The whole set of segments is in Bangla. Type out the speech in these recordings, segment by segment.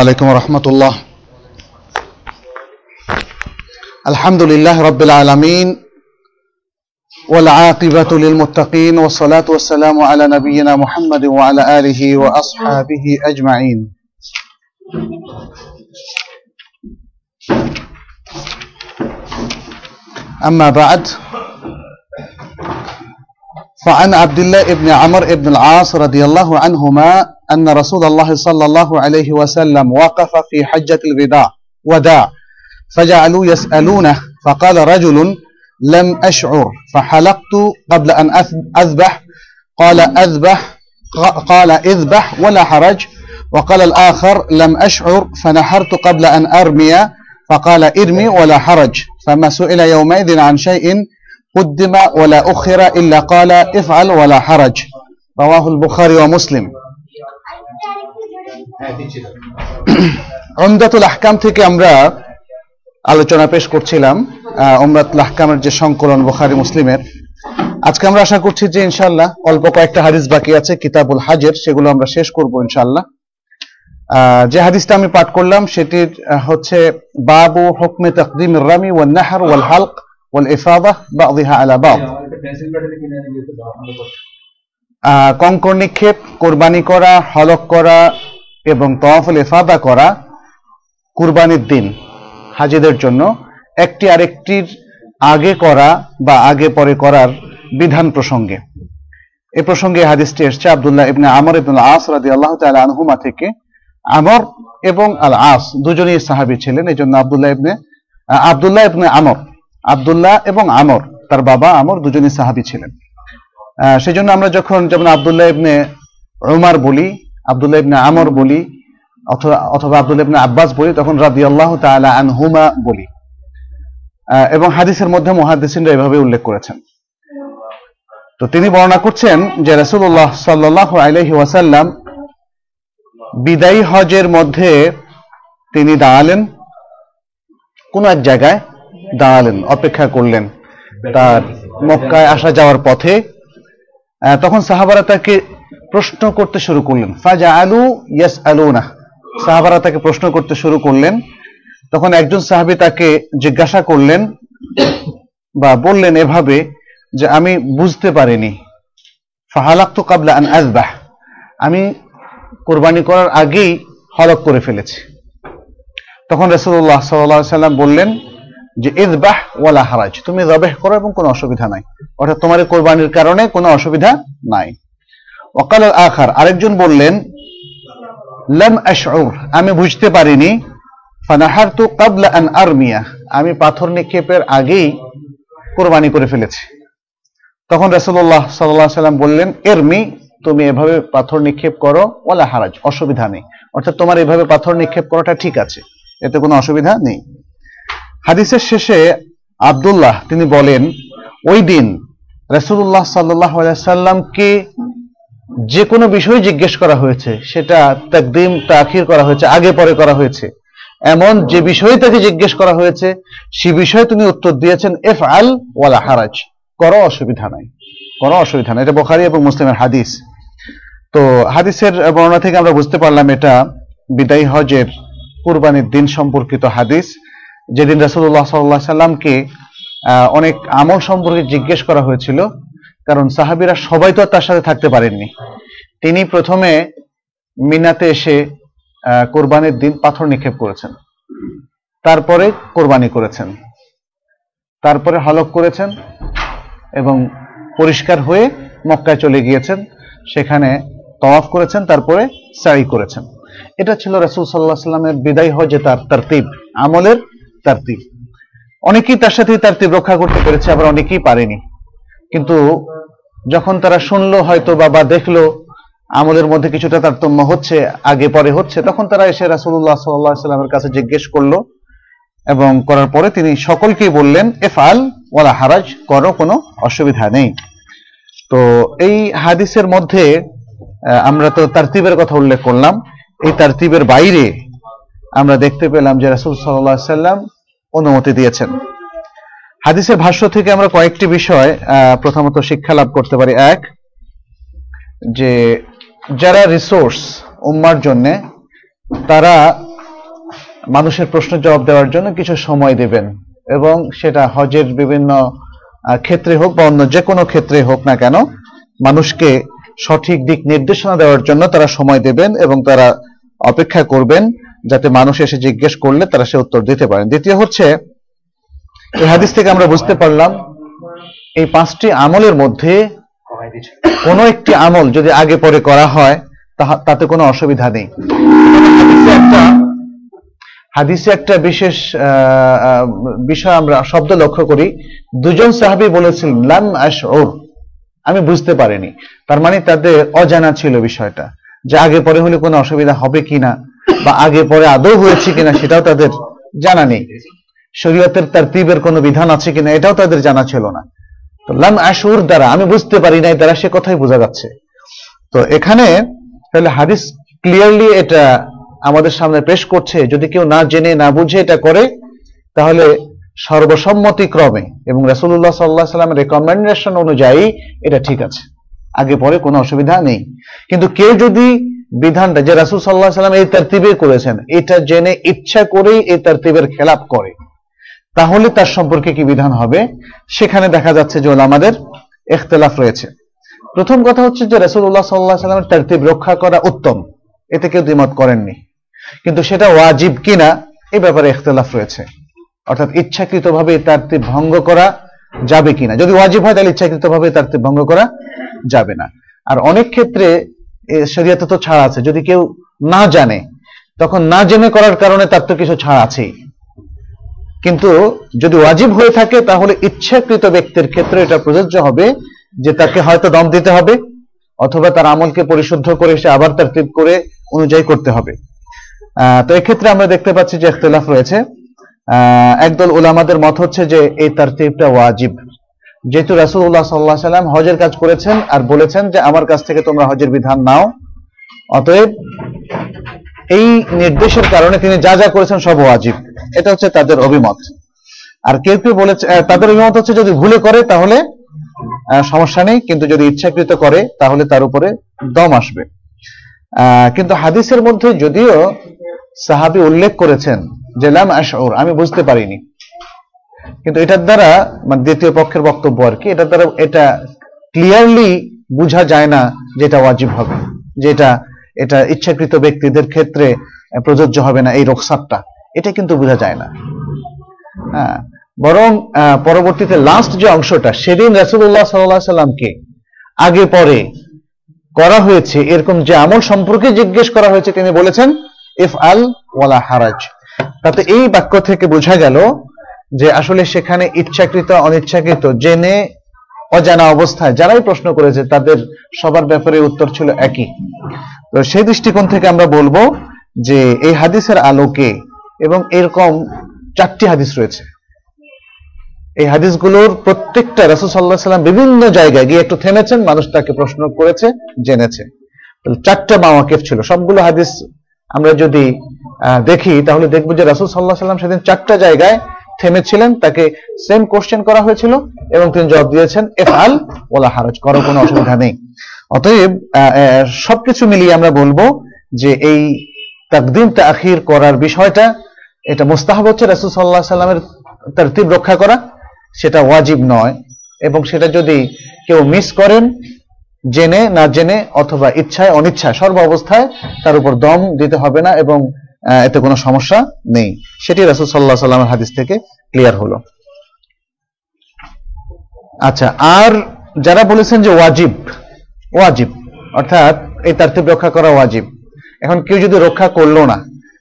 عليكم ورحمة الله. الحمد لله رب العالمين والعاقبة للمتقين والصلاة والسلام على نبينا محمد وعلى آله وأصحابه أجمعين. أما بعد فعن عبد الله بن عمرو بن العاص رضي الله عنهما أن رسول الله صلى الله عليه وسلم وقف في حجة الوداع وداع فجعلوا يسألونه فقال رجل لم أشعر فحلقت قبل أن أذبح قال أذبح قال إذبح ولا حرج وقال الآخر لم أشعر فنحرت قبل أن أرمي فقال إرمي ولا حرج فما سئل يومئذ عن شيء قدم ولا أخر إلا قال افعل ولا حرج رواه البخاري ومسلم উমদাতুল আহকাম থেকে আমরা আলোচনা পেশ করছিলাম আহ, উমদাতুল আহকামের যে সংকলন বুখারী মুসলিমের আজকে আমরা আশা করছি যে ইনশাআল্লাহ অল্প কয়েকটা হাদিস বাকি আছে কিতাবুল হাজের সেগুলো আমরা শেষ করব ইনশাআল্লাহ আহ, যে হাদিসটা আমি পাঠ করলাম সেটির আহ, হচ্ছে বাবু হুকমে তাকদিম রামি ওয়াল নাহর ওয়াল হালক বাযিহা আলা বাদ আহ, কঙ্কর নিক্ষেপ কোরবানি করা হলক করা এবং তওয়াফুল ইফাদা করা কুরবানির দিন হাজিদের জন্য একটি আরেকটির আগে করা বা আগে পরে করার বিধান প্রসঙ্গে। এ প্রসঙ্গে হাদিসটি এসছে আব্দুল্লাহ ইবনে আমর ইবনুল আস রাদিয়াল্লাহু তাআলা আনহুমা থেকে। আমর এবং আল আস দুজনেই সাহাবী ছিলেন এই জন্য আব্দুল্লাহ ইবনে আব্দুল্লাহ ইবনে আমর। আব্দুল্লাহ এবং আমর তার বাবা আমর দুজনেই সাহাবী ছিলেন। আহ, সেজন্য আমরা যখন যেমন আবদুল্লাহ ইবনে উমার বলি আবদুল্লাহ ইবনে আমর বলি অথবা অথবা আব্দুল্লাহ ইবনে আব্বাস বলি তখন রাদিয়াল্লাহু তাআলা আনহুমা বলি। এবং হাদিসের মধ্যে মুহাদ্দিসিনরা এভাবে উল্লেখ করেছেন। তো তিনি বর্ণনা করছেন যে রাসূলুল্লাহ সাল্লাল্লাহু আলাইহি ওয়াসাল্লাম বিদায়ী হজের মধ্যে তিনি দাঁড়ালেন কোন এক জায়গায় দাঁড়ালেন, অপেক্ষা করলেন। তার মক্কায় আসা যাওয়ার পথে তখন সাহাবারা তাকে প্রশ্ন করতে শুরু করলেন। ফাজা আলু ইয়াস আলুনা সাহাবারা তাকে প্রশ্ন করতে শুরু করলেন। তখন একজন সাহাবী তাকে জিজ্ঞাসা করলেন বা বললেন এভাবে যে, আমি বুঝতে পারিনি। ফাহালাক তো কাবলা আন আজবাহ আমি কোরবানি করার আগেই হলক করে ফেলেছি। তখন রাসূলুল্লাহ সাল্লাল্লাহু আলাইহি সাল্লাম বললেন যে ইযবাহ ওয়ালা হারাজ, তুমি জবেহ করো এবং কোনো অসুবিধা নাই। অর্থাৎ তোমার কোরবানির কারণে কোনো অসুবিধা নাই। ওয়াকাল আখার, আরেকজন বললেন, লাম আশউর, আমি বুঝতে পারিনি। ফানাহারতু ক্বাবলা আন আরমিয়া, আমি পাথর নিক্ষেপের আগেই কোরবানি করে ফেলেছি। তখন রাসূলুল্লাহ সাল্লাল্লাহু সাল্লাম বললেন, এরমি, তুমি এভাবে পাথর নিক্ষেপ করো, ওয়ালা হারাজ, অসুবিধা নেই। অর্থাৎ তোমার এভাবে পাথর নিক্ষেপ করাটা ঠিক আছে, এতে কোনো অসুবিধা নেই। হাদিসের শেষে আব্দুল্লাহ, তিনি বলেন, ওই দিন রাসূলুল্লাহ সাল্লাল্লাহু আলাইহি সাল্লামকে যে কোনো বিষয় জিজ্ঞেস করা হয়েছে, সেটা তাকদিম, তাখির করা হয়েছে, আগে পরে করা হয়েছে। এমন যে বিষয় তাকে জিজ্ঞেস করা হয়েছে, সে বিষয়ে তিনি উত্তর দিয়েছেন এফ আল ওয়ালা হারাজ করো অসুবিধা নাই। কোনো অসুবিধা নাই। এটা বোখারি এবং মুসলিমের হাদিস। তো হাদিসের বর্ণনা থেকে আমরা বুঝতে পারলাম এটা বিদায়ী হজের কুরবানির দিন সম্পর্কিত হাদিস। যেদিন রাসূলুল্লাহ সাল্লাল্লাহু আলাইহি সাল্লামকে অনেক আমল সম্পর্কে জিজ্ঞেস করা হয়েছিল, কারণ সাহাবীরা সবাই তো তার সাথে থাকতে পারেননি। তিনি প্রথমে মিনাতে এসে কোরবানির দিন পাথর নিক্ষেপ করেছেন। তারপরে কোরবানি করেছেন। তারপরে হলক করেছেন এবং পরিষ্কার হয়ে মক্কায় চলে গিয়েছেন। সেখানে তওয়াফ করেছেন, তারপরে সাই করেছেন। এটা ছিল রাসূল আলাইহি সাল্লামের বিদায় হজে তার তারতিব আমলের তারতিব অনেকেই তার সাথে তারতিব রক্ষা করতে পেরেছে, আবার অনেকেই পারেনি। কিন্তু যখন তারা শুনলো, হয়তো বা বা দেখল, আমলের মধ্যে কিছুটা তারতম্য হচ্ছে, আগে পরে হচ্ছে, তখন তারা এসে রাসূলুল্লাহ সাল্লাল্লাহু আলাইহি সাল্লামের কাছে জিজ্ঞেস করল এবং করার পরে তিনি সকলকেই বললেন এফাল ওয়ালা হারাজ, করো, কোনো অসুবিধা নেই। তো এই হাদিসের মধ্যে আমরা তো তারতিবের কথা উল্লেখ করলাম। এই তারতিবের বাইরে আমরা দেখতে পেলাম যে রাসূল আলাইহি সাল্লাম অনুমতি দিয়েছেন। হাদিসের ভাষ্য থেকে আমরা কয়েকটি বিষয় প্রথমত শিক্ষা লাভ করতে পারি। এক, যে যারা রিসোর্স উম্মার জন্য, তারা মানুষের প্রশ্নের জবাব দেওয়ার জন্য কিছু সময় দেবেন এবং সেটা হজের বিভিন্ন ক্ষেত্রে হোক বা অন্য যে কোনো ক্ষেত্রে হোক না কেন, মানুষকে সঠিক দিক নির্দেশনা দেওয়ার জন্য তারা সময় দেবেন এবং তারা অপেক্ষা করবেন। যাতে মানুষ এসে জিজ্ঞেস করলে তারা সে উত্তর দিতে পারেন দ্বিতীয় হচ্ছে, এই হাদিস থেকে আমরা বুঝতে পারলাম, এই পাঁচটি আমলের মধ্যে কোনো একটি আমল যদি আগে পরে করা হয় তাতে কোনো অসুবিধা নেই। হাদিসে একটা বিশেষ বিষয় আমরা শব্দ লক্ষ্য করি। দুজন সাহাবী বলেছিলেন, লাম আশউর। আমি বুঝতে পারিনি। তার মানে তাদের অজানা ছিল বিষয়টা, যে আগে পরে হলে কোনো অসুবিধা হবে কিনা। বা আগে পরে আদৌ হয়েছে কিনা সেটাও তাদের জানা নেই। শরীয়তের তারতিবের কোনো বিধান আছে কিনা এটাও তাদের জানা ছিল না। তো লাম আশুর দ্বারা, আমি বুঝতে পারি নাই দ্বারা সে কথাই বোঝা যাচ্ছে। তো এখানে তাহলে হাদিস ক্লিয়ারলি এটা আমাদের সামনে পেশ করছে। যদি কেউ না জেনে, না বুঝে এটা করে, তাহলে সর্বসম্মতি ক্রমে, এবং রাসুল্লাহ সাল্লাহ সাল্লামের রেকমেন্ডেশন অনুযায়ী এটা ঠিক আছে। আগে পরে কোনো অসুবিধা নেই। কিন্তু কেউ যদি বিধানটা যে রাসূল সাল্লাহ সাল্লাম এই তারতিবে করেছেন, এটা জেনে ইচ্ছা করেই এই তারতিবের খেলাপ করে। তাহলে তার সম্পর্কে কি বিধান হবে? সেখানে দেখা যাচ্ছে যে আমাদের এখতলাফ রয়েছে। প্রথম কথা হচ্ছে যে রাসূলুল্লাহ সাল্লাহ সাল্লামের তারতিব রক্ষা করা উত্তম। এতে কেউ দ্বিমত করেননি। কিন্তু সেটা ওয়াজিব কিনা এই ব্যাপারে এখতলাফ রয়েছে। অর্থাৎ ইচ্ছাকৃতভাবে তারতিব ভঙ্গ করা যাবে কিনা। যদি ওয়াজিব হয়, তাহলে ইচ্ছাকৃতভাবে তারতিব ভঙ্গ করা যাবে না। আর অনেক ক্ষেত্রে এ শরীয়তে তো ছাড় আছে। যদি কেউ না জানে, তখন না জেনে করার কারণে তার তো কিছু ছাড় আছেই। কিন্তু যদি ওয়াজিব হয়ে থাকে, তাহলে ইচ্ছাকৃত ব্যক্তির ক্ষেত্রে এটা প্রযোজ্য হবে যে তাকে হয়তো দম দিতে হবে, অথবা তার আমলকে পরিশুদ্ধ করে সে আবার তার করে অনুযায়ী করতে হবে। তো এক্ষেত্রে আমরা দেখতে পাচ্ছি যে ইখতিলাফ রয়েছে। একদল ওলামাদের মত হচ্ছে যে এই তারতিবটা ওয়াজিব। যেহেতু রাসূলুল্লাহ সাল্লাহ সাল্লাম হজের কাজ করেছেন আর বলেছেন যে আমার কাছ থেকে তোমরা হজের বিধান নাও, অতএব এই নির্দেশের কারণে তিনি যা যা করেছেন সব ওয়াজিব। এটা হচ্ছে তাদের অভিমত। আর কেউ কেউ বলেছে তাদের অভিমত হচ্ছে যদি ভুলে করে তাহলে সমস্যা নেই, কিন্তু যদি ইচ্ছাকৃত করে তাহলে তার উপরে দম আসবে। কিন্তু হাদিসের মধ্যে যদিও সাহাবি উল্লেখ করেছেন যে লাম আশউর, আমি বুঝতে পারিনি। কিন্তু এটার দ্বারা মানে দ্বিতীয় পক্ষের বক্তব্য আর কি, এটার দ্বারা এটা ক্লিয়ারলি বোঝা যায় না যে এটা ওয়াজিব হবে, যে এটা ইচ্ছাকৃত ব্যক্তিদের ক্ষেত্রে প্রযোজ্য হবে না এই রোকসাতটা এটা কিন্তু বোঝা যায় না। হ্যাঁ বরং পরবর্তীতে লাস্ট যে অংশটা, সেদিন রাসূলুল্লাহ সাল্লাল্লাহু সাল্লামকে আগে পরে করা হয়েছে, এরকম যে আমল সম্পর্কে জিজ্ঞেস করা হয়েছে, তিনি বলেছেন ইফ আল ওয়ালা হারাজ। তাতে এই বাক্য থেকে বোঝা গেল যে আসলে সেখানে ইচ্ছাকৃত, অনিচ্ছাকৃত, জেনে অজানা অবস্থায় যারাই প্রশ্ন করেছে, তাদের সবার ব্যাপারে উত্তর ছিল একই। তো সেই দৃষ্টিকোণ থেকে আমরা বলব যে এই হাদিসের আলোকে এবং এরকম চারটি হাদিস রয়েছে। এই হাদিসগুলোর প্রত্যেকটা রাসূল আলাইহি সাল্লাম বিভিন্ন জায়গায় গিয়ে একটু থেমেছেন, মানুষ তাকে প্রশ্ন করেছে, জেনেছে। চারটা মাওয়াকিফ ছিল। সবগুলো হাদিস আমরা যদি দেখি, তাহলে দেখব যে রাসূল আলাইহি সাল্লাম সেদিন চারটা জায়গায় থেমেছিলেন, তাকে সেম কোশ্চেন করা হয়েছিল এবং তিনি জবাব দিয়েছেন, এফ আল, ওলা হারাজ, করো, কোনো অসুবিধা নেই। অতএব সবকিছু মিলিয়ে আমরা বলব যে এই তাকদিম তাখির করার বিষয়টা, এটা মুস্তাহাব হচ্ছে রাসূল আলাইহি সাল্লামের তারতিব রক্ষা করা, সেটা ওয়াজিব নয়। এবং সেটা যদি কেউ মিস করেন, জেনে, না জেনে অথবা ইচ্ছায়, অনিচ্ছায় সর্ব অবস্থায় তার উপর দম দিতে হবে না এবং এতে কোনো সমস্যা নেই। সেটি রাসূল আলাইহি সাল্লামের হাদিস থেকে ক্লিয়ার হলো। আচ্ছা আর যারা বলেছেন যে ওয়াজিব ওয়াজিব, অর্থাৎ এই তারতিব রক্ষা করা ওয়াজিব, এখন কেউ যদি রক্ষা করল না,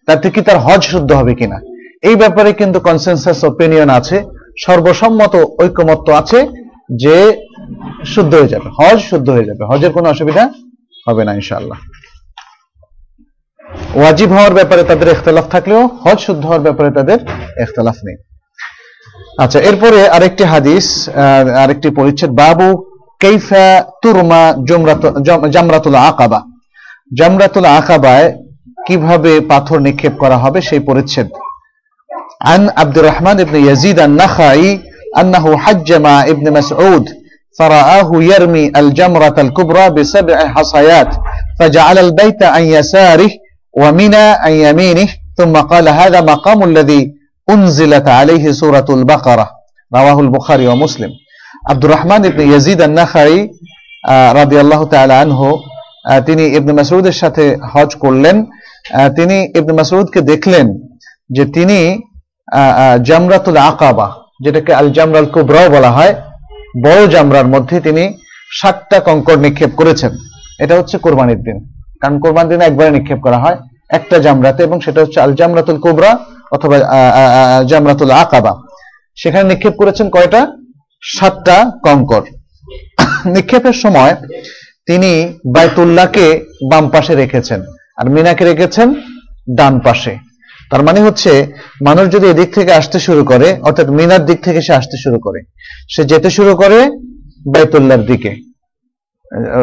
তার থেকে তার হজ শুদ্ধ হবে কিনা? এই ব্যাপারে কিন্তু কনসেনসাস ওপিনিয়ন আছে, সর্বসম্মত ঐক্যমত্য আছে যে শুদ্ধ হয়ে যাবে, হজ শুদ্ধ হয়ে যাবে, হজের কোনো অসুবিধা হবে না, ইনশাআল্লাহ। ওয়াজিব হওয়ার ব্যাপারে তাদের ইখতলাফ থাকলেও হজ শুদ্ধ হওয়ার ব্যাপারে তাদের ইখতলাফ নেই আচ্ছা এরপরে আরেকটি হাদিস আহ, আরেকটি পরিচ্ছেদ বাবু কাইফা তুরমা জমরাত জম- জামরাতুল আকাবা জামরাতুল আকাবায় কিভাবে পাথর নিক্ষেপ করা হবে সেই পরিচ্ছেদ عن عبد الرحمن بن يزيد النخعي أنه حج مع ابن مسعود فرآه يرمي الجمرة الكبرى بسبع حصيات فجعل البيت عن يساره ومنى عن يمينه ثم قال هذا مقام الذي أنزلت عليه سورة البقرة رواه البخاري ومسلم عبد الرحمن بن يزيد النخعي রাদি আল্লাহ আনহু আহ, তিনি ইবনে মাসউদের সাথে হজ করলেন আহ, তিনি ইবনে মাসউদকে দেখলেন যে তিনি আহ, আহ, জামরাতুল আকাবা যেটাকে আল জামরাল কুবরাও বলা হয় বড় জামরার মধ্যে তিনি ষাটটা কঙ্কর নিক্ষেপ করেছেন এটা হচ্ছে কোরবানির দিন কারণ কোরবানির দিনে একবারে নিক্ষেপ করা হয়। একটা জামরাতে এবং সেটা হচ্ছে আল জামরাতুল কুবরা অথবা জামরাতুল আকাবা। সেখানে নিক্ষেপ করেছেন কয়টা? সাতটা কঙ্কর। নিক্ষেপের সময় তিনি বাইতুল্লাহকে বাম পাশে রেখেছেন আর মিনাকে রেখেছেন ডান পাশে। তার মানে হচ্ছে, মানুষ যদি এদিক থেকে আসতে শুরু করে, অর্থাৎ মিনার দিক থেকে সে আসতে শুরু করে, সে যেতে শুরু করে বাইতুল্লাহর দিকে।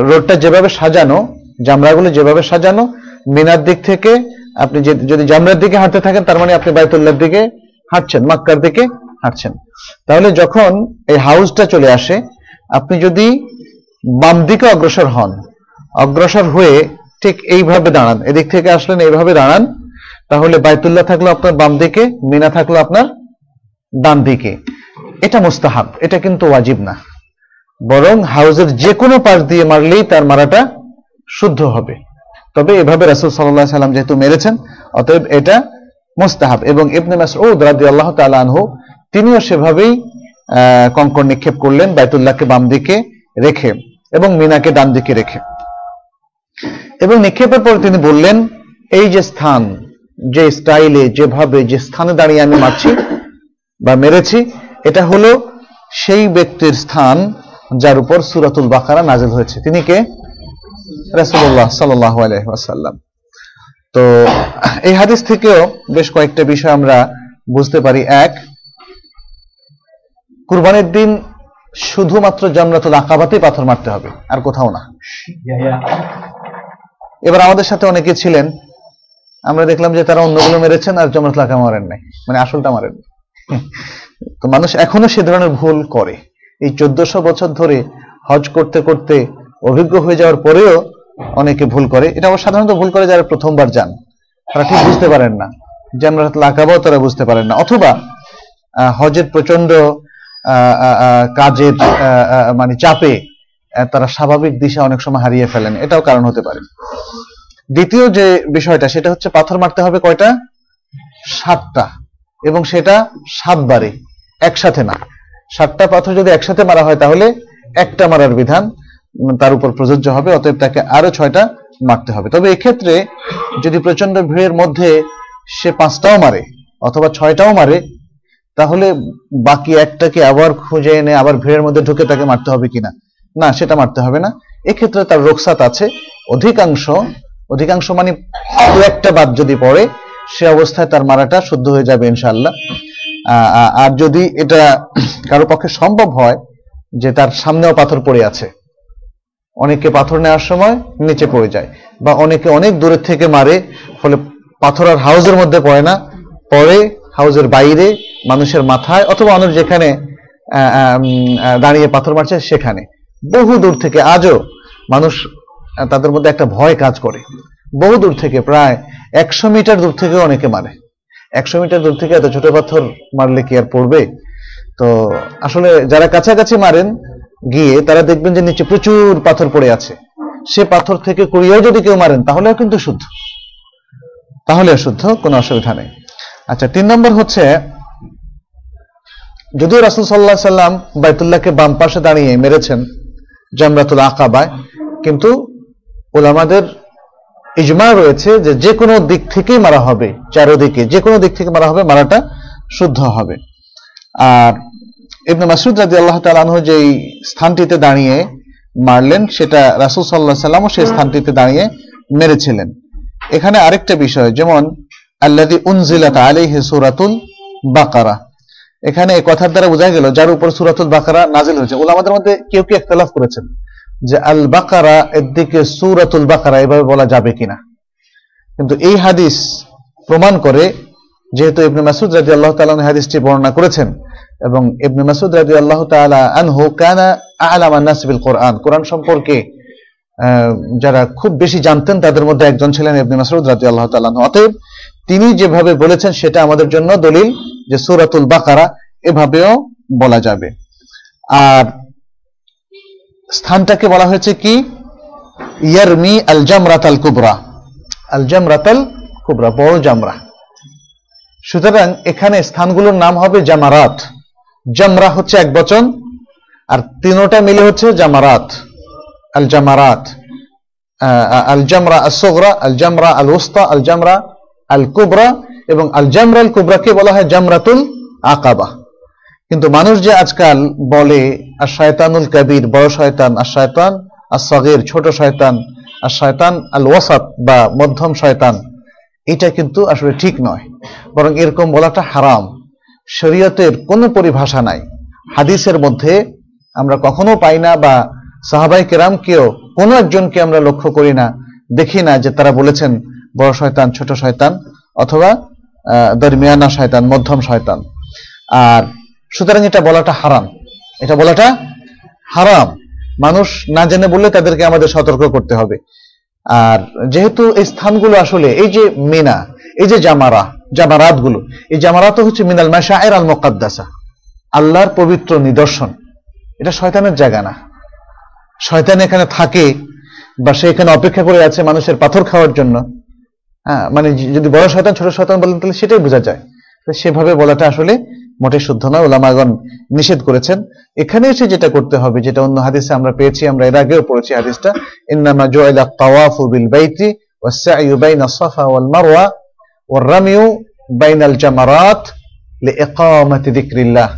রোডটা যেভাবে সাজানো জামরাগুলো যেভাবে সাজানো, মিনার দিক থেকে আপনি যদি জামরার দিকে হাঁটতে থাকেন, তার মানে আপনি বাইতুল্লাহর দিকে হাঁটছেন, মক্কার দিকে হাঁটছেন। তাহলে যখন এই হাউসটা চলে আসে, আপনি যদি বাম দিকে অগ্রসর হন, অগ্রসর হয়ে ঠিক এইভাবে দাঁড়ান, এদিক থেকে আসলেন, এইভাবে দাঁড়ান, তাহলে বাইতুল্লাহ থাকল আপনার বাম দিকে, মিনা থাকল আপনার ডান দিকে। এটা মুস্তাহাব, এটা কিন্তু ওয়াজিব না। বরং হাউজের যে কোনো পাশ দিয়ে মারলেই তার মারাটা শুদ্ধ হবে। তবে এভাবে রাসূল আলাইহি সাল্লাম যেহেতু মেরেছেন, অতএব এটা মুস্তাহাব। এবং ইবনে মাসউদ রাদিয়াল্লাহু তাআলা আনহু, তিনিও সেভাবেই কঙ্কর নিক্ষেপ করলেন, বাইতুল্লাহকে বাম দিকে রেখে এবং মিনাকে ডান দিকে রেখে। এবং নিক্ষেপের পর তিনি বললেন, এই যে স্থান, যে স্টাইলে, যেভাবে, যে স্থানে দাঁড়িয়ে আমি মারছি বা মেরেছি, এটা হলো সেই ব্যক্তির স্থান যার উপর সুরাতুল বাকারা নাজিল হয়েছে। তিনি কে? রাসূলুল্লাহ সাল্লাল্লাহু আলাইহি তো এই হাদিস থেকেও বেশ কয়েকটা বিষয় আমরা বুঝতে পারি। এক, কুরবানির দিন শুধুমাত্র জামরাতুল আকাবাতেই পাথর মারতে হবে, আর কোথাও না। এবার আমাদের সাথে অনেকে ছিলেন, আমরা দেখলাম যে তারা অন্যগুলো মেরেছেন আর জামরাতুল আকাবা মারেন নাই মানে আসলটা মারেন। তো মানুষ এখনও সে ধরনের ভুল করে। এই চোদ্দশো বছর ধরে হজ করতে করতে অভিজ্ঞ হয়ে যাওয়ার পরেও অনেকে ভুল করে। এটা আবার সাধারণত ভুল করে যারা প্রথমবার যান। তারা ঠিক বুঝতে পারেন না। জামরাতুল আকাবাও তারা বুঝতে পারেন না। অথবা হজের প্রচণ্ড কাজের মানে চাপে তারা স্বাভাবিক দিশা অনেক সময় হারিয়ে ফেলেন। এটাও কারণ হতে পারে। দ্বিতীয় যে বিষয়টা, সেটা হচ্ছে পাথর মারতে হবে কয়টা? সাতটা। এবং সেটা সাতবারে। একসাথে না। সাতটা পাথর যদি একসাথে মারা হয় তাহলে একটা মারার বিধান। তার উপর প্রযোজ্য হবে, অতএব তাকে আরও ছয়টা মারতে হবে। তবে এক্ষেত্রে যদি প্রচণ্ড ভিড়ের মধ্যে সে পাঁচটাও মারে অথবা ছয়টাও মারে, তাহলে বাকি একটাকে আবার খুঁজে এনে আবার ভিড়ের মধ্যে ঢুকে তাকে মারতে হবে কিনা? না, সেটা মারতে হবে না। এক্ষেত্রে তার রোকসাত আছে। অধিকাংশ অধিকাংশ মানে দু একটা বাদ যদি পড়ে, সে অবস্থায় তার মারাটা শুদ্ধ হয়ে যাবে ইনশাল্লাহ আর যদি এটা কারও পক্ষে সম্ভব হয় যে তার সামনেও পাথর পড়ে আছে অনেকে পাথর নেওয়ার সময় নিচে পড়ে যায় বা অনেকে অনেক দূরের থেকে মারে, ফলে পাথর আর হাউজের মধ্যে পড়ে না। পড়ে হাউজের বাইরে, মানুষের মাথায়, অথবা অনেক যেখানে দাঁড়িয়ে পাথর মারছে সেখানে। বহু দূর থেকে আজও মানুষ তাদের মধ্যে একটা ভয় কাজ করে। বহু দূর থেকে, প্রায় একশো মিটার দূর থেকে অনেকে মারে। একশো মিটার দূর থেকে এত ছোট পাথর মারলে কি আর পড়বে? তো আসলে যারা কাছাকাছি মারেন গিয়ে তারা দেখবেন যে নিচে প্রচুর পাথর পড়ে আছে। সে পাথর থেকে কুড়িয়েও যদি কেউ মারেন তাহলেও কিন্তু শুদ্ধ। তাহলে শুদ্ধ, কোনো অসুবিধা নেই। আচ্ছা তিন নম্বর হচ্ছে, যদিও রাসুল সাল্লাহ সাল্লাম বাইতুল্লাহকে বাম পাশে দাঁড়িয়ে মেরেছেন জামরাতুল আকাবায়, কিন্তু ওলামাদের ইজমা রয়েছে যে যে কোনো দিক থেকেই মারা হবে, চারোদিকে যে কোনো দিক থেকে মারা হবে, মারাটা শুদ্ধ হবে। আর ইবনে মাসুদ রাজি আল্লাহ তালানহ যেই স্থানটিতে দাঁড়িয়ে মারলেন, সেটা রাসুল সাল্লাহ সাল্লামও সেই স্থানটিতে দাঁড়িয়ে মেরেছিলেন। এখানে আরেকটা বিষয়, যেমন আল্লাদি উনজিলাত আলাইহি সূরাতুল বাকারা। এখানে কথার দ্বারা বোঝা গেল, যার উপর সুরাতুল বাকারা নাজিল হয়েছে। ওলামাদের মধ্যে কেউ কেউ ইখতিলাফ করেছেন? যে আল বাকারা এর দিকে সূরাতুল বাকারা এভাবে বলা যাবে কিনা? কিন্তু এই হাদিস প্রমাণ করে যেহেতু ইবনে মাসুদ রাদিয়াল্লাহু তাআলা হাদিসটি বর্ণনা করেছেন, এবং ইবনে মাসুদ রাদিয়াল্লাহু তাআলা আনহু কানা আ'লামান নাস বিল কোরআন। কোরআন সম্পর্কে যারা খুব বেশি জানতেন, তাদের মধ্যে একজন ছিলেন ইবনে মাসউদ রাদিয়াল্লাহু তাআলা আনহু। অতএব তিনি যেভাবে বলেছেন, সেটা আমাদের জন্য দলিল যে সুরাতুল বাকারা এভাবেও বলা যাবে। আর স্থানটাকে বলা হয়েছে কি? ইয়ারমি আল জামরাত আল কুবরা। আল জামরাত আল কুবরা, বড় জামরা। সুতরাং এখানে স্থানগুলোর নাম হবে জামারাত। জামরা হচ্ছে এক বচন, আর তিনোটা মিলে হচ্ছে জামারাত। আল জামারাত আল জামরা আল সোগরা আল জামরা আল ওস্তা আল জামরা আল কুবরা এবং আল জামরা আল কুবরাকে বলা হয় জামরাতুল আকাবা। কিন্তু মানুষ যে আজকাল বলে আর শয়তানুল কবির বড় শয়তান আর শয়তান আর সগের ছোট শয়তান আর শয়তান আল ওয়াসাত বা মধ্যম শয়তান এটা কিন্তু আসলে ঠিক নয়। বরং এরকম বলাটা হারাম। শরীয়তের কোনো পরিভাষা নাই। হাদিসের মধ্যে আমরা কখনো পাই না বা সাহাবাই কেরামকেও কোনো একজনকে আমরা লক্ষ্য করি না, দেখি না যে তারা বলেছেন, বড় শয়তান, ছোট শয়তান অথবা দরমিয়ানা শয়তান, মধ্যম শয়তান আর সুতরাং এটা বলাটা হারাম। এটা বলাটা হারাম। মানুষ না জেনে বললে তাদেরকে আমাদের সতর্ক করতে হবে। আর যেহেতু এই স্থানগুলো আসলে এই যে মিনা, এই যে জামারা জামারাতগুলো এই জামারাত হচ্ছে মিনাল মাশায়ের আল মোকাদ্দাসা আল্লাহর পবিত্র নিদর্শন। এটা শয়তানের জায়গা না। শয়তান এখানে থাকে বা সে এখানে অপেক্ষা করে আছে মানুষের পাথর খাওয়ার জন্য। হ্যাঁ মানে যদি বড় শয়তান, ছোট শয়তান বলেন, তাহলে সেটাই বোঝা যায়। সেভাবে বলাটা আসলে মোটে শুদ্ধ নয় ওলামাগণ নিষেধ করেছেন। এখানে এসে যেটা করতে হবে, যেটা অন্য হাদিসে আমরা পেয়েছি, আমরা এর আগেও পড়েছি হাদিসটা, ইন্নামা জুইলা তাওয়াফু বিল বাইতি ওয়াসসাইয়ু বাইনা সাফা ওয়াল মারওয়া ওয়ার-রামিয়ু বাইনাল জামারাত লিইকামাতি যিকরিল্লাহ,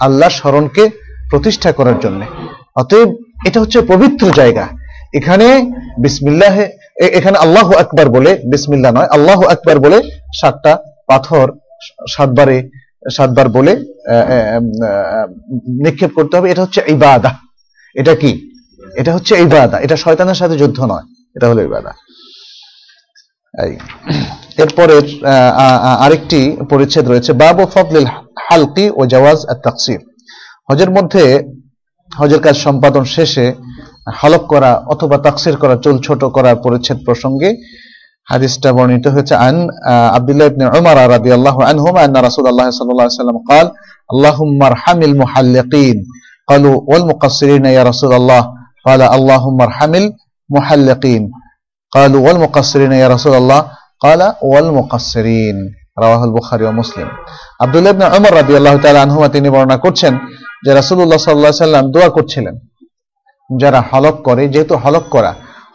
আল্লাহ স্মরণকে প্রতিষ্ঠা করার জন্য। অতএব এটা হচ্ছে পবিত্র জায়গা। এখানে বিসমিল্লাহ এখানে আল্লাহ আকবার বলে, বিসমিল্লাহ নয়, আল্লাহ আকবার বলে সাতটা পাথর সাতবারে সাতবার বলে নিক্ষেপ করতে হবে, এটা হচ্ছে ইবাদা। এটা কি? এটা হচ্ছে ইবাদা। এটা শয়তানের সাথে যুদ্ধ নয়। এটা হলো ইবাদা। এরপরের আরেকটি পরিচ্ছেদ রয়েছে। বাবু ফদলিল হালকি ও জওয়াজ তাকসির হজের মধ্যে হজের কাজ সম্পাদন শেষে হালক করা অথবা তাকসির করা, চুল ছোট করার পরিচ্ছেদ প্রসঙ্গে হাদিসটা বর্ণিত হয়েছে আন আব্দুল্লাহ ইবনে উমর রাদিয়াল্লাহু আনহুমা আন্না রাসূলুল্লাহ সাল্লাল্লাহু আলাইহি ওয়াসাল্লাম قال اللهم ارحم المحلقين قالوا والمقصرين يا رسول الله قال اللهم ارحم المحلقين قالوا والمقصرين يا رسول الله قال والمقصرين রাওয়াহ বুখারী ও মুসলিম আব্দুল্লাহ ইবনে উমর রাদিয়াল্লাহু তাআলা আনহুমা তিনি বর্ণনা করছেন যে রাসূলুল্লাহ সাল্লাল্লাহু আলাইহি সাল্লাম দোয়া করছিলেন যারা হলক করে যেহেতু হলক করা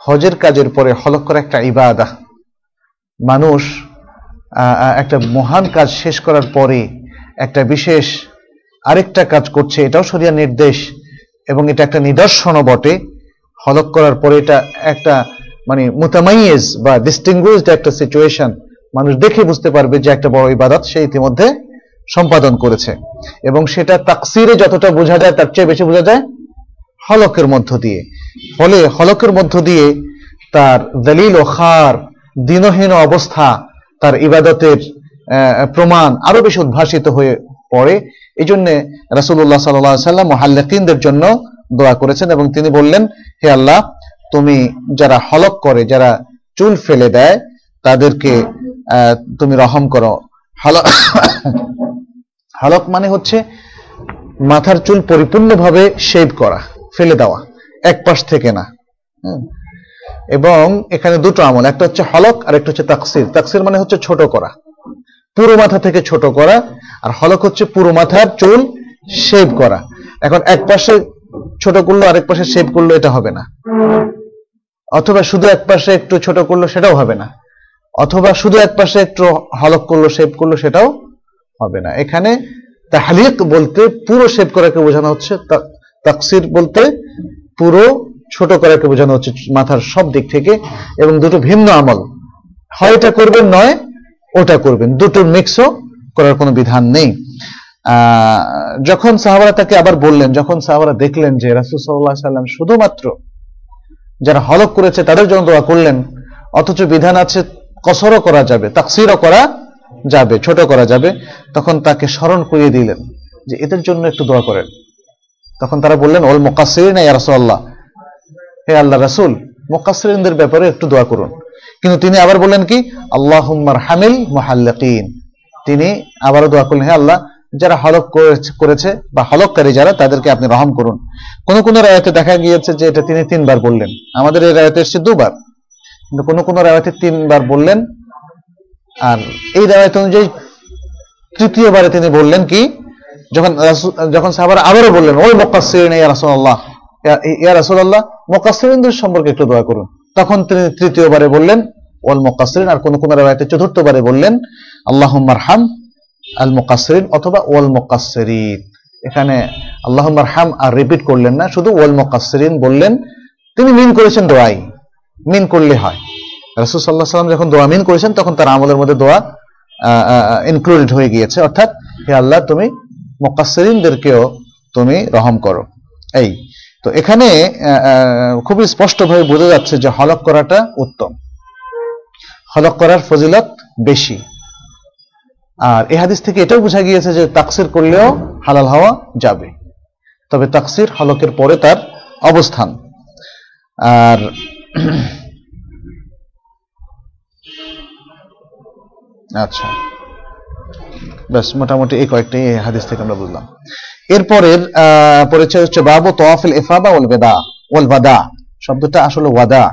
হজের কাজের পরে হলক করা একটা ইবাদা মানুষ একটা মহান কাজ শেষ করার পরে একটা বিশেষ আরেকটা কাজ করছে, এটাও সরিয়া নির্দেশ এবং এটা একটা নিদর্শনও বটে। হলক করার পরে এটা একটা মানে মুতামাইয়েজ বা ডিস্টিংগুইজড একটা সিচুয়েশন মানুষ দেখে বুঝতে পারবে যে একটা বড় ইবাদত সে ইতিমধ্যে সম্পাদন করেছে। এবং সেটা তাকসিরে যতটা বোঝা যায়, তার চেয়ে বেশি বোঝা যায় হলকের মধ্য দিয়ে। ফলে হলকের মধ্য দিয়ে তার দলিল ও খার দিনহীন অবস্থা তার ইবাদতের প্রমাণ আরও বেশি উদ্ভাসিত হয়ে পড়ে। এই জন্য রাসুল্লাহ সাল্লাম মহাল্লাকিনদের জন্য দোয়া করেছেন এবং তিনি বললেন, হে আল্লাহ, তুমি যারা হলক করে, যারা চুল ফেলে দেয়, তাদেরকে তুমি রহম করো। হলক মানে হচ্ছে মাথার চুল পরিপূর্ণভাবে শেভ করা, ফেলে দেওয়া এক পাশ থেকে না। এবং এখানে দুটো আমল, একটা হচ্ছে হলক আর একটা হচ্ছে তাকসির। তাকসির মানে হচ্ছে ছোট করা। পুরো মাথা থেকে ছোট করা। আর হলক হচ্ছে পুরো মাথার চুল শেভ করা। এখন এক পাশে ছোট করল, আরেক পাশে শেভ করল, এটা হবে না। অথবা শুধু এক পাশে একটু ছোট করল, সেটাও হবে না। অথবা শুধু এক পাশে একটু হলক করল শেভ করল, সেটাও হবে না। এখানে তাহলিক বলতে পুরো শেভ করাকে বোঝানো হচ্ছে। তাকসির বলতে পুরো ছোট করাকে বোঝানো হচ্ছে মাথার সব দিক থেকে, এবং দুটো ভিন্ন আমল। হয় এটা করবেন নয়, ওটা করবেন। দুটোর মিক্সও করার কোনো বিধান নেই। যখন সাহাবারা তাকে আবার বললেন, যখন সাহাবারা দেখলেন যে রাসুল সাল্লাহ সাল্লাম শুধুমাত্র যারা হলক করেছে, তাদের জন্য দোয়া করলেন, অথচ বিধান আছে কসরও করা যাবে, তাকসিরও করা যাবে, ছোট করা যাবে। তখন তাকে স্মরণ করিয়ে দিলেন যে এদের জন্য একটু দোয়া করেন। তখন তারা বললেন ওল মোকাসির না ইয়ারসল্লাহ হে আল্লাহ রাসুল মোকাসরিনদের ব্যাপারে একটু দোয়া করুন। কিন্তু তিনি আবার বললেন কি? আল্লাহুম্মার হামিল মুহাল্লাকিন। তিনি আবারও দোয়া করলেন, হে আল্লাহ, যারা হলক করেছে- বা হলককারী যারা, তাদেরকে আপনি রহম করুন। কোন কোন রায়তে দেখা গিয়েছে যে এটা তিনি তিনবার বললেন। আমাদের এই রায়তে এসেছে দুবার। কিন্তু কোন কোন রায়তে তিনবার বললেন, আর এই রায়ত অনুযায়ী তৃতীয়বারে তিনি বললেন কি? যখন যখন সাহাবারা আবারও বললেন, ওই মোকাসিরিন ইয়া রাসূলুল্লাহ ইয়া- রাসূলুল্লাহ মোকাসিরিনদের সম্পর্কে একটু দোয়া করুন। তখন তিনি তৃতীয়বারে বললেন, ওয়াল মোকাসিরিন আর কোন কোন রায়তে চতুর্থবারে বললেন আল্লাহুম্মার হাম আল মুকাসসিরিন অথবা ওয়াল মুকাসসিরিন। এখানে আল্লাহুম্মার হাম আর রিপিট করলেন না, শুধু ওয়াল মুকাসসিরিন বললেন, তিনি মিন করেছেন দোয়াই। মিন করলে হয়। রাসূল আলাইহি সাল্লাম যখন দোয়া মিন করেছেন, তখন তার আমলের মধ্যে দোয়া ইনক্লুডেড হয়ে গিয়েছে। অর্থাৎ, হে আল্লাহ, তুমি মুকাসসিরিনদেরকেও তুমি রহম করো। এই তো এখানে খুবই স্পষ্টভাবে বোঝা যাচ্ছে যে হলক করাটা উত্তম। হলক করার ফজিলত বেশি। আর এই হাদিস থেকে এটাও বোঝা গিয়েছে যে তাকসির করলেও হালাল হওয়া যাবে। তবে তাকসির হলকের পরে তার অবস্থান। আর আচ্ছা। ব্যাস, মোটামুটি এই কয়েকটি হাদিস থেকে আমরা বুঝলাম। এরপরের পরিচয় হচ্ছে বাবু তোয়াফিল ইফাদা ওল বেদা ওয়াল বাদা শব্দটা আসলে ওয়াদা।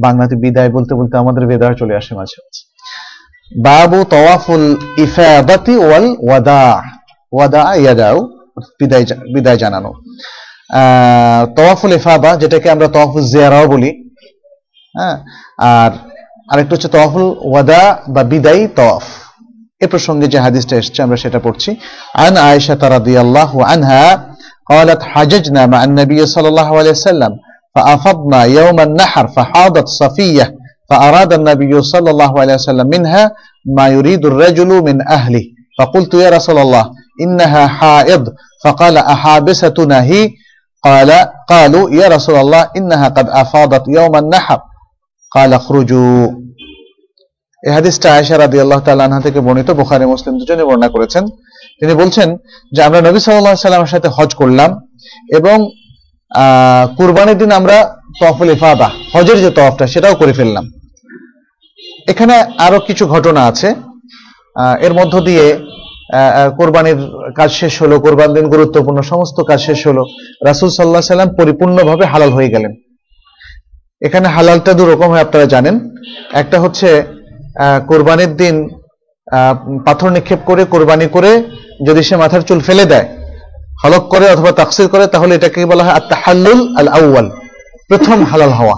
বাংলাতে বিদায় বলতে বলতে আমাদের বেদা চলে আসে মাঝে মাঝে। বাবু তওয়াফুল ইফাদাতি ওয়াল ওয়াদা। ওয়াদা ইয়াদাও বিদায় বিদায় জানানো। আহ, তওয়াফুল ইফাদা যেটাকে আমরা তওয়াফুল জিয়ারাও বলি। হ্যাঁ? আর আরেকটা হচ্ছে তওয়াফুল ওয়াদা বা বিদায়ী তওয়াফ এ প্রসঙ্গে যে হাদিসটা এসেছে আমরা সেটা পড়ছি আন আয়েশা রাদিয়াল্লাহু আনহা قالت حججنا مع النبي صلى الله عليه وسلم فأفضنا يوم النحر فحاضت صفية فأراد النبي صلى الله عليه وسلم منها ما يريد الرجل من أهله فقلت يا رسول الله إنها حائض فقال أحابستنا هي قال قالوا يا رسول الله إنها قد أفاضت يوم النحر قال اخرجوا এই হাদিসটা আয়েশা রাদিয়াল্লাহু আল্লাহ আনহা থেকে বর্ণিত, বুখারী, মুসলিম দুজনে বর্ণনা করেছেন। তিনি বলছেন যে, আমরা নবী আলাইহি সাল্লামের সাথে হজ করলাম এবং কুরবানির দিন আমরা তওয়াফুল ইফাদা, হজের যে তওয়াফটা সেটাও করে ফেললাম। এখানে আরও কিছু ঘটনা আছে। এর মধ্য দিয়ে কোরবানির কাজ শেষ হলো, কোরবান দিন গুরুত্বপূর্ণ, সমস্ত কাজ শেষ হলো। রাসূল সাল্লাহ সাল্লাম পরিপূর্ণভাবে হালাল হয়ে গেলেন। এখানে হালালটা দু রকম হয়, আপনারা জানেন। একটা হচ্ছে কোরবানির দিন পাথর নিক্ষেপ করে, কোরবানি করে যদি সে মাথার চুল ফেলে দেয়, হলক করে অথবা তাকসির করে, তাহলে এটাকে বলা হয়? আত্মাহাল্লুল আল আউয়াল প্রথম হালাল হওয়া।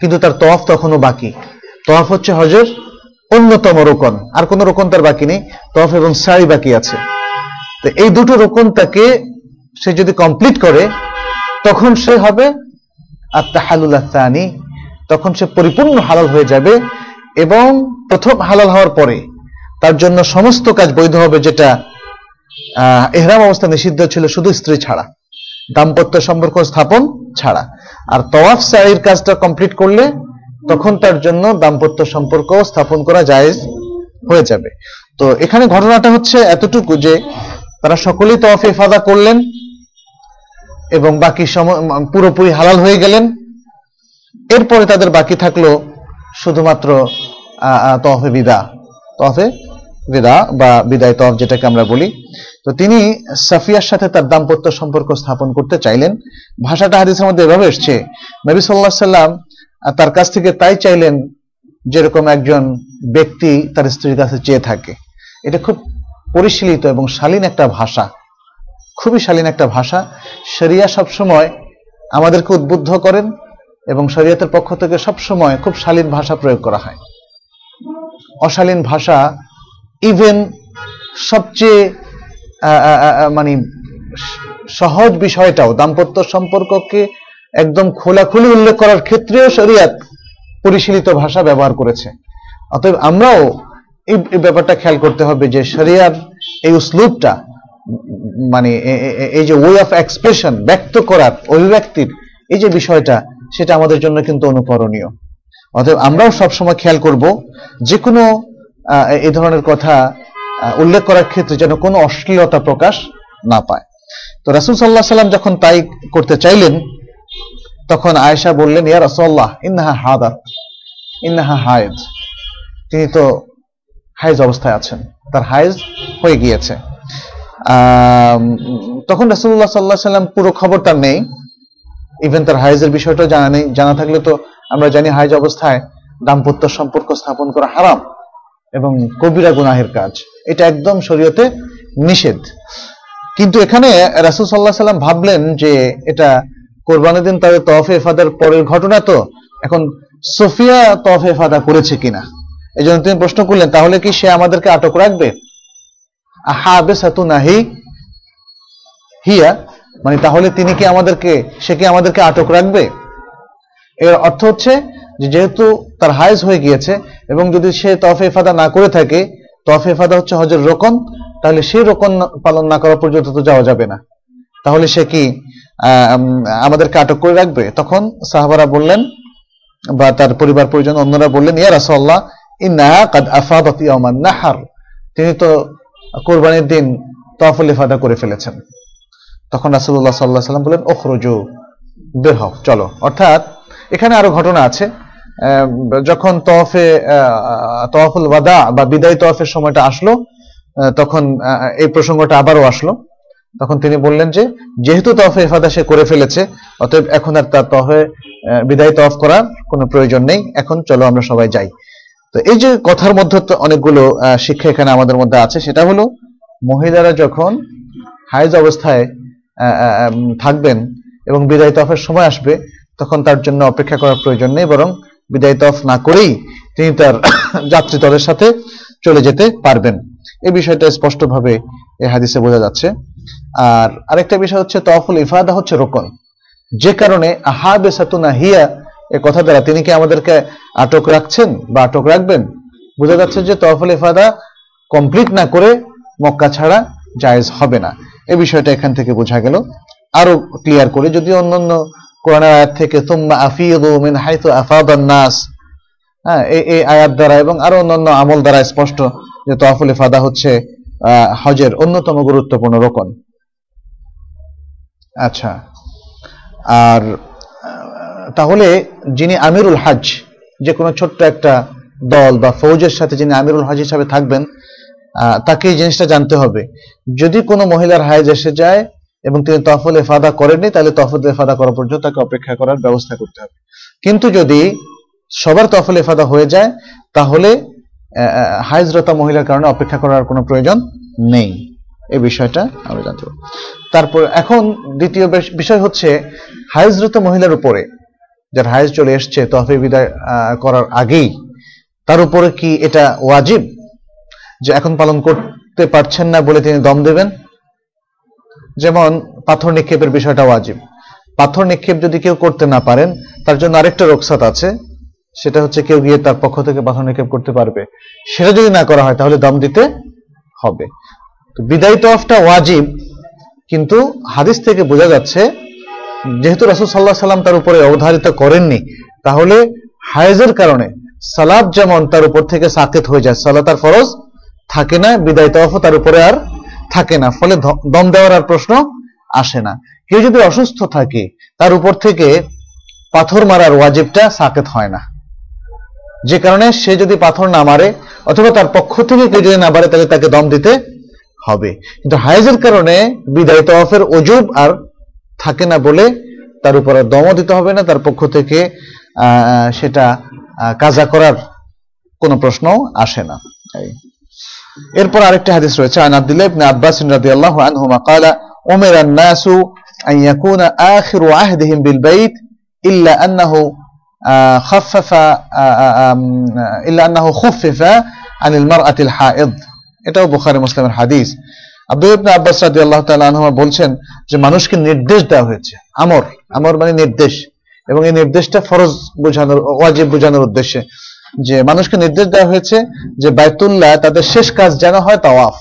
কিন্তু তার তওয়াফ তখনও বাকি। তওয়াফ হচ্ছে হজের অন্যতম রোকন। আর কোনো রোকন তার বাকি নেই। তওয়াফ এবং সাই বাকি আছে। তো এই দুটো রোকন তাকে সে যদি কমপ্লিট করে, তখন সে হবে আত্মাহালুল আত্মানি তখন সে পরিপূর্ণ হালাল হয়ে যাবে। এবং প্রথম হালাল হওয়ার পরে তার জন্য সমস্ত কাজ বৈধ হবে যেটা এহরাম অবস্থা নিষিদ্ধ ছিল শুধু স্ত্রী ছাড়া, দাম্পত্য সম্পর্ক স্থাপন ছাড়া। আর তওয়াফ সাইর কাজটা কমপ্লিট করলে তখন তার জন্য দাম্পত্য সম্পর্ক স্থাপন করা জায়েজ হয়ে যাবে। তো এখানে ঘটনাটা হচ্ছে এতটুকু যে তারা সকলেই তওয়াফ ইফাদা করলেন এবং বাকি পুরোপুরি হালাল হয়ে গেলেন। এরপরে তাদের বাকি থাকল শুধুমাত্র আহ, বিদা তহফে বিদা বা বিদায় তহফ যেটাকে আমরা বলি। তো তিনি সাফিয়ার সাথে তার দাম্পত্য সম্পর্ক স্থাপন করতে চাইলেন। ভাষাটা হাদিসের মধ্যে এভাবে এসছে নবী সাল্লাহ সাল্লাম তার কাছ থেকে তাই চাইলেন যেরকম একজন ব্যক্তি তার স্ত্রীর কাছে চেয়ে থাকে। এটা খুব পরিশীলিত এবং শালীন একটা ভাষা খুবই শালীন একটা ভাষা। শরিয়া সবসময় আমাদেরকে উদ্বুদ্ধ করেন এবং শরীয়তের পক্ষ থেকে সবসময় খুব শালীন ভাষা প্রয়োগ করা হয়। অশালীন ভাষা ইভেন সবচেয়ে মানে সহজ বিষয়টাও দাম্পত্য সম্পর্ককে একদম খোলাখুলি উল্লেখ করার ক্ষেত্রেও শরিয়াত পরিশীলিত ভাষা ব্যবহার করেছে। অতএব আমরাও এই ব্যাপারটা খেয়াল করতে হবে যে শরিয়ার এই উসলুবটা উম, মানে এই যে ওয়ে অফ এক্সপ্রেশন ব্যক্ত করার অভিব্যক্তির এই যে বিষয়টা সেটা আমাদের জন্য কিন্তু অনুকরণীয়। অতএব আমরাও সবসময় খেয়াল করব যে কোনো এই ধরনের কথা উল্লেখ করার ক্ষেত্রে যেন কোনো অশ্লীলতা প্রকাশ না পায়। তো রাসুল সাল্লাহ সাল্লাম যখন তাই করতে চাইলেন, তখন আয়েশা বললেন, ইয়া রাসূলুল্লাহ, ইন্নাহা হাদাত, ইন্নাহা হায়েজ। তিনি তো হাইজ অবস্থায় আছেন, তার হাইজ হয়ে গিয়েছে। তখন রাসূলুল্লাহ সাল্লাল্লাহু আলাইহি সাল্লাম পুরো খবর তার নেই। ইভেন তার হাইজের বিষয়টা জানা নেই। জানা থাকলে তো আমরা জানি হাইজ অবস্থায় দাম্পত্য সম্পর্ক স্থাপন করা হারাম এবং কবিরা গুনাহের কাজ। এটা একদম শরীয়তে নিষেধ। কিন্তু এখানে রাসূল আলাইহি সাল্লাম ভাবলেন যে এটা কোরবানির দিন তাদের তওয়াফে ইফাদার পরের ঘটনা তো এখন সোফিয়া তওয়াফে ইফাদা করেছে কিনা? এই জন্য তিনি প্রশ্ন করলেন, তাহলে কি সে আমাদেরকে আটক রাখবে? আহাবেসাতু নাহি হিয়া মানে তাহলে তিনি কি আমাদেরকে, সে কি আমাদেরকে আটক রাখবে? এর অর্থ হচ্ছে যেহেতু তার হাইজ হয়ে গিয়েছে এবং যদি সে তফে ফাদা না করে থাকে তফে ফাদা হচ্ছে হজের রোকন, তাহলে সেই রোকন পালন না করা পর্যন্ত তো যাওয়া যাবে না। তাহলে সে কি আমাদেরকে আটক করে রাখবে? তখন সাহাবারা বললেন, বা তার পরিবার পরিজন অন্যরা বললেন, ইয়া রাসূলুল্লাহ ইন্না তিনি তো কোরবানির দিন তফল ইফাদা করে ফেলেছেন। তখন রাসূলুল্লাহ সাল্লাল্লাহু আলাইহি সাল্লাম বললেন ওখরুজু বের হও চলো। অর্থাৎ এখানে আরও ঘটনা আছে। যখন তওয়াফে তওয়াফুল ওয়াদা বা বিদায় তওয়াফের সময়টা আসলো তখন এই প্রসঙ্গটা আবারও আসলো। তখন তিনি বললেন যে যেহেতু তওয়াফে ইফাদা সে করে ফেলেছে অতএব এখন আর তার আহ, বিদায় তওয়াফ করার কোনো প্রয়োজন নেই। এখন চলো আমরা সবাই যাই। তো এই যে কথার মধ্যে অনেকগুলো শিক্ষা এখানে আমাদের মধ্যে আছে। সেটা হলো মহিলারা যখন হাইজ অবস্থায় থাকবেন এবং বিদায় তফের সময় আসবে, তখন তার জন্য অপেক্ষা করার প্রয়োজন নেই, বরং বিদায় তফ না করেই তিনি তার যাত্রী দলের সাথে চলে যেতে পারবেন। এই বিষয়টা স্পষ্টভাবে এই হাদিসে বোঝা যাচ্ছে। আর আরেকটা বিষয় হচ্ছে তফুল ইফাদা হচ্ছে রোকন। যে কারণে আহাবে সাতুনা হিয়া এ কথা দ্বারা তিনি কি আমাদেরকে আটক রাখছেন বা আটক রাখবেন? বোঝা যাচ্ছে যে তফুল ইফাদা কমপ্লিট না করে মক্কা ছাড়া জায়েজ হবে না। এই বিষয়টা এখান থেকে বোঝা গেল। আরও ক্লিয়ার করে, যদি অন্যান্য কোরআন আয়াত থেকে তুম্মা আফিদু মিন হাইতু আফাদান নাস হ্যাঁ এই আয়াত দ্বারা এবং আরও অন্যান্য আমল দ্বারা স্পষ্ট যে তওয়াফুল ইফাদা হচ্ছে হজের অন্যতম গুরুত্বপূর্ণ রোকন। আচ্ছা আর, তাহলে যিনি আমিরুল হাজ, যে কোনো ছোট্ট একটা দল বা ফৌজের সাথে যিনি আমিরুল হাজ হিসাবে থাকবেন তাকে এই জিনিসটা জানতে হবে। যদি কোনো মহিলার হাইজ এসে যায় এবং তিনি তফল এফাদা করেননি, তাহলে তফল এফাদা করা পর্যন্ত তাকে অপেক্ষা করার ব্যবস্থা করতে হবে। কিন্তু যদি সবার তফল এফাদা হয়ে যায়, তাহলে হাইজরতা মহিলার কারণে অপেক্ষা করার কোনো প্রয়োজন নেই। এই বিষয়টা আমরা জানতে পারব। তারপর এখন দ্বিতীয় বিষয় হচ্ছে হাইজরত মহিলার উপরে যার হাইজ চলে এসছে তহফে বিদায় করার আগেই, তার উপরে কি এটা ওয়াজিব? যে এখন পালন করতে পারছেন না বলে তিনি দম দেবেন। যেমন পাথর নিক্ষেপের বিষয়টা ওয়াজিব। পাথর নিক্ষেপ যদি কেউ করতে না পারেন, তার জন্য আরেকটা রোকসাত আছে, সেটা হচ্ছে কেউ গিয়ে তার পক্ষ থেকে পাথর নিক্ষেপ করতে পারবে। সেটা যদি না করা হয়, তাহলে দম দিতে হবে। তো বিদায় তফটা ওয়াজিব, কিন্তু হাদিস থেকে বোঝা যাচ্ছে, যেহেতু রাসুল সাল্লাহ সাল্লাম তার উপরে অবধারিত করেননি, তাহলে হায়েজের কারণে সালাদ যেমন তার উপর থেকে সাকেত হয়ে যায় সালাত আর ফরজ থাকে না, বিদায় তওয়াফও তার উপরে আর থাকে না। ফলে দম দেওয়ার আর প্রশ্ন আসে না। কেউ যদি অসুস্থ থাকে, তার উপর থেকে পাথর মারার ওয়াজিবটা সাকেত হয় না। যে কারণে সে যদি পাথর না মারে, অথবা তার পক্ষ থেকে কেউ যদি না মারে, তাহলে তাকে দম দিতে হবে। কিন্তু হায়েজের কারণে বিদায় তওয়াফের অজুব আর থাকে না বলে তার উপর আর দমও দিতে হবে না, তার পক্ষ থেকে সেটা কাজা করার কোনো প্রশ্ন আসে না। এরপর আরেকটা হাদিস রয়েছে আন আব্দুল্লাহ ইবনে আব্বাস রাদিয়াল্লাহু আনহুমা قال أمر الناس أن يكون آخر عهدهم بالبيت إلا أنه آه، خفف آه، آه، آم، إلا أنه خفف عن المرأة الحائض এটাও বুখারী মুসলিমের হাদিস আব্দুল্লাহ ইবনে আব্বাস রাদিয়াল্লাহু তাআলা আনহুমা বলছেন যে মানুষকে নির্দেশ দেওয়া হয়েছে আমর আমর মানে নির্দেশ এবং এই নির্দেশটা ফরজ বোঝানোর ওয়াজিব বোঝানোর উদ্দেশ্যে যে মানুষকে নির্দেশ দেওয়া হয়েছে যে বাইতুল্লাহ তাদের শেষ কাজ যেন হয় তাওয়াফ।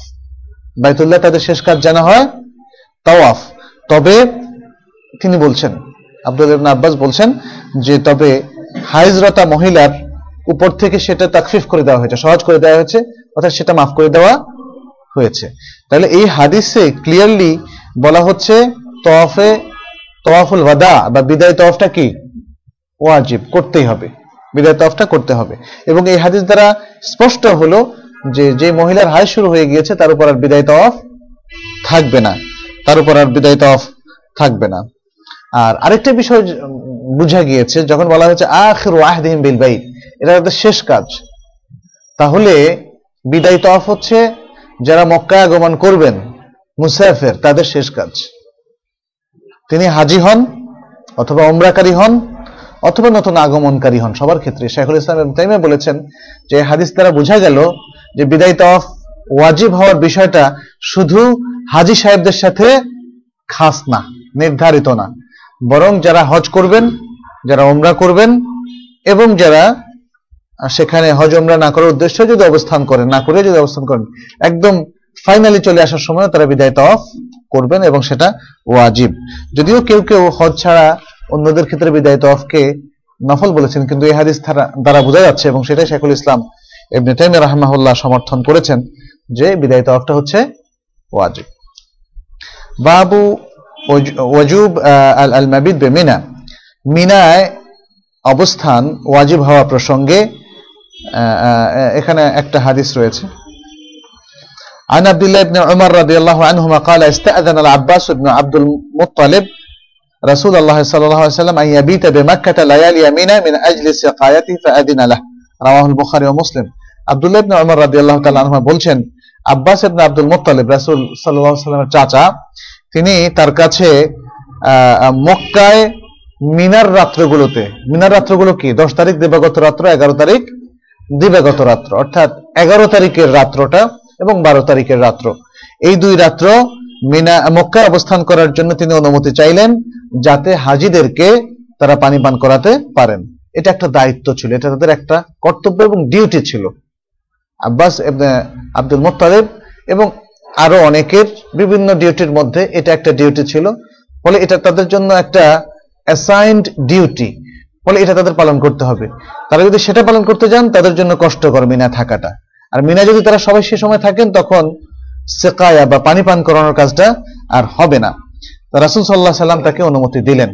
বাইতুল্লাহ তাদের শেষ কাজ যেন হয় তাওয়াফ। তবে তিনি বলছেন, আব্দুল ইবনে আব্বাস বলছেন যে তবে হাইজরতা মহিলার উপর থেকে সেটা তাকফিফ করে দেওয়া হয়েছে, সহজ করে দেওয়া হয়েছে, অর্থাৎ সেটা মাফ করে দেওয়া হয়েছে। তাহলে এই হাদিসে ক্লিয়ারলি বলা হচ্ছে তওয়াফে, তওয়াফুল ওয়াদা বা বিদায় তওয়াফটা কি? ওয়াজিব, করতেই হবে। বিদায় তওয়াফটা করতে হবে। এবং এই হাদিস দ্বারা স্পষ্ট হলো যে যে মহিলার হায় শুরু হয়ে গিয়েছে, তার উপর আর বিদায় তওয়াফ থাকবে না। তার উপর আর বিদায় তওয়াফ থাকবে না। আর আরেকটা বিষয় বুঝা গিয়েছে, যখন বলা হয়েছে, আখির ওয়াহদিহিম বিল বাইত এটা তাদের শেষ কাজ। তাহলে বিদায় তওয়াফ হচ্ছে যারা মক্কা আগমন করবেন, মুসাফের, তাদের শেষ কাজ। তিনি হাজি হন অথবা ওমরাকারী হন অথবা নতুন আগমনকারী হন। সবার ক্ষেত্রে শেখুল ইসলাম ইবনে বলেছেন যে হাদিস দ্বারা বোঝা গেল যে বিদায় তওয়াফ ওয়াজিব হওয়ার বিষয়টা শুধু হাজি সাহেবদের সাথে খাস না, নির্ধারিত না। বরং যারা হজ করবেন, যারা ওমরা করবেন এবং যারা সেখানে হজ ওমরা না করার উদ্দেশ্যে যদি অবস্থান করেন, না করে যদি অবস্থান করেন, একদম ফাইনালি চলে আসার সময় তারা বিদায় তওয়াফ করবেন এবং সেটা ওয়াজিব। যদিও কেউ কেউ হজ ছাড়া অন্যদের ক্ষেত্রে বিদায় তওয়াফকে নফল বলেছেন কিন্তু এই হাদিস দ্বারা- দ্বারা বোঝা যাচ্ছে এবং সেটাই শেখুল ইসলাম ইবনে তাইমিয়া রাহমাহুল্লাহ সমর্থন করেছেন যে বিদায় তওয়াফটা হচ্ছে ওয়াজিব বাবু ওয়াজ- ওয়াজুব আহ, আল আল মাবিদ বে মিনা মিনায় অবস্থান ওয়াজিব হওয়া প্রসঙ্গে আহ, আহ, এখানে একটা হাদিস রয়েছে عن عبد الله بن عمر رضي الله عنهما قال استأذن العباس بن عبد المطلب رسول الله صلى الله عليه وسلم أن يبيت بمكة ليالي منى من أجل سقايته فأذن له رواه البخاري ومسلم عبد الله بن عمر رضي الله تعالى عنهما বলছেন আব্বাস ইবনে আব্দুল মুত্তালিব রাসূল সাল্লাল্লাহু আলাইহি ওয়াসাল্লামের চাচা তিনি তার কাছে আহ, মক্কায় মিনার রাত্রগুলোতে মিনার রাত্রগুলো কি দশ তারিখ দিবাগত রাত্র এগারো তারিখ দিবাগত রাত্র অর্থাৎ এগারো তারিখের রাত্রটা এবং বারো তারিখের রাত্র এই দুই রাত্র মিনা, মক্কায় অবস্থান করার জন্য তিনি অনুমতি চাইলেন যাতে হাজিদেরকে তারা পানি পান করাতে পারেন। এটা একটা দায়িত্ব ছিল, এটা তাদের একটা কর্তব্য এবং ডিউটি ছিল। আব্বাস আব্দুল মোত্তালেব এবং আরও অনেকের বিভিন্ন ডিউটির মধ্যে এটা একটা ডিউটি ছিল। ফলে এটা তাদের জন্য একটা অ্যাসাইন্ড ডিউটি ফলে এটা তাদের পালন করতে হবে। তারা যদি সেটা পালন করতে যান, তাদের জন্য কষ্টকর মিনা থাকাটা। আর মিনা যদি তারা সবাই সে সময় থাকেন, তখন সেকায়া বা পানি পান করানোর কাজটা আর হবে না। রাসুল সাল্লাহ সাল্লাম তাকে অনুমতি দিলেন।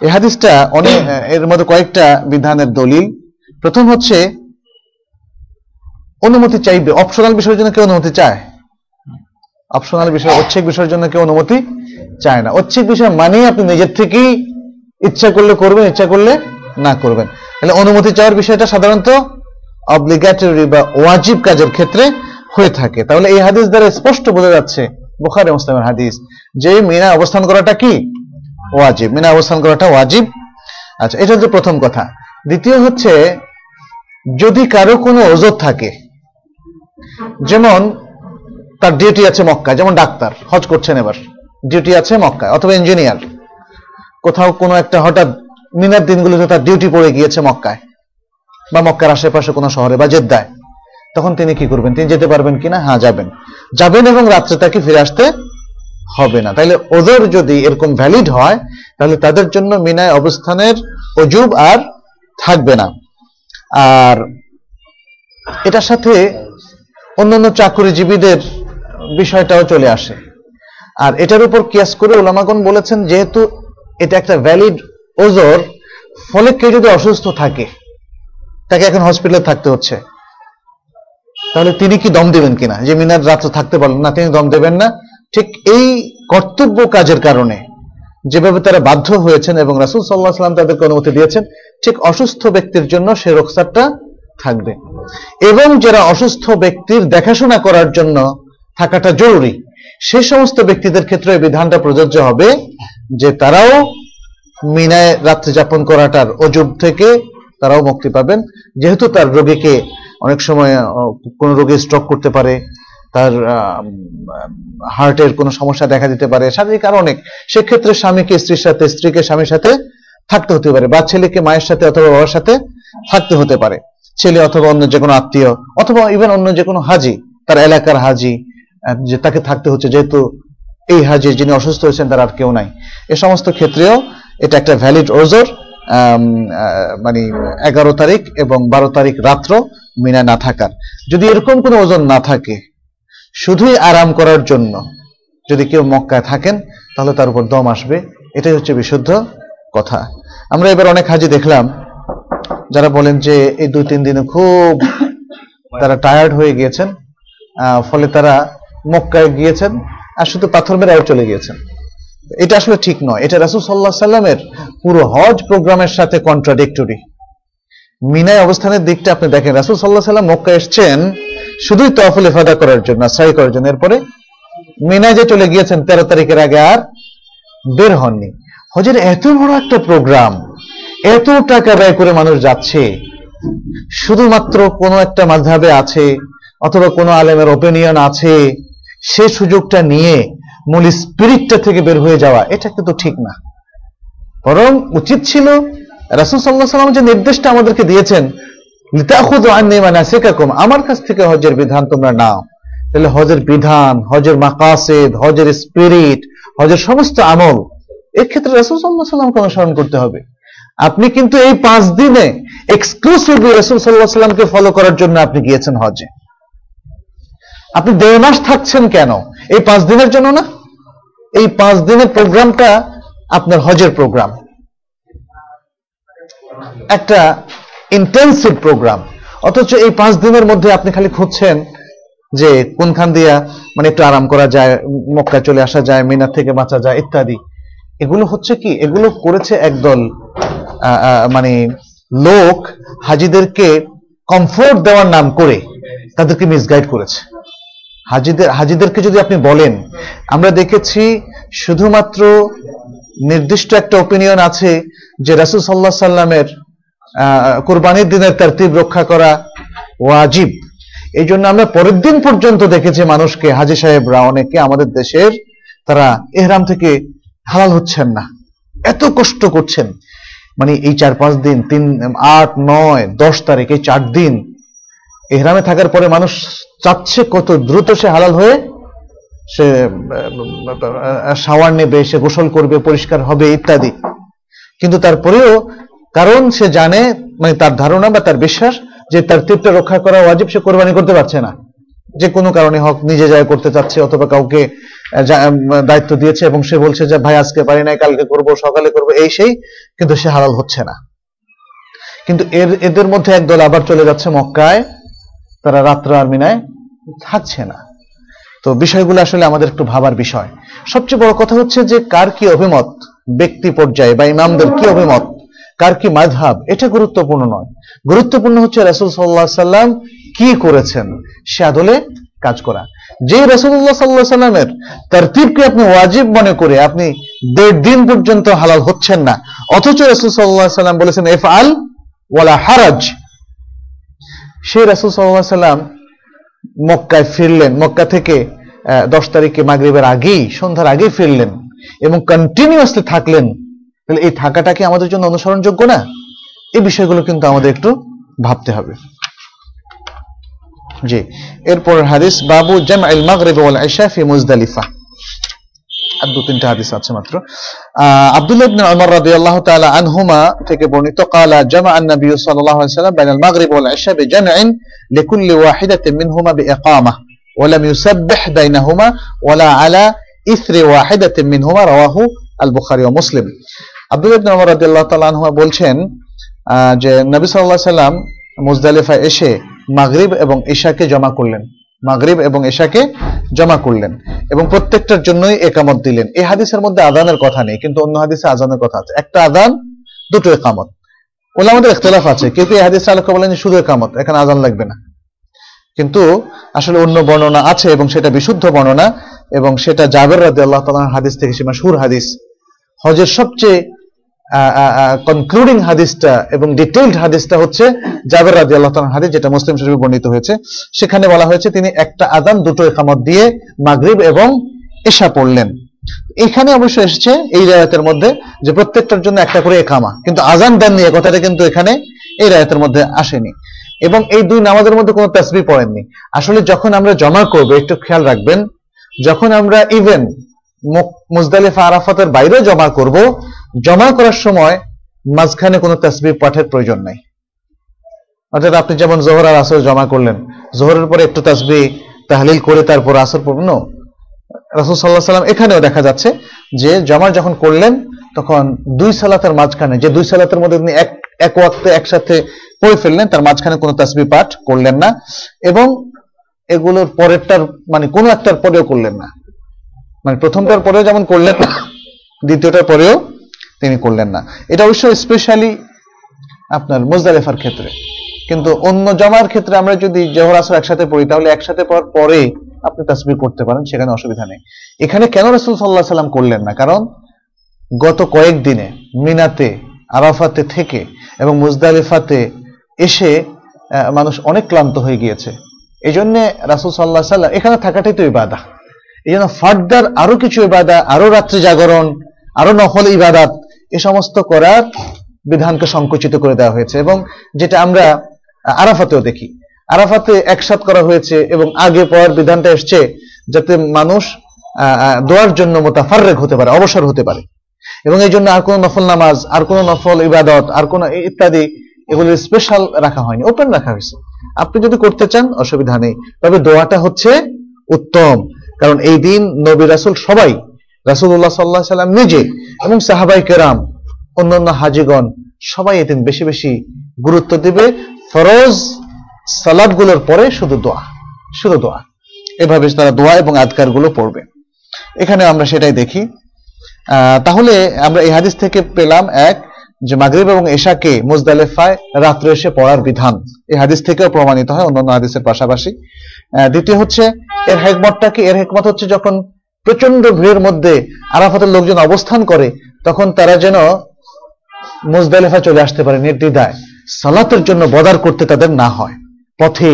এই হাদিসটা অনেক এর মধ্যে কয়েকটা বিধানের দলিল। প্রথম হচ্ছে, অনুমতি চাইবে। অপশনাল বিষয়ের জন্য কেউ অনুমতি চায়? অপশনাল বিষয়, ঐচ্ছিক বিষয়ের জন্য কেউ অনুমতি চায় না। ঐচ্ছিক বিষয় মানে আপনি নিজের থেকেই ইচ্ছা করলে করবেন, ইচ্ছা করলে না করবেন। তাহলে অনুমতি চাওয়ার বিষয়টা সাধারণত অব্লিগেটরি বা ওয়াজিব কাজের ক্ষেত্রে হয়ে থাকে। তাহলে এই হাদিস দ্বারা স্পষ্ট বোঝা যাচ্ছে, বুখারি মুসলিমের হাদিস। যে মিনা অবস্থান করাটা কি? ওয়াজিব। মিনা অবস্থান করাটা ওয়াজিব। আচ্ছা এটা হচ্ছে প্রথম কথা। দ্বিতীয় হচ্ছে, যদি কারও কোনো ওজোর থাকে, যেমন তার ডিউটি আছে মক্কায়, যেমন ডাক্তার, হজ করছেন এবার, ডিউটি আছে মক্কায়, অথবা ইঞ্জিনিয়ার, কোথাও কোনো একটা হঠাৎ মিনার দিনগুলোতে তার ডিউটি পড়ে গিয়েছে মক্কায়, বা মক্কার আশেপাশে কোনো শহরে, বা জেদ্দায় তখন তিনি কি করবেন? তিনি যেতে পারবেন কিনা? হ্যাঁ যাবেন। যাবেন এবং রাত্রে তাকে ফিরে আসতে হবে না। তাইলে ওদের যদি এরকম ভ্যালিড হয়, তাহলে তাদের জন্য মিনায় অবস্থানের অজুব আর থাকবে না। আর এটার সাথে অন্যান্য চাকরিজীবীদের বিষয়টাও চলে আসে। আর এটার উপর কিয়াস করে ওলামাগন বলেছেন, যেহেতু এটা একটা ভ্যালিড ওজোর, ফলে কেউ যদি অসুস্থ থাকে, তাকে এখন হসপিটালে থাকতে হচ্ছে। তাহলে তিনি কি দম দেবেন কিনা? যে মিনার রাত্র থাকতে পারলেন না, তিনি দম দেবেন না। ঠিক এই কর্তব্য কাজের কারণে যেভাবে তারা বাধ্য হয়েছেন এবং রাসুল সাল্লাহ সাল্লাম তাদেরকে অনুমতি দিয়েছেন, ঠিক অসুস্থ ব্যক্তির জন্য সে রোকসারটা থাকবে। এবং যারা অসুস্থ ব্যক্তির দেখাশোনা করার জন্য থাকাটা জরুরি, সে সমস্ত ব্যক্তিদের ক্ষেত্রে বিধানটা প্রযোজ্য হবে যে তারাও মিনায় রাত্রি যাপন করাটার অজুব থেকে তারাও মুক্তি পাবেন। যেহেতু তার রোগীকে অনেক সময় কোনো রোগে স্ট্রোক করতে পারে, তার হার্টের কোনো সমস্যা দেখা দিতে পারে, শারীরিক আর অনেক। সেক্ষেত্রে স্বামীকে, স্ত্রীর সাথে, স্ত্রীকে স্বামীর সাথে থাকতে হতে পারে, বা ছেলেকে, মায়ের সাথে অথবা বাবার সাথে থাকতে হতে পারে। ছেলে অথবা অন্য যে কোনো আত্মীয়, অথবা ইভেন অন্য যে কোনো হাজি, তার এলাকার হাজি যে তাকে থাকতে হচ্ছে, যেহেতু এই হাজি যিনি অসুস্থ হয়েছেন, তার আর কেউ নাই। এ সমস্ত ক্ষেত্রেও এটা একটা ভ্যালিড ওজোর মানে এগারো তারিখ এবং বারো তারিখ রাত্র মিনা না থাকার। যদি এরকম কোনো ওজন না থাকে, শুধুই আরাম করার জন্য যদি কেউ মক্কায় থাকেন, তাহলে তার উপর দম আসবে। এটাই হচ্ছে বিশুদ্ধ কথা। আমরা এবার অনেক হাজি দেখলাম, যারা বলেন যে এই দুই, তিন দিনে খুব তারা টায়ার্ড হয়ে গিয়েছেন ফলে তারা মক্কায় গিয়েছেন আর শুধু পাথর মেরাও চলে গিয়েছেন। এটা আসলে ঠিক নয়। এটা রাসুল সাল্লাহ সাল্লামের পুরো হজ প্রোগ্রামের সাথে কন্ট্রাডিক্টরি মিনায় অবস্থানের দিকটা আপনি দেখেন, রাসুল সাল্লাহ সাল্লাম মক্কা এসছেন শুধুই তফল ইফাদা করার জন্য সাই করার জন্য। এরপরে মিনায় যে চলে গিয়েছেন, তেরো তারিখের আগে আর বের হননি। হজের এত বড় একটা প্রোগ্রাম, এত টাকা ব্যয় করে মানুষ যাচ্ছে, শুধুমাত্র কোনো একটা মাঝহাবে আছে, অথবা কোনো আলেমের ওপিনিয়ন আছে, সে সুযোগটা নিয়ে মূল স্পিরিটটা থেকে বের হয়ে যাওয়া, এটা কিন্তু ঠিক না। বরং উচিত ছিল রাসুল সাল্লাহ সাল্লাম যে নির্দেশটা আমাদেরকে দিয়েছেন আমার কাছ থেকে হজের বিধান তোমরা নাও। তাহলে হজের বিধান, হজের মাকাসেদ, হজের স্পিরিট হজের সমস্ত আমল, এক্ষেত্রে রাসুল সাল্লাহ সাল্লামকে অনুসরণ করতে হবে। আপনি কিন্তু এই পাঁচ দিনে এক্সক্লুসিভলি রসুল সাল্লাহ সাল্লামকে ফলো করার জন্য আপনি গিয়েছেন হজে। আপনি দেড় মাস থাকছেন কেন? এই পাঁচ দিনের জন্য না? এই পাঁচ দিনের প্রোগ্রামটা আপনার হজের প্রোগ্রাম। একটা ইন্টেন্সিভ প্রোগ্রাম অথচ এই পাঁচ দিনের মধ্যে আপনি খালি খুঁজছেন যে কোনখান দিয়া মানে একটু আরাম করা যায়, মক্কায় চলে আসা যায় মিনা থেকে বাঁচা যায়, ইত্যাদি। এগুলো হচ্ছে কি? এগুলো করেছে একদল মানে লোক হাজিদেরকে কমফোর্ট দেওয়ার নাম করে তাদেরকে মিসগাইড করেছে। হাজিদের, হাজিদেরকে যদি আপনি বলেন, আমরা দেখেছি শুধুমাত্র নির্দিষ্ট একটা ওপিনিয়ন আছে যে রাসুল সাল্লাহ সাল্লামের কোরবানির দিনের তারতিব রক্ষা করা ওয়াজিব। এই জন্য আমরা পরের দিন পর্যন্ত দেখেছি মানুষকে, হাজি সাহেবরা, অনেকে আমাদের দেশের, তারা এহরাম থেকে হালাল হচ্ছেন না। এত কষ্ট করছেন। মানে এই চার পাঁচ দিন, তিন, আট, নয়, দশ তারিখ, এই চার দিন এহরামে থাকার পরে মানুষ চাচ্ছে কত দ্রুত সে হালাল হয়ে সে শাওয়ার নেবে, সে গোসল করবে, পরিষ্কার হবে, ইত্যাদি। কিন্তু তারপরেও কারণ সে জানে মানে তার ধারণা বা তার বিশ্বাস যে তার তৃপ্তি রক্ষা করা ওয়াজিব, সে কোরবানি করতে পারছে না। যে কোনো কারণে হক নিজে যায় করতে চাচ্ছে অথবা কাউকে দায়িত্ব দিয়েছে এবং সে বলছে যে, ভাই, আজকে পারি নাই, কালকে করব, সকালে করব। এই সেই, কিন্তু সে হালাল হচ্ছে না। কিন্তু এর, এদের মধ্যে একদল আবার চলে যাচ্ছে মক্কায়। তারা রাত্র আর মিনায় থাকছে না। তো বিষয়গুলো আসলে আমাদের একটু ভাবার বিষয়। সবচেয়ে বড় কথা হচ্ছে যে, কার কি অভিমত, ব্যক্তি পর্যায়ে বা ইমামদের কি অভিমত, কার কি মাঝহাব এটা গুরুত্বপূর্ণ নয়। গুরুত্বপূর্ণ হচ্ছে রাসুল সাল্লাহ সাল্লাম কি করেছেন, সে আদলে কাজ করা। যে রাসুল্লাহ সাল্লাহ সাল্লামের তারতিবকে আপনি ওয়াজিব মনে করে আপনি দেড় দিন পর্যন্ত হালাল হচ্ছেন না, অথচ রাসুল সাল্লাহ সাল্লাম বলেছেন এফ আল ওয়ালা হারাজ। সেই রাসুল সাল্লাহ সাল্লাম মক্কায় ফিরলেন। মক্কা থেকে দশ তারিখে মাগরিবের আগেই, সন্ধ্যার আগেই ফিরলেন এবং কন্টিনিউয়াসলি থাকলেন। তাহলে এই থাকাটা কি আমাদের জন্য অনুসরণযোগ্য না? এই বিষয়গুলো কিন্তু আমাদের একটু ভাবতে হবে। জি। এরপর হাদিস, বাবু জাম আল মাগরিব ওয়াল ইশা ফি মুজদালিফা। আর দু তিনটা হাদিস আছে মাত্র আহ, আব্দুল্লাহ ইবনে উমর রাদিয়াল্লাহু তাআলা আনহুমা থেকে বর্ণিত قال جمع النبي صلى الله عليه وسلم بين المغرب والعشاء بجمع لكل واحدة منهما بإقامة ولم يسبح بينهما ولا على إثر واحدة منهما رواه البخاري ومسلم আব্দুল্লাহ ইবনে উমর রাদিয়াল্লাহু তাআলা আনহুমা বলছেন আহ, যে নবী সাল্লাল্লাহু আলাইহি সাল্লাম মুজদালিফায় এসে মাগরিব এবং ঈশাকে জমা করলেন মাগরিব এবং ঈশাকে জমা করলেন এবং প্রত্যেকটার জন্যই একামত দিলেন। এই হাদিসের মধ্যে আদানের কথা নেই, কিন্তু অন্য হাদিসে আজানের কথা আছে। একটা আদান, দুটো একামত। আছে বলেন শুধু একামত, এখানে আজান লাগবে না। কিন্তু আসলে অন্য বর্ণনা আছে এবং সেটা বিশুদ্ধ বর্ণনা এবং সেটা জাবের আল্লাহ হাদিস থেকে সে হাদিস। হজের সবচেয়ে কনক্লুডিং হাদিসটা এবং ডিটেইলড হাদিসটা হচ্ছে জাবের রাদি আল্লাহ হাদিস, যেটা মুসলিম শরীফে বর্ণিত হয়েছে। সেখানে বলা হয়েছে, তিনি একটা আদান দুটো একামত দিয়ে মাগরিব এবং এশা পড়লেন। এখানে অবশ্য এসেছে এই রায়াতের মধ্যে যে প্রত্যেকটার জন্য একটা করে একামা, কিন্তু আজান দেননি, এ কথাটা কিন্তু এখানে এই রায়াতের মধ্যে আসেনি। এবং এই দুই নামাজের মধ্যে কোনো তাসবি পড়েননি। আসলে যখন আমরা জমা করব, একটু খেয়াল রাখবেন, যখন আমরা ইভেন মুজদালিফা আরাফাতের বাইরে জমা করব। জমা করার সময় মাঝখানে কোনো তাসবি পাঠের প্রয়োজন নাই। অর্থাৎ আপনি যেমন জোহর আর আসর জমা করলেন, জোহরের পরে একটু তাসবি তাহলিল করে তারপর আসর পড়বেন। রাসুল সাল্লাহ সাল্লাম এখানেও দেখা যাচ্ছে যে জমা যখন করলেন, তখন দুই সালাতের মাঝখানে, যে দুই সালাতের মধ্যে তিনি এক এক ওয়াক্তে একসাথে পড়ে ফেললেন, তার মাঝখানে কোনো তাসবি পাঠ করলেন না এবং এগুলোর পরেরটার মানে কোনো একটার পরেও করলেন না। মানে প্রথমটার পরেও যেমন করলেন না, দ্বিতীয়টার পরেও তিনি করলেন না। এটা অবশ্য স্পেশালি আপনার মুজদালিফার ক্ষেত্রে। কিন্তু অন্য জমার ক্ষেত্রে আমরা যদি জহর আসর একসাথে পড়ি, তাহলে একসাথে পড়ার পরে আপনি তাসবির করতে পারেন, সেখানে অসুবিধা নেই। এখানে কেন রসুল সাল্লাহ সাল্লাম করলেন না? কারণ গত কয়েকদিনে মিনাতে, আরাফাতে থেকে এবং মুজদালিফাতে এসে মানুষ অনেক ক্লান্ত হয়ে গিয়েছে। এই জন্যে রাসুল সাল্লাহ সাল্লাম এখানে থাকাটাই তো ইবাদা। এই জন্য ফার্দার আরও কিছু ইবাদা আরও রাত্রি জাগরণ, আরও নফল ইবাদাত, এ সমস্ত করার বিধানকে সংকুচিত করে দেওয়া হয়েছে। এবং যেটা আমরা আরাফাতেও দেখি। আরাফাতে একসাথ করা হয়েছে এবং আগে পর বিধানটা এসছে যাতে মানুষ দোয়ার জন্য মোতাফারেক হতে পারে, অবসর হতে পারে। এবং এই জন্য আর কোনো নফল নামাজ, আর কোনো নফল ইবাদত, আর কোনো ইত্যাদি এগুলো স্পেশাল রাখা হয়নি ওপেন রাখা হয়েছে। আপনি যদি করতে চান, অসুবিধা নেই। তবে দোয়াটা হচ্ছে উত্তম। কারণ এই দিন নবী রাসুল সবাই রাসুল্লাহ সাল্লাহ সাল্লাম নিজে এবং সাহাবাই কেরাম, অন্যান্য হাজিগণ সবাই এই দিন বেশি বেশি গুরুত্ব দিবে। ফরজ সালাদগুলোর পরে শুধু দোয়া শুধু দোয়া। এভাবে তারা দোয়া এবং আদকারগুলো পড়বে। এখানে আমরা সেটাই দেখি। তাহলে আমরা এই হাদিস থেকে পেলাম এক যে মাগরিব এবং এশাকে মুজদালেফায় রাত্রে এসে পড়ার বিধান। এই হাদিস থেকেও প্রমাণিত হয় অন্যান্য হাদিসের পাশাপাশি। দ্বিতীয় হচ্ছে, এর হেকমতটা কি? এর হেকমত হচ্ছে যখন প্রচণ্ড ভিড়ের মধ্যে আরাফাতের লোকজন অবস্থান করে, তখন তারা যেন মুজদালেফা চলে আসতে পারে নির্দ্বিধায়। সালাতের জন্য বদার করতে তাদের না হয়। পথে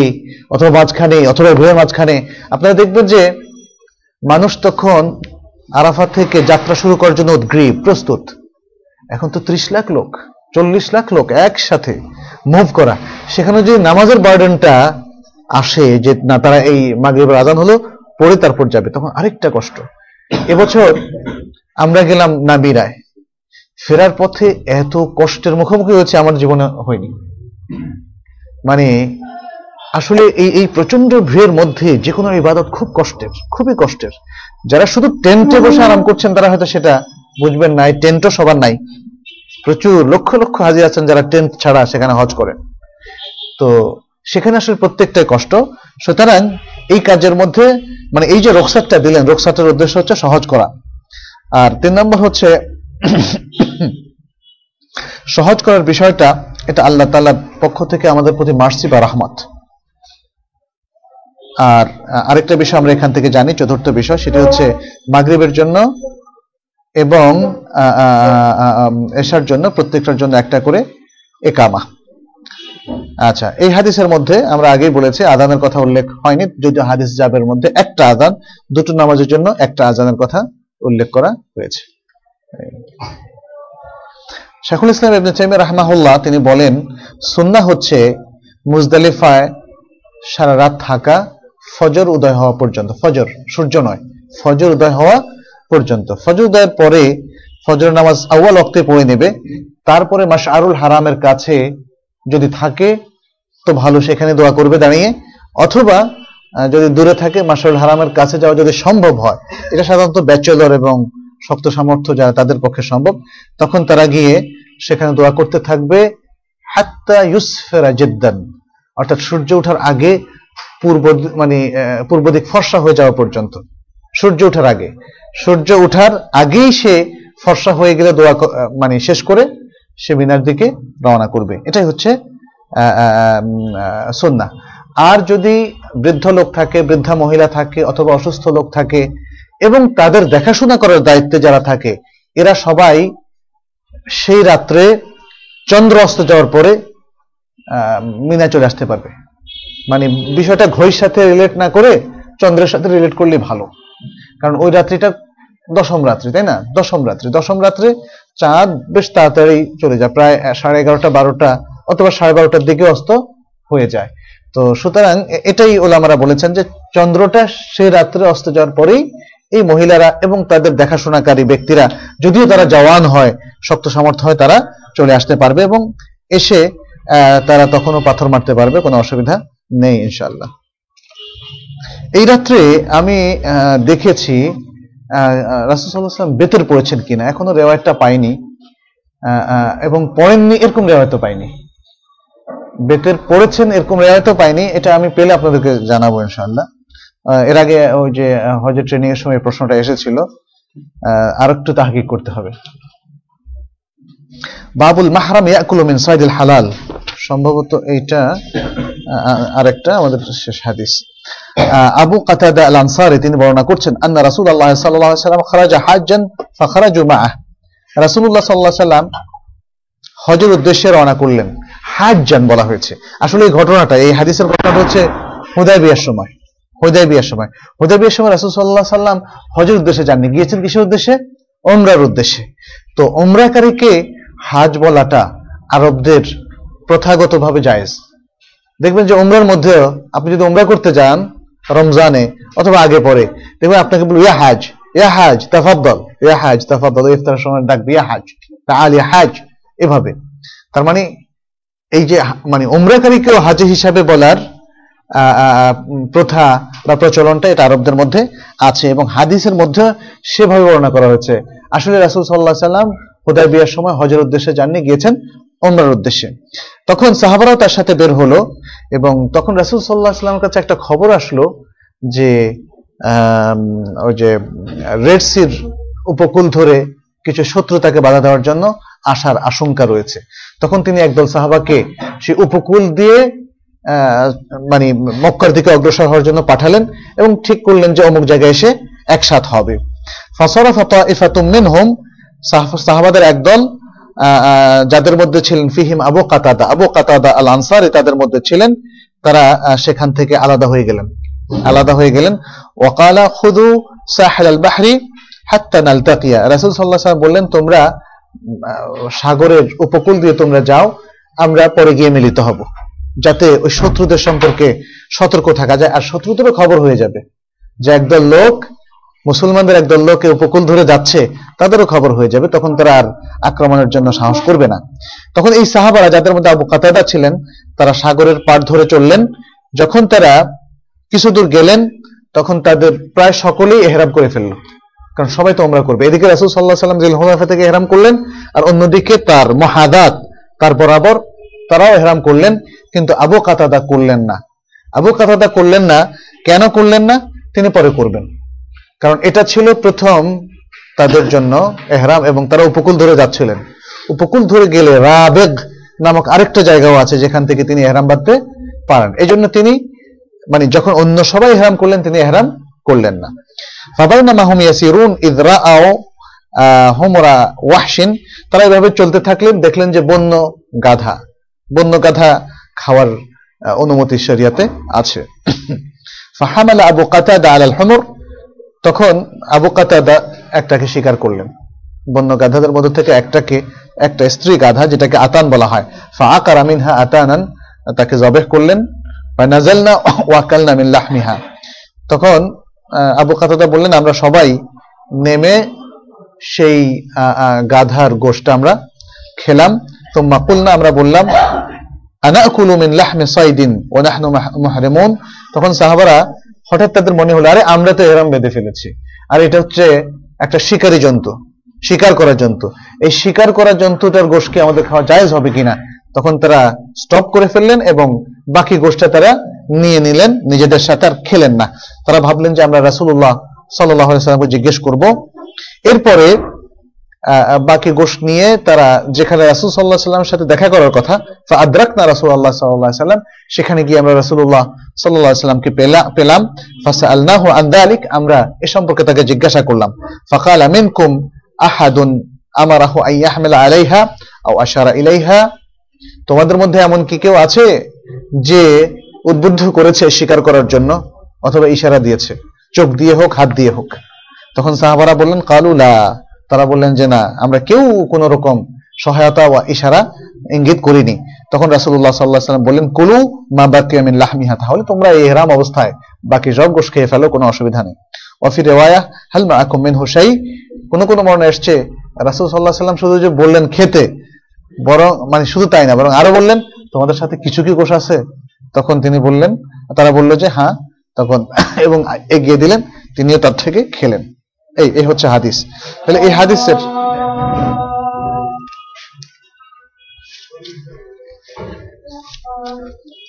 অথবা মাঝখানে অথবা ভিড়ের মাঝখানে আপনারা দেখবেন যে মানুষ তখন আরাফাত থেকে যাত্রা শুরু করার জন্য উদ্গ্রীব, প্রস্তুত। এখন তো ত্রিশ লাখ লোক, চল্লিশ লাখ লোক একসাথে মুভ করা। সেখানে যদি নামাজের বার্ডেনটা আসে, যে না, তারা এই মাগরিবের আজান হলো, পরে তারপর যাবে, তখন আরেকটা কষ্ট। এবছর আমরা গেলাম নাবিরায়। ফেরার পথে এত কষ্টের মুখোমুখি হয়েছে, আমার জীবনে হয়নি। মানে আসলে এই এই প্রচণ্ড ভিড়ের মধ্যে যে কোনো ইবাদত খুব কষ্টের, খুবই কষ্টের। যারা শুধু টেন্টে বসে আরাম করছেন, তারা হয়তো সেটা বুঝবেন না টেন্টও সবার নাই। প্রচুর লক্ষ লক্ষ হাজি আছেন যারা টেন্ট ছাড়া সেখানে হজ করেন। তো সেখানে আসলে প্রত্যেকটাই কষ্ট। সুতরাং এই কাজের মধ্যে মানে এই যে রোকসারটা দিলেন রোকসারটার উদ্দেশ্য হচ্ছে সহজ করা। আর তিন নম্বর হচ্ছে, সহজ করার বিষয়টা, এটা আল্লাহ তাআলার পক্ষ থেকে আমাদের প্রতি মার্সি বা রহমত। আর আরেকটা বিষয় আমরা এখান থেকে জানি, চতুর্থ বিষয়, সেটা হচ্ছে মাগরিবের জন্য এবং এশার জন্য, প্রত্যেকটার জন্য একটা করে একামা। আচ্ছা এই হাদিসের মধ্যে আমরা আগেই বলেছি আদানের কথা উল্লেখ হয়নি, যদিও হাদিস জাবের মধ্যে একটা আদান দুটো নামাজের জন্য একটা আজানের কথা উল্লেখ করা হয়েছে। শেখুল ইসলাম ইবনে তাইমিয়া রাহমাহুল্লাহ, তিনি বলেন, সুন্নাহ হচ্ছে মুজদালিফায় সারা রাত থাকা, ফজর উদয় হওয়া পর্যন্ত, ফজর, সূর্য নয়, ফজর উদয় হওয়া পর্যন্ত। ফজর উদয়ের পরে ফজর নামাজ আউয়াল অক্তে পড়ে নেবে। তারপরে মাশআরুল হারামের কাছে যদি থাকে, তো ভালো, সেখানে দোয়া করবে দাঁড়িয়ে। অথবা যদি দূরে থাকে, মাশআরুল হারামের কাছে যাওয়া যদি সম্ভব হয়, এটা সাধারণত ব্যাচেলর এবং শক্ত সামর্থ্য যারা তাদের পক্ষে সম্ভব, তখন তারা গিয়ে সেখানে দোয়া করতে থাকবে, হাত্তা ইউসফেরা জিদ্দান। অর্থাৎ সূর্য ওঠার আগে পূর্ব মানে পূর্ব দিক ফর্সা হয়ে যাওয়া পর্যন্ত। সূর্য ওঠার আগে। সূর্য ওঠার আগেই সে ফর্সা হয়ে গেলে দোয়া মানে শেষ করে সে মিনার দিকে রওনা করবে। এটাই হচ্ছে সন্না আর যদি বৃদ্ধ লোক থাকে, বৃদ্ধা মহিলা থাকে অথবা অসুস্থ লোক থাকে এবং তাদের দেখাশোনা করার দায়িত্বে যারা থাকে, এরা সবাই সেই রাত্রে চন্দ্র অস্ত যাওয়ার পরে মিনা চলে আসতে পারবে। মানে বিষয়টা ঘড়ির সাথে রিলেট না করে চন্দ্রের সাথে রিলেট করলে ভালো। কারণ ওই রাত্রিটা দশম রাত্রি, তাই না? দশম রাত্রি। দশম রাত্রে চাঁদ বেশ তাড়াতাড়ি চলে যায়, প্রায় সাড়ে এগারোটা, বারোটা অথবা সাড়ে বারোটার দিকে অস্ত হয়ে যায়। তো সুতরাং এটাই ওলামারা বলেছেন যে চন্দ্রটা সেই রাত্রে অস্ত যাওয়ার পরেই এই মহিলারা এবং তাদের দেখাশোনাকারী ব্যক্তিরা, যদিও তারা জওয়ান হয়, শক্ত সামর্থ্য হয়, তারা চলে আসতে পারবে এবং এসে তারা তখনও পাথর মারতে পারবে, কোনো অসুবিধা নেই ইনশাল্লাহ এই রাত্রে আমি দেখেছি রাসুসাল্লাহাম বেতের পড়েছেন কিনা? এখনও রেওয়ায়তটা পাইনি। এবং পড়েননি, এরকম রেওয়ায়ত পাইনি। বেতের পড়েছেন, এরকম রেওয়ায়তও পাইনি। এটা আমি পেলে আপনাদেরকে জানাব ইনশাল্লাহ এর আগে ওই যে হজের ট্রেনিং এর সময় প্রশ্নটা এসেছিল। আর একটু তাহকিক করতে হবে। বাবুল মাহরাম ইয়াকুলু মিন সাইদুল হালাল। সম্ভবত এইটা আরেকটা আমাদের শেষ হাদিস। আবু কাতাদা আল আনসারি তিনি বর্ণনা করছেন, আন্না রাসূলুল্লাহ সাল্লাল্লাহু আলাইহি সাল্লাম খারাজা হাজ্জান ফাখারাজু মাআহ। রাসূলুল্লাহ সাল্লাল্লাহু আলাইহি সাল্লাম হজের উদ্দেশ্যে রওনা করলেন। হাজ্জান বলা হয়েছে। আসলে এই ঘটনাটা, এই হাদিসের ঘটনাটা হচ্ছে হুদায়বিয়ার সময়। হুদায়বিয়ার সময়। হুদায়বিয়ার সময় রাসূল সাল্লাল্লাহু আলাইহি সাল্লাম হজের উদ্দেশ্যে যাননি। গিয়েছেন কিসের উদ্দেশ্যে? ওমরার উদ্দেশ্যে। তো ওমরাকারীকে হাজ বলাটা আরবদের প্রথাগতভাবে জায়েজ। দেখবেন যে উমরার মধ্যেও আপনি যদি উমরা করতে যান রমজানে অথবা আগে পরে, দেখবেন আপনাকে বলব, ইয়া হাজ ইয়া হাজ, তাফাদ্দল, ইয়া হাজ, তাফাদ্দল ইফতারের সময় ডাকবে ইয়া হাজ তাআল ইয়া হাজ, এভাবে। তার মানে এই যে মানে উমরাকারীকেও হাজি হিসাবে বলার প্রথা বা প্রচলনটা এটা আরবদের মধ্যে আছে এবং হাদিসের মধ্যে সেভাবে বর্ণনা করা হয়েছে। আসলে রাসূল আলাইহি সাল্লাম হুদায় বিয়ার সময় হজের উদ্দেশ্যে যাননি গিয়েছেন ওমরার উদ্দেশ্যে। তখন সাহাবারাও তার সাথে বের হলো এবং তখন রাসূল সাল্লাল্লাহু আলাইহি সাল্লামের কাছে একটা খবর আসলো যে ওই যে রেড সির উপকূল ধরে কিছু শত্রু তাকে বাধা দেওয়ার জন্য আসার আশঙ্কা রয়েছে। তখন তিনি একদল সাহাবাকে সেই উপকূল দিয়ে মানে মক্কার দিকে অগ্রসর হওয়ার জন্য পাঠালেন এবং ঠিক করলেন যে অমুক জায়গায় এসে একসাথ হবে। ফসরফ ইফাতুম মিনহুম সাহাবাদের একদল যাদের মধ্যে ছিলেন ফিহিম আবু কাতাদা। আবু কাতাদা আল আনসারি তাদের মধ্যে ছিলেন, তারা সেখান থেকে আলাদা হয়ে গেলেন। আলাদা হয়ে গেলেন। ওয়াকালা, খুদু সাহেল আল বাহরি হাত্তা নালতাকিয়া। রাসূল আলাইহি ওয়াসাল্লাম বললেন, তোমরা সাগরের উপকূল দিয়ে তোমরা যাও, আমরা পরে গিয়ে মিলিত হব। যাতে ওই শত্রুদের সম্পর্কে সতর্ক থাকা যায়। আর শত্রুদেরও খবর হয়ে যাবে যে একদল লোক মুসলমানদের একদল লোক উপকূল ধরে যাচ্ছে, তাদেরও খবর হয়ে যাবে, তখন তারা আর আক্রমণের জন্য সাহস করবে না। তখন এই সাহাবারা যাদের মধ্যে আবু কাতাদা ছিলেন, তারা সাগরের পাড় ধরে চললেন। যখন তারা কিছু দূর গেলেন, তখন তাদের প্রায় সকলেই এহরাম করে ফেলল। কারণ সবাই তো ওমরা করবে। এদিকে রাসূল আলাইহি সাল্লাম জিল হুলাফা থেকে এহরাম করলেন, আর অন্যদিকে তার মহাদাত, তার বরাবর তারাও এহরাম করলেন, কিন্তু আবু কাতাদা করলেন না। আবু কাতাদা করলেন না। কেন করলেন না? তিনি পরে করবেন। কারণ এটা ছিল প্রথম তাদের জন্য এহরাম এবং তারা উপকূল ধরে যাচ্ছিলেন। উপকূল ধরে গেলে রাবেগ নামক আরেকটা জায়গাও আছে যেখান থেকে তিনি এহরাম বাঁধতে পারেন। এই জন্য তিনি মানে যখন অন্য সবাই এহরাম করলেন তিনি এহরাম করলেন না। ফাবাইনামা হুম ইয়াসিরুন ইয রাআও আহ, হুমরা ওয়াহশিন। তারা এভাবে চলতে থাকলেন দেখলেন যে বন্য গাধা বন্য গাধা খাওয়ার অনুমতি শরিয়াতে আছে। ফাহামালা আবু কাতাদা আল হুমর তখন আবু কাতাদা একটাকে স্বীকার করলেন। বন্য গাধাদের মধ্যে থেকে একটাকে, একটা স্ত্রী গাধা যেটাকে আতান বলা হয়। ফাআকারা মিনহা আতানান, তাকে জবেহ করলেন। নাজালনা ওয়াকালনা মিন লাহমিহা। তখন আবু কাতাদা বললেন, আমরা সবাই নেমে সেই গাধার গোশটা আমরা খেলাম। তো মাকুলনা আমরা বললাম আনা মিন লাহমে সাইদিন ও নাহনু মাহ- মুহরিমুন? তখন সাহাবারা হঠাৎ তাদের মনে হলো, আরে, আমরা তো এরাম বেঁধে ফেলেছি। আর এটা হচ্ছে একটা শিকারী জন্তু, শিকার করার জন্তু। এই শিকার করার জন্তুটার গোষ্ঠী আমাদের খাওয়া জায়জ হবে কিনা? তখন তারা স্টপ করে ফেললেন এবং বাকি গোষ্ঠা তারা নিয়ে নিলেন, নিজেদের সাথে আর খেলেন না। তারা ভাবলেন যে আমরা রাসুল্লাহ সাল্লাহ সাল্লামকে জিজ্ঞেস করব। এরপরে বাকি গোশ নিয়ে তারা যেখানে রাসূল আলাইহি সাল্লামের সাথে দেখা করার কথা, ফাআদরাকনা রাসূলুল্লাহ সাল্লাল্লাহু আলাইহি সাল্লাম সেখানে গিয়ে আমরা রাসূলুল্লাহ সাল্লাল্লাহু আলাইহি সাল্লামকে পেলা- পেলাম। ফাসআলনাহু আন যালিক আমরা এ সম্পর্কে তাকে জিজ্ঞাসা করলাম। ফাকালা মিনকুম আহাদুন আমারাহু আন ইয়াহমিলা আলাইহা আও আশারা ইলাইহা। তোমাদের মধ্যে এমন কি কেউ আছে যে উদ্বুদ্ধ করেছে স্বীকার করার জন্য অথবা ইশারা দিয়েছে? চোখ দিয়ে হোক, হাত দিয়ে হোক। তখন সাহাবারা বললেন কালুলা তারা বললেন যে না, আমরা কেউ কোন রকম সহায়তা বা ইশারা ইঙ্গিত করিনি। তখন রাসূলুল্লাহ সাল্লাল্লাহু আলাইহি ওয়াসাল্লাম বললেন, কুলু মা বাকিয়া মিন লাহমিহা তাহলে তোমরা এই ইহরাম অবস্থায় বাকি সব গোশ খেয়ে ফেলো, কোনো অসুবিধা নেই। ওয়াফি রিওয়ায়া, হাল মাআকুম মিন হুসাই কোন কোন মর্ণে এসছে, রাসূল আলাইহি সাল্লাম শুধু যে বললেন খেতে, বরং মানে শুধু তাই না, বরং আরও বললেন, তোমাদের সাথে কিছু কি গোশ আছে? তখন তিনি বললেন, তারা বলল যে হ্যাঁ তখন এবং এগিয়ে দিলেন, তিনিও তার থেকে খেলেন। এই এই হচ্ছে হাদিস তাহলে এই হাদিসের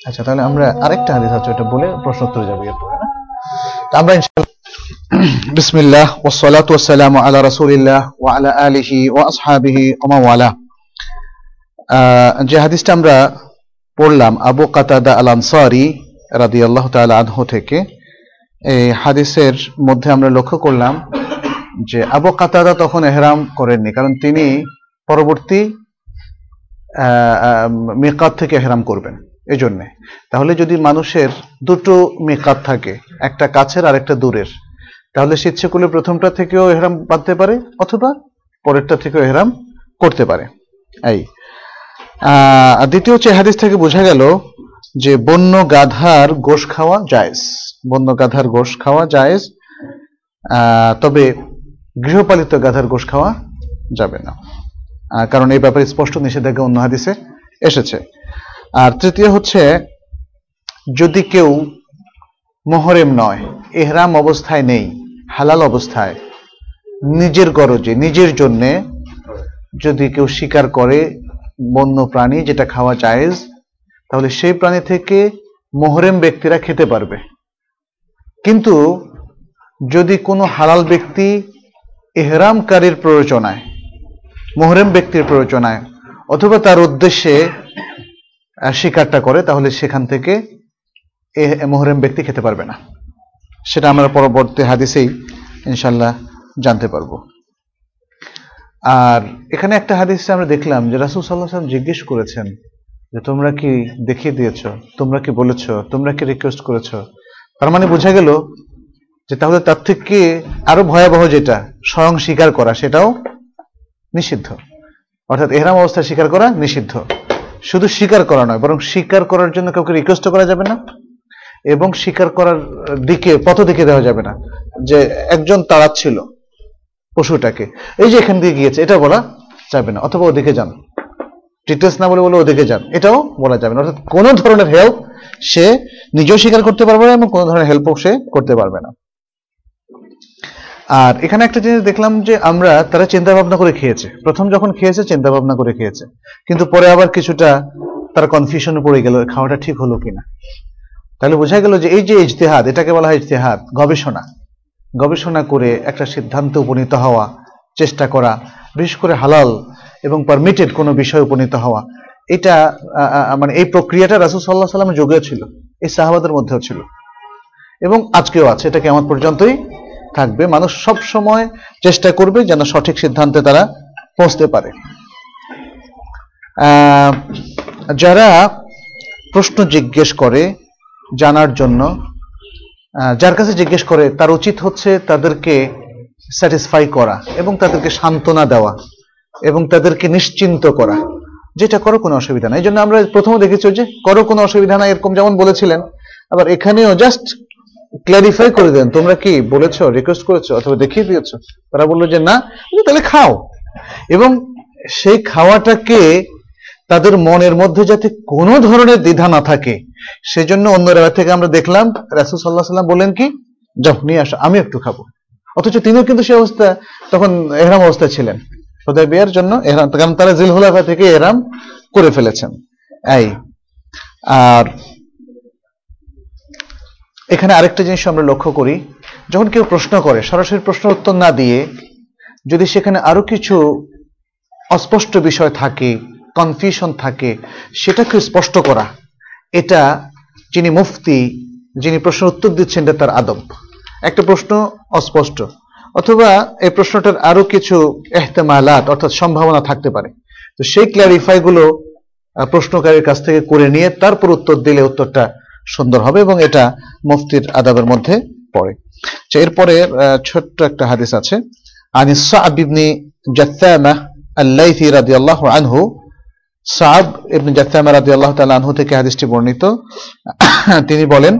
আচ্ছা তাহলে আমরা আরেকটা হাদিস আছে, ওটা বলে প্রশ্ন উত্তরে যাব এরপরে, না? আমরা যে হাদিসটা আমরা পড়লাম, আবু কাতাদা আল আনসারি রাদিয়াল্লাহু তাআলা আনহু থেকে, এই হাদিসের মধ্যে আমরা লক্ষ্য করলাম যে আবু কাতাদা তখন এহরাম করেননি, কারণ তিনি পরবর্তী মেকাত থেকে এহরাম করবেন এই জন্যে তাহলে যদি মানুষের দুটো মেকাত থাকে, একটা কাছের আর একটা দূরের, তাহলে সে ইচ্ছে করলে প্রথমটা থেকেও এহরাম বাঁধতে পারে, অথবা পরেরটা থেকেও এহরাম করতে পারে। এই দ্বিতীয় হচ্ছে হাদিস থেকে বোঝা গেল যে বন্য গাধার গোশ খাওয়া জায়েজ। বন্য গাধার গোশ খাওয়া জায়েজ। তবে গৃহপালিত গাধার গোশ খাওয়া যাবে না। কারণ এই ব্যাপারে স্পষ্ট নিষেধাজ্ঞা অন্য হাদিসে এসেছে। আর তৃতীয় হচ্ছে, যদি কেউ মোহরেম নয়, এহরাম অবস্থায় নেই, হালাল অবস্থায়, নিজের গরজে, নিজের জন্যে যদি কেউ শিকার করে বন্য প্রাণী যেটা খাওয়া জায়েজ, তাহলে সেই প্রাণী থেকে মোহরেম ব্যক্তিরা খেতে পারবে। কিন্তু যদি কোনো হালাল ব্যক্তি এহরামকারীর প্রয়োজনায় মোহরেম ব্যক্তির প্রয়োজনায় অথবা তার উদ্দেশ্যে শিকারটা করে, তাহলে সেখান থেকে এ মোহরেম ব্যক্তি খেতে পারবে না। সেটা আমরা পরবর্তী হাদিসেই ইনশাল্লাহ জানতে পারব। আর এখানে একটা হাদিসে আমরা দেখলাম যে রাসুল সাল্লাহ সাল্লাম জিজ্ঞেস করেছেন যে, তোমরা কি দেখিয়ে দিয়েছ? তোমরা কি বলেছ? তোমরা কি রিকোয়েস্ট করেছ? তার মানে বোঝা গেল যে তাহলে তার থেকে আরও ভয়াবহ যেটা, স্বয়ং স্বীকার করা, সেটাও নিষিদ্ধ। অর্থাৎ এহরাম অবস্থায় স্বীকার করা নিষিদ্ধ। শুধু স্বীকার করা নয়, বরং স্বীকার করার জন্য কাউকে রিকোয়েস্ট করা যাবে না, এবং স্বীকার করার দিকে, পথ দিকে দেওয়া যাবে না, যে একজন তাড়াচ্ছিল পশুটাকে। এই যে এখান দিয়ে গিয়েছে, এটা বলা যাবে না, অথবা ওদিকে যান। ডিটেলস না বলে বলে ওদিকে যান, এটাও বলা যাবে না। অর্থাৎ কোনো ধরনের হেল্প সে নিজেও স্বীকার করতে পারবে না, এবং কোনো ধরনের হেল্পও সে করতে পারবে না। আর এখানে একটা জিনিস দেখলাম যে আমরা তারা চিন্তা ভাবনা করে খেয়েছে। প্রথম যখন খেয়েছে চিন্তা ভাবনা করে খেয়েছে। কিন্তু পরে আবার কিছুটা তারা কনফিউশনে পড়ে গেল, খাওয়াটা ঠিক হলো কিনা। তাহলে বোঝা গেল যে এই যে ইজতেহাদ, এটাকে বলা হয় ইজতেহাদ, গবেষণা। গবেষণা করে একটা সিদ্ধান্তে উপনীত হওয়া, চেষ্টা করা, বিশেষ করে হালাল এবং পারমিটেড কোনো বিষয়ে উপনীত হওয়া। এটা মানে এই প্রক্রিয়াটা রাসুল সাল্লাহ সাল্লামের যুগেও ছিল, এই সাহাবাদের মধ্যেও ছিল। এবং আজকেও আছে, এটা কেমন পর্যন্তই থাকবে, মানুষ সব সময় চেষ্টা করবে যেন সঠিক সিদ্ধান্তে তারা পৌঁছতে পারে। যারা প্রশ্ন জিজ্ঞেস করে জানার জন্য যার কাছে জিজ্ঞেস করে, তার উচিত হচ্ছে তাদেরকে স্যাটিসফাই করা এবং তাদেরকে সান্ত্বনা দেওয়া এবং তাদেরকে নিশ্চিন্ত করা। যেটা করো কোনো অসুবিধা নাই। এই জন্য আমরা প্রথমে দেখেছি যে, করো কোনো অসুবিধা নাই, এরকম যেমন বলেছিলেন। আবার এখানেও জাস্ট ক্ল্যারিফাই করে দেন, তোমরা কি বলেছ রিকোয়েস্ট করেছ, অথবা দেখিয়ে দিয়েছ? তারা বলল যে, না তাহলে খাও। এবং সেই খাওয়াটাকে তাদের মনের মধ্যে যাতে কোনো ধরনের দ্বিধা না থাকে, সেজন্য অন্য রেওয়া থেকে আমরা দেখলাম, রাসুল সাল্লাহ সাল্লাম বললেন কি, যাও, নিয়ে আসো, আমি একটু খাব। অথচ তিনিও কিন্তু সে অবস্থা, তখন এহরাম অবস্থায় ছিলেন। হোদায় বিয়ার জন্য এহরাম, কারণ তারা জিলহুলাফা থেকে এহরাম করে ফেলেছেন। এই, আর এখানে আরেকটা জিনিস আমরা লক্ষ্য করি, যখন কেউ প্রশ্ন করে, সরাসরি প্রশ্ন উত্তর না দিয়ে যদি সেখানে আরও কিছু অস্পষ্ট বিষয় থাকে কনফিউশন থাকে সেটাকে স্পষ্ট করা, এটা যিনি মুফতি, যিনি প্রশ্ন উত্তর দিচ্ছেন, এটা তার আদব। একটা প্রশ্ন অস্পষ্ট, অথবা এই প্রশ্নটার আরও কিছু এহতেমালাত, অর্থাৎ সম্ভাবনা থাকতে পারে। তো সেই ক্ল্যারিফাই গুলো প্রশ্নকারীর কাছ থেকে করে নিয়ে তারপর উত্তর দিলে উত্তরটা সুন্দর হবে এবং এটা মুফতির আদাবের মধ্যে পড়ে আচ্ছা, এরপরে আহ, ছোট্ট একটা হাদিস আছে আনি সাআব ইবনে জাত্তামা আল-লাইথি রাদিয়াল্লাহু আনহু সাআব ইবনে জাত্তামা রাদিয়াল্লাহু তাআলা আনহু থেকে হাদিসটি বর্ণিত তিনি বলেন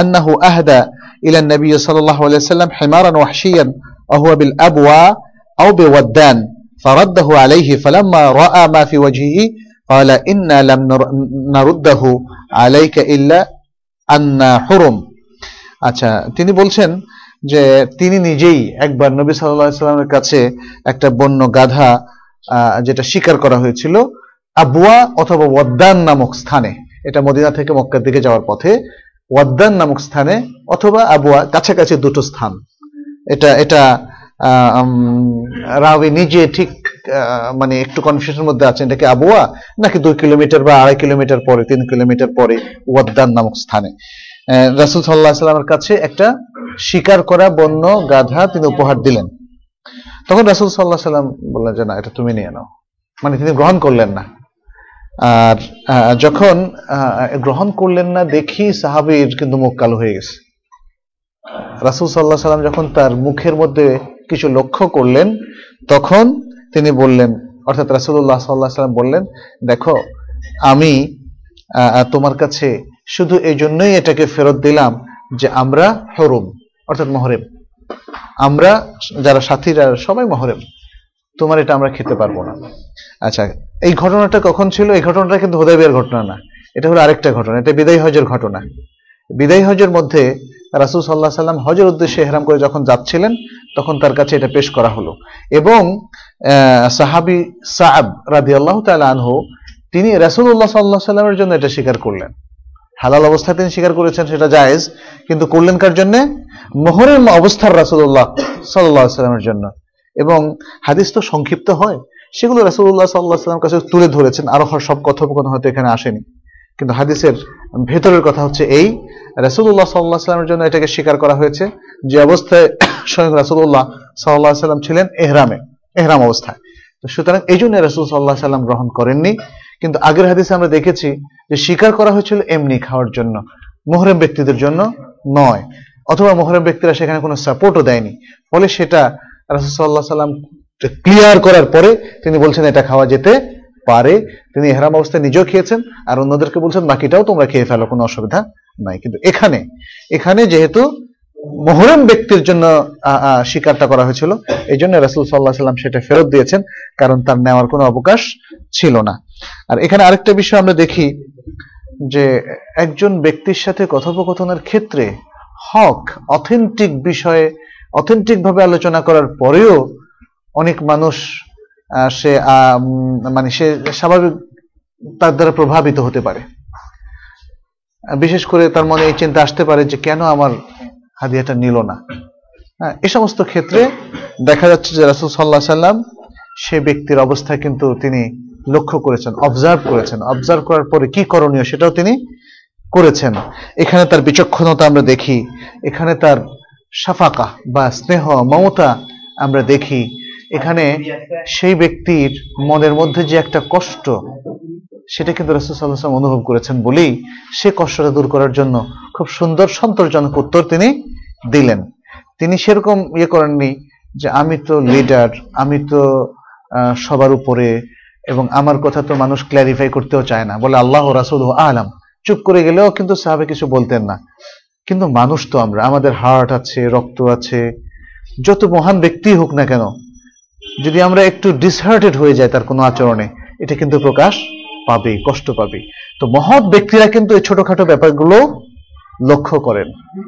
আন্নাহু আহদা ইলা নবী সাল্লাল্লাহু আলাইহি সাল্লাম হিমারান ওয়াহশিয়ান وهو بالأبوى أو بودان فرده عليه فلما رأى ما في وجهه قال إنا لم نر- نرده عليك إلا আন্না হুরম। আচ্ছা তিনি বলছেন যে তিনি নিজেই একবার নবী সাল্লাহ সাল্লামের কাছে একটা বন্য গাধা যেটা শিকার করা হয়েছিল আবুয়া অথবা ওয়াদ্দান নামক স্থানে। এটা মদিনা থেকে মক্কার দিকে যাওয়ার পথে ওয়াদ্দান নামক স্থানে অথবা আবুয়া কাছাকাছি দুটো স্থান। এটা এটা রাবি নিজে ঠিক মানে একটু কনফিউশনের মধ্যে আছেন এটাকে আবুয়া নাকি দুই কিলোমিটার বা আড়াই কিলোমিটার পরে, তিন কিলোমিটার পরে ওয়াদ্দান নামক স্থানে? রাসুল সাল্লাহ সাল্লামের কাছে একটা শিকার করা বন্য গাধা তিনি উপহার দিলেন। তখন রাসুল সাল্লাহ সাল্লাম বললেন যে, না, এটা তুমি নিয়ে নাও। মানে তিনি গ্রহণ করলেন না। আর যখন গ্রহণ করলেন না দেখি সাহাবীর কিন্তু মুখ কালো হয়ে গেছে। রাসুল সাল্লাহ সাল্লাম যখন তার মুখের মধ্যে কিছু লক্ষ্য করলেন, তখন তিনি বললেন, অর্থাৎ রাসুল্লাহ সাল্লাহ সাল্লাম বললেন, দেখো, আমি তোমার কাছে শুধু এই জন্যই এটাকে ফেরত দিলাম যে আমরা হরুম, অর্থাৎ মহরেম। আমরা যারা সাথীরা সবাই মহরেম, তোমার এটা আমরা খেতে পারব না। আচ্ছা এই ঘটনাটা কখন ছিল? এই ঘটনাটা কিন্তু হোদাইবিয়ার ঘটনা না। এটা হলো আরেকটা ঘটনা, এটা বিদায় হজের ঘটনা। বিদায় হজের মধ্যে রাসুল সাল্লাহ সাল্লাম হজের উদ্দেশ্যে এহরাম করে যখন যাচ্ছিলেন, তখন তার কাছে এটা পেশ করা হলো। এবং সাহাবি সাহাব রাদি আল্লাহ আনহু, তিনি রাসুল্লাহ সাল্লাহ সাল্লামের জন্য এটা স্বীকার করলেন। হালাল অবস্থায় তিনি স্বীকার করেছেন, সেটা জায়েজ, কিন্তু করলেন কার জন্য? মোহরের অবস্থার রাসুল্লাহ সাল্লাহ সাল্লামের জন্য। এবং হাদিস তো সংক্ষিপ্ত হয়, সেগুলো রাসুল্লাহ সাল্লাহ সাল্লামের কাছে তুলে ধরেছেন, আরও সব কথোপকথন হয়তো এখানে আসেনি। কিন্তু হাদিসের ভেতরের কথা হচ্ছে এই। রাসুল্লাহ সাল্লাহ সাল্লামের জন্য এটাকে স্বীকার করা হয়েছে যে অবস্থায় স্বয়ং রাসুল্লাহ সাল্লাহ সাল্লাম ছিলেন এহরামে, এহরাম অবস্থায়। তো সুতরাং এই জন্য রাসুল সাল্লাহ সাল্লাম গ্রহণ করেননি। কিন্তু আগের হাদিসে আমরা দেখেছি যে স্বীকার করা হয়েছিল এমনি খাওয়ার জন্য, মোহরেম ব্যক্তিদের জন্য নয়, অথবা মোহরেম ব্যক্তিরা সেখানে কোনো সাপোর্টও দেয়নি। ফলে সেটা রাসুল সাল্লাহ সাল্লাম ক্লিয়ার করার পরে তিনি বলছেন এটা খাওয়া যেতে পারে, তিনি এহরাম অবস্থায় নিজেও খেয়েছেন, আর অন্যদেরকে বলছেন, বাকিটাও তোমরা খেয়ে ফেলো, কোনো অসুবিধা নাই। কিন্তু এখানে এখানে যেহেতু মহরম ব্যক্তির জন্য স্বীকারটা করা হয়েছিল, এই জন্য রাসুল সাল্লাহ সাল্লাম সেটা ফেরত দিয়েছেন, কারণ তার নেওয়ার কোনো অবকাশ ছিল না। আর এখানে আরেকটা বিষয় আমরা দেখি, যে একজন ব্যক্তির সাথে কথোপকথনের ক্ষেত্রে হক, অথেন্টিক বিষয়ে অথেন্টিক ভাবে আলোচনা করার পরেও অনেক মানুষ সে মানে সে স্বাভাবিক তার দ্বারা প্রভাবিত হতে পারে। বিশেষ করে তার মনে এই চিন্তা আসতে পারে যে কেন আমার হাদিয়াটা নিল না। হ্যাঁ এ সমস্ত ক্ষেত্রে দেখা যাচ্ছে যে রাসুল সাল্লাহ সাল্লাম সে ব্যক্তির অবস্থা কিন্তু তিনি লক্ষ্য করেছেন অবজার্ভ করেছেন। অবজার্ভ করার পরে কি করণীয় সেটাও তিনি করেছেন। এখানে তার বিচক্ষণতা আমরা দেখি, এখানে তার সাফাকা বা স্নেহ, মমতা আমরা দেখি। এখানে সেই ব্যক্তির মনের মধ্যে যে একটা কষ্ট, সেটা কিন্তু রসুল সাল্লাহ অনুভব করেছেন বলেই সে কষ্টটা দূর করার জন্য খুব সুন্দর সন্তোষজনক উত্তর তিনি দিলেন। তিনি সেরকম ইয়ে করেননি যে, আমি তো লিডার আমি তো সবার উপরে এবং আমার কথা তো মানুষ ক্ল্যারিফাই করতেও চায় না। বলে আল্লাহ রাসুল আলাম। চুপ করে গেলেও কিন্তু সাহাবে কিছু বলতেন না। কিন্তু মানুষ তো আমরা, আমাদের হার্ট আছে, রক্ত আছে, যত মহান ব্যক্তি হোক না কেন যদি আমরা একটু ডিসহার্টেড হয়ে যায় তার কোনো আচরণে, এটা কিন্তু প্রকাশ পাবে কষ্ট পাবে তো মহৎ ব্যক্তিরা কিন্তু এই ছোটখাটো ব্যাপারগুলো লক্ষ্য করেন।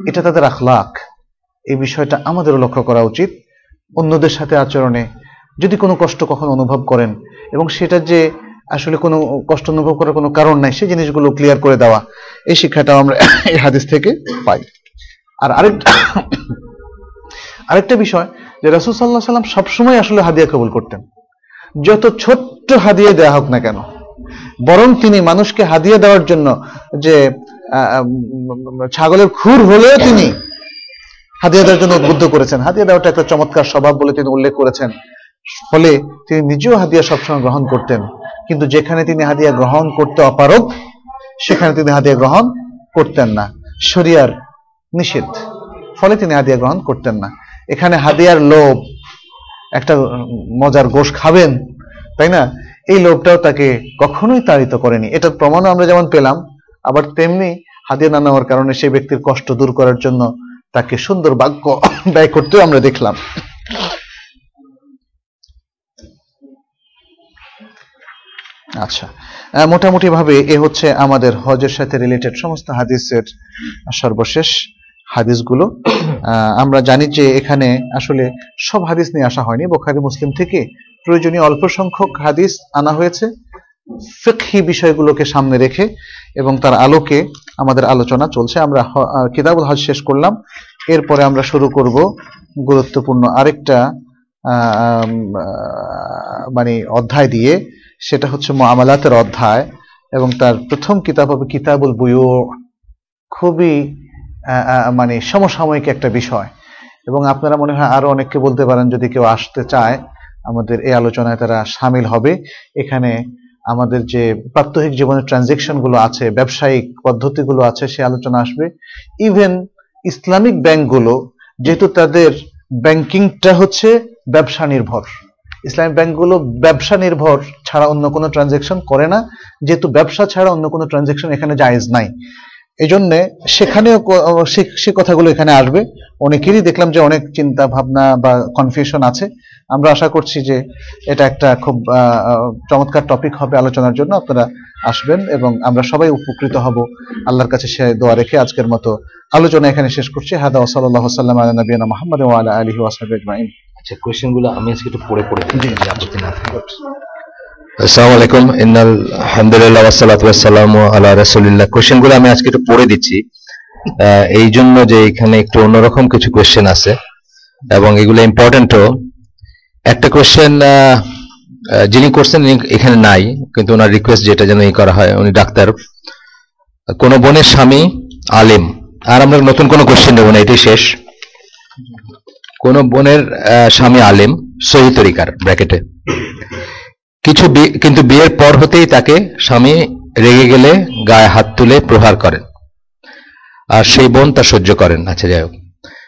এটা তাদের আখলাক এই বিষয়টা আমাদেরও লক্ষ্য করা উচিত। অন্যদের সাথে আচরণে যদি কোনো কষ্ট কখনো অনুভব করেন এবং সেটা যে আসলে কোনো কষ্ট অনুভব করার কোনো কারণ নাই, সেই জিনিসগুলো ক্লিয়ার করে দেওয়া, এই শিক্ষাটাও আমরা এই হাদিস থেকে পাই। আর আরেকটা আরেকটা বিষয় যে রাসুল সাল্লাহ সাল্লাম সবসময় আসলে হাদিয়া কবুল করতেন। যত ছোট্ট হাদিয়া দেওয়া হোক না কেন, বরং তিনি মানুষকে হাদিয়া দেওয়ার জন্য যে ছাগলের খুর হলেও তিনি হাদিয়া দেওয়ার জন্য উদ্বুদ্ধ করেছেন। হাদিয়া দেওয়াটা একটা চমৎকার স্বভাব বলে তিনি উল্লেখ করেছেন। ফলে তিনি নিজেও হাদিয়া সবসময় গ্রহণ করতেন। কিন্তু যেখানে তিনি হাদিয়া গ্রহণ করতে অপারগ, সেখানে তিনি হাদিয়া গ্রহণ করতেন না। শরিয়ার নিষেধ। ফলে তিনি হাদিয়া গ্রহণ করতেন না। এখানে হাদিয়ার লোভ, একটা মজার গোশ খাবেন, তাই না? এই লোভটাও তাকে কখনোই তাড়িত করেনি। এটার প্রমাণও আমরা যেমন পেলাম, আবার তেমনি হাদিয়া না নেওয়ার কারণে সেই ব্যক্তির কষ্ট দূর করার জন্য তাকে সুন্দর বাক্য ব্যয় করতেও আমরা দেখলাম। আচ্ছা মোটামুটি ভাবে এ হচ্ছে আমাদের হজের সাথে রিলেটেড সমস্ত হাদিসের সর্বশেষ। হাদিসগুলো। আমরা জানি যে এখানে আসলে সব হাদিস নিয়ে আসা হয়নি। বোখারি, মুসলিম থেকে প্রয়োজনীয় অল্প সংখ্যক হাদিস আনা হয়েছে। ফিকহি বিষয়গুলোকে সামনে রেখে এবং তার আলোকে আমাদের আলোচনা চলছে। আমরা কিতাবুল হজ শেষ করলাম। এরপরে আমরা শুরু করব গুরুত্বপূর্ণ আরেকটা মানে অধ্যায় দিয়ে। সেটা হচ্ছে মামালাতের অধ্যায় এবং তার প্রথম কিতাব হবে কিতাবুল বুয়ু। খুবই মানে সমসাময়িক একটা বিষয়। এবং আপনারা মনে হয় আরও অনেককে বলতে পারেন, যদি কেউ আসতে চায়, আমাদের এই আলোচনায় তারা সামিল হবে। এখানে আমাদের যে প্রাত্যহিক জীবনের ট্রানজেকশনগুলো আছে, ব্যবসায়িক পদ্ধতিগুলো আছে, সে আলোচনা আসবে। ইভেন ইসলামিক ব্যাংকগুলো, যেহেতু তাদের ব্যাংকিংটা হচ্ছে ব্যবসা নির্ভর। ইসলামিক ব্যাংকগুলো ব্যবসা নির্ভর ছাড়া অন্য কোনো ট্রানজেকশন করে না। যেহেতু ব্যবসা ছাড়া অন্য কোনো ট্রানজেকশন এখানে জায়েজ নাই। এই জন্যে সেখানেও সে- কথাগুলো এখানে আসবে। অনেকেরই দেখলাম যে অনেক চিন্তা ভাবনা বা কনফিউশন আছে। আমরা আশা করছি যে এটা একটা খুব চমৎকার টপিক হবে আলোচনার জন্য। আপনারা আসবেন এবং আমরা সবাই উপকৃত হব। আল্লাহর কাছে সে দোয়া রেখে আজকের মতো আলোচনা এখানে শেষ করছি। হাদা ওসাল্লাহ সাল্লাম আলা নবীনা মোহাম্মদ ওয়ালা আলহি ওয়াসাবি আচ্ছা কোয়েশ্চেনগুলো আমি আজকে একটু পড়ে পড়ে দিই আপত্তি না। আসসালামু আলাইকুম। ইন্নাল হামদুলিল্লাহ ওয়াসসালাতু ওয়াসসালামু আলা রাসূলিল্লাহ। কোশ্চেনগুলো আমি আজকে একটু পড়ে দিচ্ছি। এই জন্য যে এখানে একটু অন্যরকম কিছু কোশ্চেন আছে এবং এগুলো ইম্পর্টেন্টও একটা কোশ্চেন যিনি করছেন এখানে নাই, কিন্তু ওনার রিকোয়েস্ট যেটা যেন ই করা হয়, উনি ডাক্তার। কোন বোনের স্বামী আলেম। আর আমরা নতুন কোনো কোশ্চেন নেব না, এটাই শেষ। কোন বোনের স্বামী আলেম, সহি তরিকার ব্র্যাকেটে কিছু কিন্তু বিয়ের পর হতেই তাকে স্বামী রেগে গেলে গায়ে হাত তুলে প্রহার করেন। আর সেই বোন তা সহ্য করেন। আচ্ছা যাই হোক।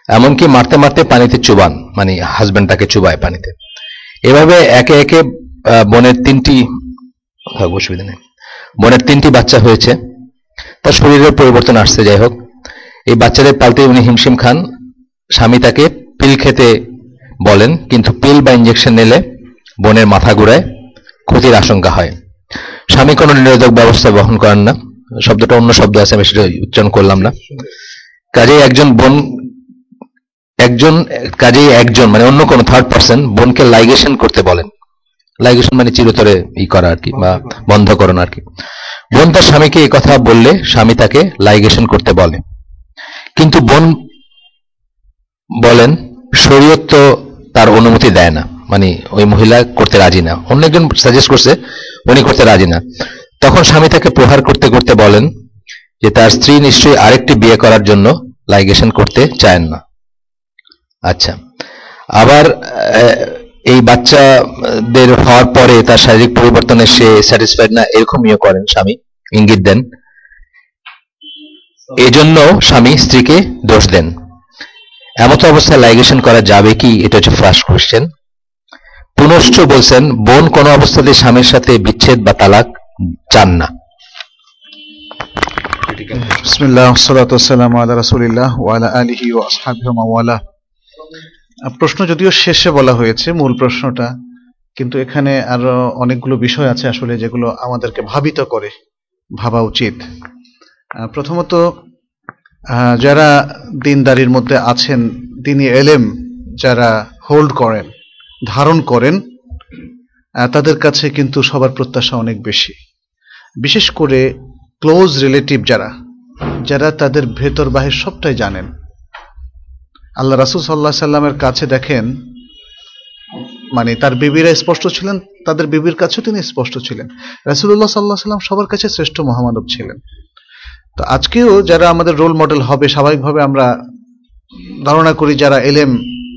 এমনকি মারতে মারতে পানিতে চুবান মানে হাজব্যান্ড তাকে চুবায় পানিতে। এভাবে একে একে বোনের তিনটি অসুবিধা নেই। বোনের তিনটি বাচ্চা হয়েছে। তার শরীরের পরিবর্তন আসছে, যাই হোক। এই বাচ্চাদের পালতে উনি হিমশিম খান। স্বামী তাকে পিল খেতে বলেন, কিন্তু পিল বা ইঞ্জেকশন নিলে বোনের মাথা ঘুরায়। ক্ষতির আশঙ্কা হয়। স্বামী কোনো নিরোধক ব্যবস্থা বহন করেন না। শব্দটা অন্য শব্দ আছে, আমি সেটা উচ্চারণ করলাম না। কাজেই একজন বোন, একজন, কাজেই একজন মানে অন্য কোনো থার্ড পার্সন বোনকে লাইগেশন করতে বলেন। লাইগেশন মানে চিরতরে ই করা আর কি, বা বন্ধ করণ আর কি। বোন তার স্বামীকে এই কথা বললে, স্বামী তাকে লাইগেশন করতে বলে। কিন্তু বোন বলেন, শরীয়ত তো তার অনুমতি দেয় না। মানে ওই মহিলা করতে রাজি না। অন্য একজন সাজেস্ট করছে, উনি করতে রাজি না। তখন স্বামী তাকে প্রহার করতে করতে বলেন যে, তার স্ত্রী নিশ্চয়ই আরেকটি বিয়ে করার জন্য লাইগেশন করতে চায় না। আচ্ছা। আবার এই বাচ্চাদের হওয়ার পরে তার শারীরিক পরিবর্তনে সে স্যাটিসফাইড না, এরকম ইয়ে করেন স্বামী, ইঙ্গিত দেন। এজন্য স্বামী স্ত্রীকে দোষ দেন। এমত অবস্থায় লাইগেশন করা যাবে কি? এটা হচ্ছে ফার্স্ট কোশ্চেন পুনশ্চ বলছেন, বোন কোনো অবস্থাতে স্বামীর সাথে বিচ্ছেদ বা তালাক চান না। প্রশ্ন যদিও শেষে বলা হয়েছে, মূল প্রশ্নটা, কিন্তু এখানে আরও অনেকগুলো বিষয় আছে আসলে যেগুলো আমাদেরকে ভাবিত করে, ভাবা উচিত। প্রথমত যারা দিনদারির মধ্যে আছেন তিনি এলেম যারা হোল্ড করেন ধারণ করেন তাদের কাছে কিন্তু সবার প্রত্যাশা অনেক বেশি। বিশেষ করে ক্লোজ রিলেটিভ যারা যারা তাদের ভেতর বাহির সবটাই জানেন। আল্লাহ রাসুল সাল্লাহ সাল্লামের কাছে দেখেন মানে তার বিবিরা স্পষ্ট ছিলেন, তাদের বিবির কাছেও তিনি স্পষ্ট ছিলেন। রাসুল্লাহ সাল্লাহ সাল্লাম সবার কাছে শ্রেষ্ঠ মহামানব ছিলেন। তো আজকেও যারা আমাদের রোল মডেল হবে, স্বাভাবিকভাবে আমরা ধারণা করি যারা এলেম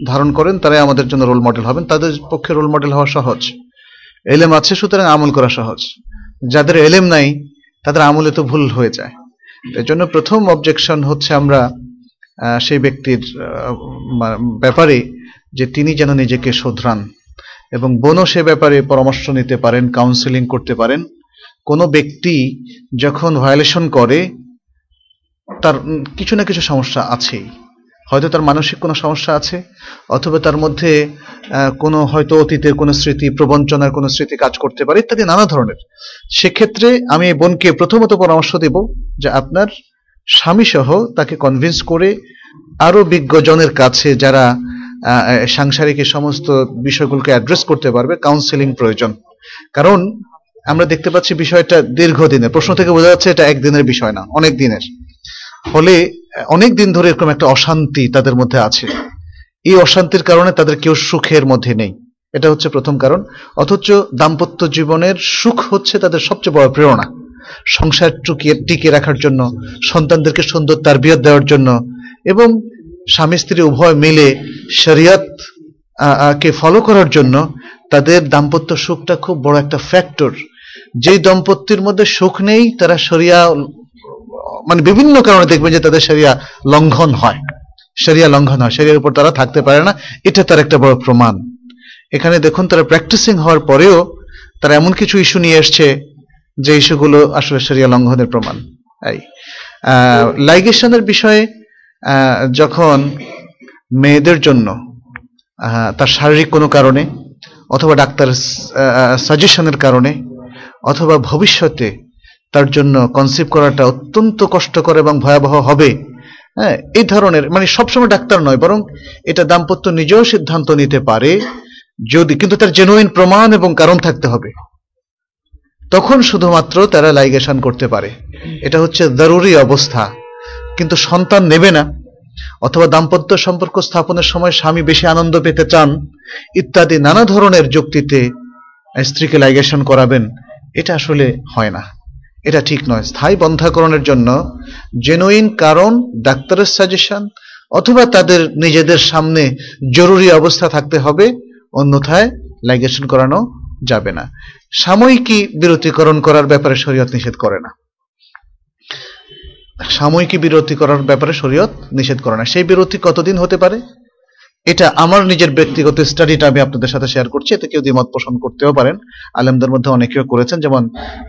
ধারণ করেন, তারাই আমাদের জন্য রোল মডেল হবেন। তাদের পক্ষে রোল মডেল হওয়া সহজ। এলেম আছে, সুতরাং আমল করা সহজ। যাদের এলেম নাই, তাদের আমলে তো ভুল হয়ে যায়। এর জন্য প্রথম অবজেকশন হচ্ছে আমরা সেই ব্যক্তির ব্যাপারে যে তিনি যেন নিজেকে শোধরান এবং বোনও সে ব্যাপারে পরামর্শ নিতে পারেন কাউন্সিলিং করতে পারেন। কোনো ব্যক্তি যখন ভায়োলেশন করে, তার কিছু না কিছু সমস্যা আছেই। হয়তো তার মানসিক কোনো সমস্যা আছে, অথবা তার মধ্যে কোনো হয়তো অতীতের কোনো স্মৃতি, প্রবঞ্চনার কোনো স্মৃতি কাজ করতে পারে, ইত্যাদি নানা ধরনের। সেক্ষেত্রে আমি এই বোনকে প্রথমত পরামর্শ দেব যে আপনার স্বামী সহ তাকে কনভিন্স করে আরও বিজ্ঞজনের কাছে যারা সাংসারিক সমস্ত বিষয়গুলোকে অ্যাড্রেস করতে পারবে কাউন্সেলিং প্রয়োজন। কারণ আমরা দেখতে পাচ্ছি বিষয়টা দীর্ঘদিনের। প্রশ্ন থেকে বোঝা যাচ্ছে এটা একদিনের বিষয় না, অনেক দিনের। ফলে, অনেক দিন ধরে এরকম একটা অশান্তি তাদের মধ্যে আছে। এই অশান্তির কারণে তাদের কেউ সুখের মধ্যে নেই। এটা হচ্ছে প্রথম কারণ। অথচ দাম্পত্য জীবনের সুখ হচ্ছে তাদের সবচেয়ে বড় প্রেরণা। সংসার টুকিয়ে টিকে রাখার জন্য, সন্তানদেরকে সুন্দর তারবিয়ত দেওয়ার জন্য এবং স্বামী, স্ত্রী উভয় মিলে শরিয়ত কে ফলো করার জন্য তাদের দাম্পত্য সুখটা খুব বড় একটা ফ্যাক্টর যেই দম্পতির মধ্যে সুখ নেই, তারা শরিয়া মানে বিভিন্ন কারণে দেখবেন যে তাদের শরিয়া লঙ্ঘন হয়। শরিয়া লঙ্ঘন হয়। শরিয়ার উপর তারা থাকতে পারে না। এটা তার একটা বড় প্রমাণ। এখানে দেখুন, তারা প্র্যাকটিসিং হওয়ার পরেও তারা এমন কিছু ইস্যু নিয়ে এসছে যে ইস্যুগুলো আসলে শরিয়া লঙ্ঘনের প্রমাণ। এই লাইগেশনের বিষয়ে যখন মেয়েদের জন্য তার শারীরিক কোনো কারণে অথবা ডাক্তার সাজেশনের কারণে অথবা ভবিষ্যতে তার জন্য কনসিভ করাটা অত্যন্ত কষ্টকর এবং ভয়াবহ হবে। হ্যাঁ এই ধরনের মানে সবসময় ডাক্তার নয়, বরং এটা দাম্পত্য নিজেও সিদ্ধান্ত নিতে পারে, যদি, কিন্তু তার জেনুইন প্রমাণ এবং কারণ থাকতে হবে। তখন শুধুমাত্র তারা লাইগেশন করতে পারে। এটা হচ্ছে জরুরি অবস্থা। কিন্তু সন্তান নেবে না, অথবা দাম্পত্য সম্পর্ক স্থাপনের সময় স্বামী বেশি আনন্দ পেতে চান, ইত্যাদি নানা ধরনের যুক্তিতে স্ত্রীকে লাইগেশন করাবেন, এটা আসলে হয় না। এটা ঠিক নয়। স্থায়ী বন্ধাকরণের জন্য জেনুইন কারণ, ডাক্তারের সাজেশন অথবা তাদের নিজেদের সামনে জরুরি অবস্থা থাকতে হবে, অন্যথায় লাইগেশন করানো যাবে না। সাময়িকী বিরতিকরণ করার ব্যাপারে শরীয়ত নিষেধ করে না। সাময়িকী বিরতি করার ব্যাপারে শরীয়ত নিষেধ করে না। সেই বিরতি কতদিন হতে পারে? এটা আমার নিজের ব্যক্তিগত স্টাডিটা আমি আপনাদের সাথে শেয়ার করছি, এতে কেউ দ্বিমত পোষণ করতেও পারেন। আলেমদের মধ্যে অনেকেও করেছেন, যেমন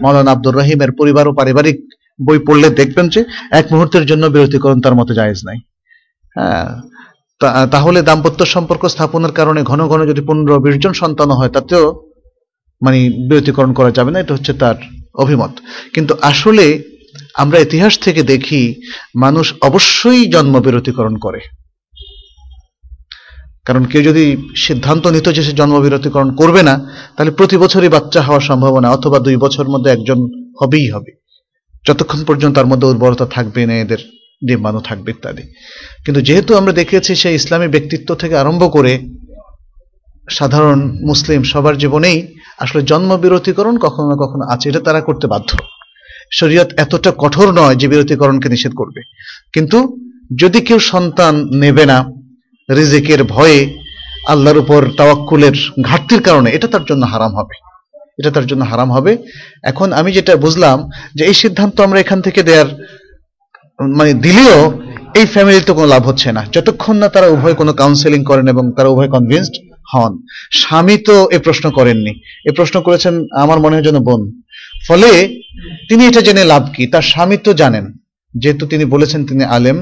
মৌলানা আব্দুর রহিমের পরিবার ও পারিবারিক বই পড়লে দেখবেন যে এক মুহূর্তের জন্য বিরতিকরণ তার মতো জায়েজ নাই। হ্যাঁ তাহলে দাম্পত্য সম্পর্ক স্থাপনের কারণে ঘন ঘন যদি পনেরো বিশ জন সন্তান হয়, তাতেও মানে বিরতিকরণ করা যাবে না, এটা হচ্ছে তার অভিমত। কিন্তু আসলে আমরা ইতিহাস থেকে দেখি, মানুষ অবশ্যই জন্ম বিরতিকরণ করে। কারণ কেউ যদি সিদ্ধান্ত নিত যে সে জন্মবিরতিকরণ করবে না, তাহলে প্রতি বছরই বাচ্চা হওয়ার সম্ভাবনা অথবা দুই বছর মধ্যে একজন হবেই হবে। যতক্ষণ পর্যন্ত তার মধ্যে উর্বরতা থাকবে না, এদের ডিম্বাণু থাকবে ইত্যাদি। কিন্তু যেহেতু আমরা দেখেছি সেই ইসলামী ব্যক্তিত্ব থেকে আরম্ভ করে সাধারণ মুসলিম সবার জীবনেই আসলে জন্ম বিরতিকরণ কখনো না কখনো আছে, এটা তারা করতে বাধ্য। শরীয়ত এতটা কঠোর নয় যে বিরতিকরণকে নিষেধ করবে। কিন্তু যদি কেউ সন্তান নেবে না রিজিকের ভয়ে আল্লাহর উপর তাওয়াক্কুলের ঘাটতির কারণে এটা তার জন্য হারাম হবে। এটা তার জন্য হারাম হবে। এখন আমি যেটা বুঝলাম যে এই সিদ্ধান্ত আমরা এখান থেকে দেওয়ার মানে দিলেও এই ফ্যামিলিতে কোনো লাভ হচ্ছে না। যতক্ষণ না তারা উভয় কোনো কাউন্সেলিং করেন এবং তারা উভয় কনভিন্সড হন। স্বামী তো এ প্রশ্ন করেননি। এ প্রশ্ন করেছেন আমার মনে হয় যেন বোন। ফলে তিনি এটা জেনে লাভ কি? তার স্বামী তো জানেন। যেহেতু তিনি বলেছেন তিনি আলেম,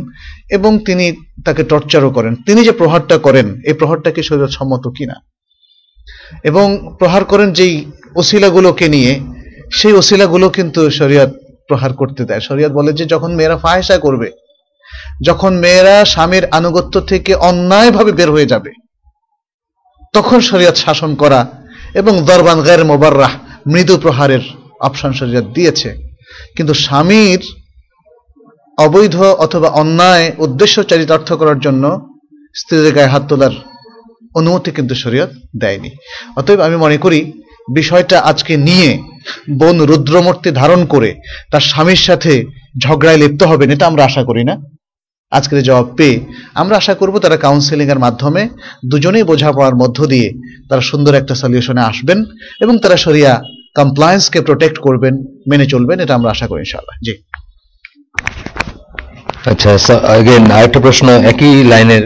এবং তিনি তাকে টর্চারও করেন। তিনি যে প্রহারটা করেন, এই প্রহারটা কি শরীর সম্মত কিনা? এবং প্রহার করেন যেই ওসিলাগুলোকে নিয়ে, সেই ওসিলাগুলো কিন্তু শরিয়ত প্রহার করতে দেয়। শরিয়ত বলে যে যখন মেয়েরা ফাহেসা করবে, যখন মেয়েরা স্বামীর আনুগত্য থেকে অন্যায়ভাবে বের হয়ে যাবে, তখন শরিয়ত শাসন করা এবং দরবান গায়ের মোবাররাহ মৃদু প্রহারের অপশন শরিয়ত দিয়েছে। কিন্তু স্বামীর অবৈধ অথবা অন্যায় উদ্দেশ্য চারিতার্থ করার জন্য স্ত্রীদের গায়ে হাত তোলার অনুমতি কিন্তু শরীয়ত দেয়নি। অতএব আমি মনে করি, বিষয়টা আজকে নিয়ে বোন রুদ্রমূর্তি ধারণ করে তার স্বামীর সাথে ঝগড়ায় লিপ্ত হবেন, এটা আমরা আশা করি না। আজকের জবাব পেয়ে আমরা আশা করব তারা কাউন্সেলিং এর মাধ্যমে দুজনেই বোঝাপড়ার মধ্য দিয়ে তারা সুন্দর একটা সলিউশনে আসবেন এবং তারা শরিয়া কমপ্লায়েন্সকে প্রোটেক্ট করবেন, মেনে চলবেন, এটা আমরা আশা করি ইনশাআল্লাহ। জি। আচ্ছা আগেন আরেকটা প্রশ্ন একই লাইনের